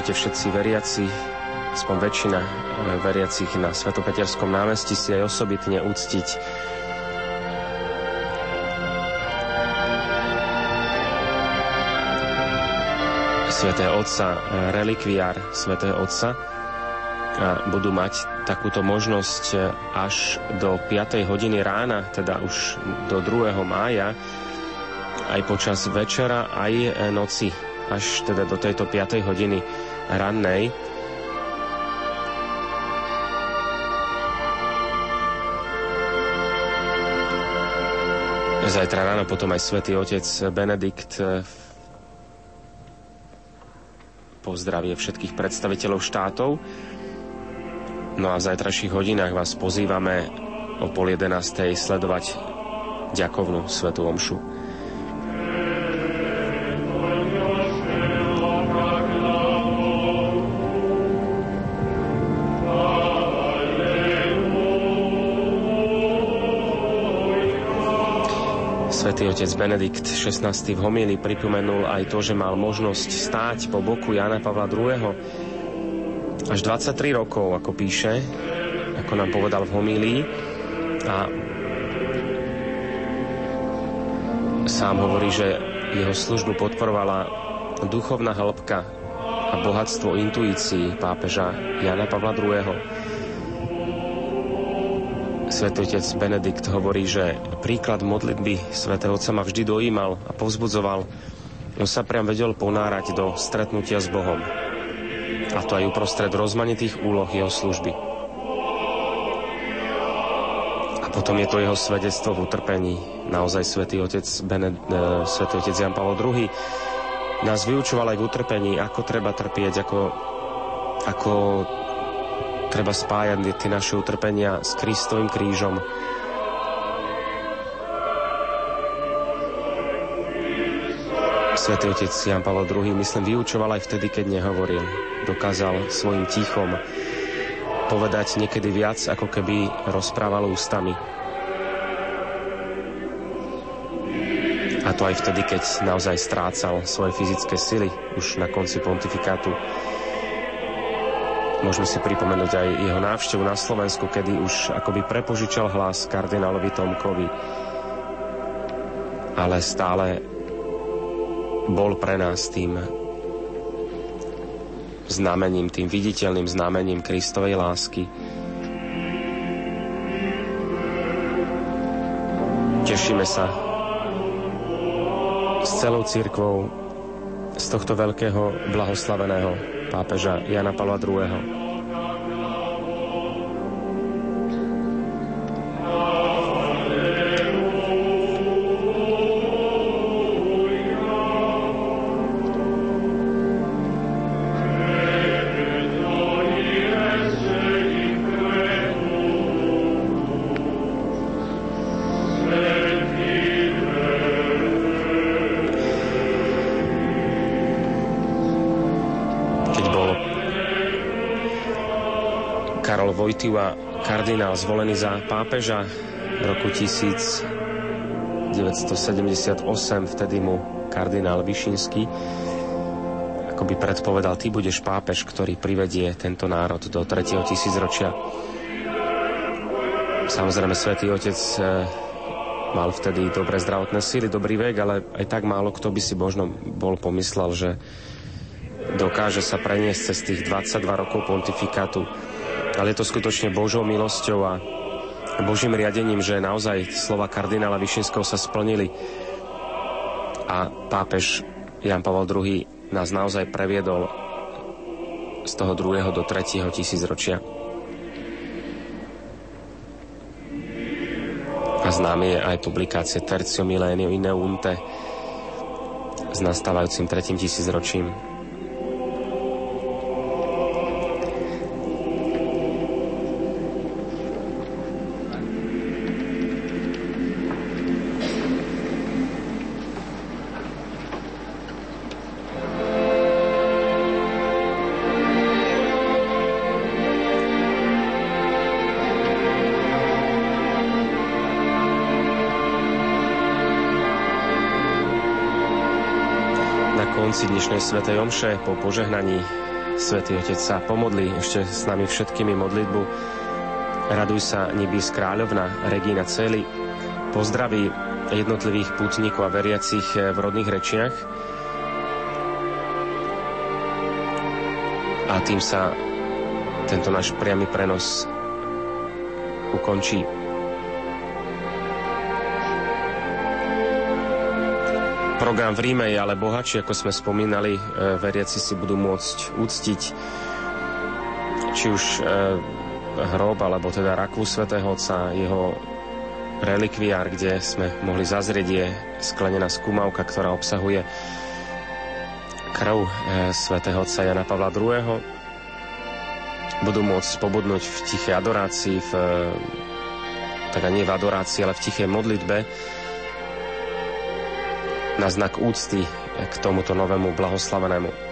Speaker 5: Určite všetci veriaci, aspoň väčšina eh, veriacich na Svetopeterskom námestí si aj osobitne uctiť svätého Otca, eh, relikviár svätého Otca a budú mať takúto možnosť eh, až do 5. hodiny rána, teda už do 2. mája, aj počas večera, aj noci, až teda do tejto 5. hodiny rannej. Zajtra ráno potom aj svätý otec Benedikt pozdravie všetkých predstaviteľov štátov. No a v zajtrajších hodinách vás pozývame o pol jedenástej sledovať ďakovnú Svetu Omšu. Svetý otec Benedikt XVI v homíli pripomenul aj to, že mal možnosť stáť po boku Jana Pavla II. až 23 rokov, ako píše, ako nám povedal v homílii. A sám hovorí, že jeho službu podporovala duchovná hĺbka a bohatstvo intuícií pápeža Jana Pavla II. Svetý otec Benedikt hovorí, že príklad modlitby svätého Otca ma vždy dojímal a povzbudzoval. On sa priam vedel ponárať do stretnutia s Bohom. A to aj uprostred rozmanitých úloh jeho služby. A potom je to jeho svedectvo v utrpení. Naozaj svätý otec, Bened, e, svätý otec Jan Pavel II nás vyučoval aj v utrpení, ako treba trpieť, ako, ako treba spájať tie naše utrpenia s Kristovým krížom. Svetý otec Jan Pavel II, myslím, vyučoval aj vtedy, keď nehovoril. Dokázal svojim tichom povedať niekedy viac, ako keby rozprával ústami. A to aj vtedy, keď naozaj strácal svoje fyzické sily už na konci pontifikátu. Môžeme si pripomenúť aj jeho návštevu na Slovensku, kedy už akoby prepožičal hlas kardinálovi Tomkovi. Ale stále bol pre nás tým znamením, tým viditeľným znamením Kristovej lásky. Tešíme sa s celou církvou z tohto veľkého blahoslaveného pápeža Jana Pavla II. Wojtyła kardinál zvolený za pápeža v roku 1978, vtedy mu kardinál Višinský by predpovedal, ty budeš pápež, ktorý privedie tento národ do 3. tisícročia. Samozrejme, svätý Otec eh, mal vtedy dobré zdravotné síly, dobrý vek, ale aj tak málo kto by si možno bol pomyslel, že dokáže sa preniesť cez tých 22 rokov pontifikátu ale je to skutočne Božou milosťou a Božím riadením, že naozaj slova kardinála Višinského sa splnili a pápež Jan Pavel II nás naozaj previedol z toho druhého do tretieho tisícročia. A známy je aj publikácie Tercio Milenio Ineunte s nastávajúcim tretím tisícročím. Konci dnešnej svätej Omše po požehnaní Svetý Otec sa pomodlí ešte s nami všetkými modlitbu. Raduj sa, Nibís kráľovna, Regína Celi. Pozdraví jednotlivých pútnikov a veriacich v rodných rečiach. A tým sa tento náš priamy prenos ukončí. Program v Ríme je ale bohatší, ako sme spomínali. E, veriaci si budú môcť úctiť či už e, hrob, alebo teda rakvu svätého Otca, jeho relikviár, kde sme mohli zazrieť je sklenená skúmavka, ktorá obsahuje krv e, svätého Otca Jana Pavla II. Budú môcť pobudnúť v tichej adorácii, v, teda nie v adorácii, ale v tichej modlitbe, na znak úcty k tomuto novému blahoslavenému.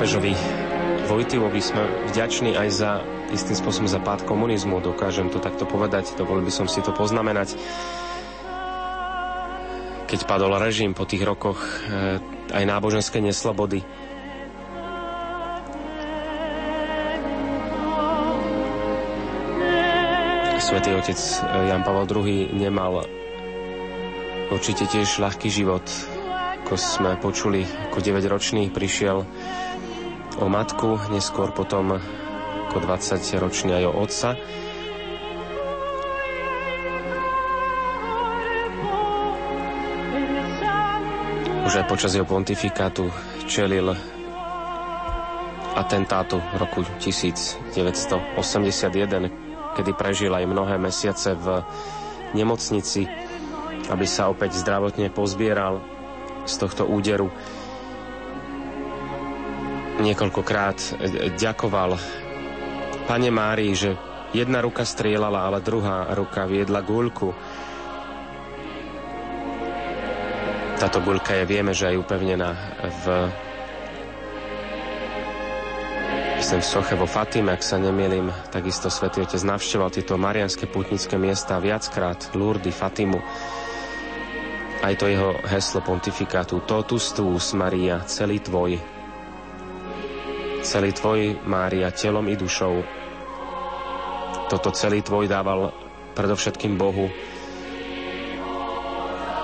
Speaker 5: Pápežovi Vojtilovi sme vďační aj za istým spôsobom za pád komunizmu, dokážem to takto povedať, dovolil by som si to poznamenať. Keď padol režim po tých rokoch eh, aj náboženské neslobody, Svetý otec eh, Jan Pavel II nemal určite tiež ľahký život. Ako sme počuli, ako 9-ročný prišiel o matku, neskôr potom ako 20-ročný aj o otca. Už aj počas jeho pontifikátu čelil atentátu roku 1981, kedy prežil aj mnohé mesiace v nemocnici, aby sa opäť zdravotne pozbieral z tohto úderu niekoľkokrát e, ďakoval Pane Márii, že jedna ruka strieľala, ale druhá ruka viedla guľku. Táto guľka je, vieme, že je upevnená v myslím, v soche vo Fatime, ak sa nemielim, takisto svätý Otec navšteval tieto marianské putnické miesta viackrát, Lourdes, Fatimu. Aj to jeho heslo pontifikátu, totus tuus, Maria, celý tvoj, celý tvoj, Mária, telom i dušou. Toto celý tvoj dával predovšetkým Bohu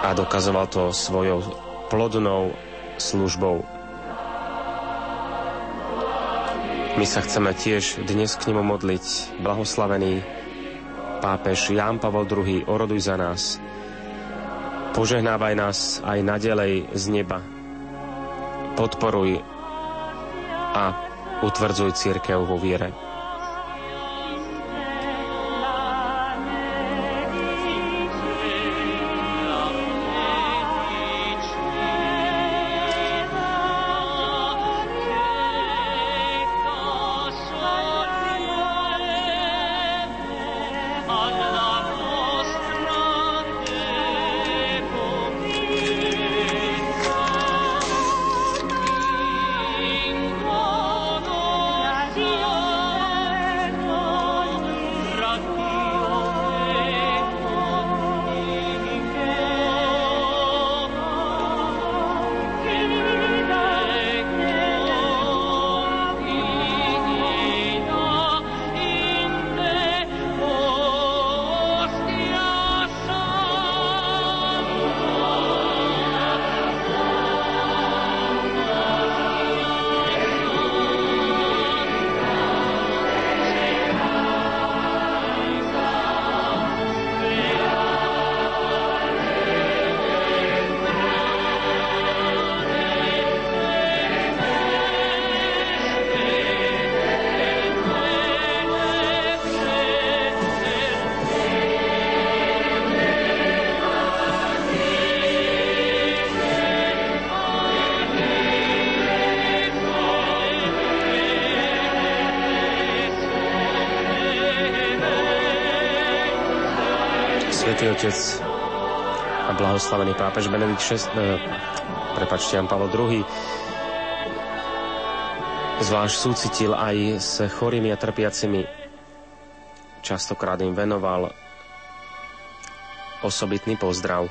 Speaker 5: a dokazoval to svojou plodnou službou. My sa chceme tiež dnes k nemu modliť. Blahoslavený pápež Ján Pavol II, oroduj za nás. Požehnávaj nás aj nadalej z neba. Podporuj a utvrdzuj církev vo viere. Pápež Benedikt VI, e, prepačte, Jan Pavel II, zvlášť súcitil aj s chorými a trpiacimi. Častokrát im venoval osobitný pozdrav.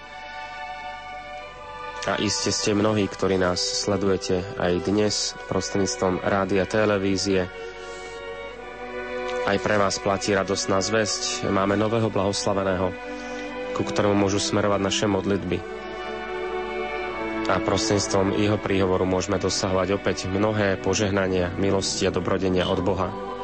Speaker 5: A iste ste mnohí, ktorí nás sledujete aj dnes prostredníctvom rádia, televízie. Aj pre vás platí radosná zväzť. Máme nového blahoslaveného, ku ktorému môžu smerovať naše modlitby. A prostredníctvom jeho príhovoru môžeme dosahovať opäť mnohé požehnania, milosti a dobrodenia od Boha.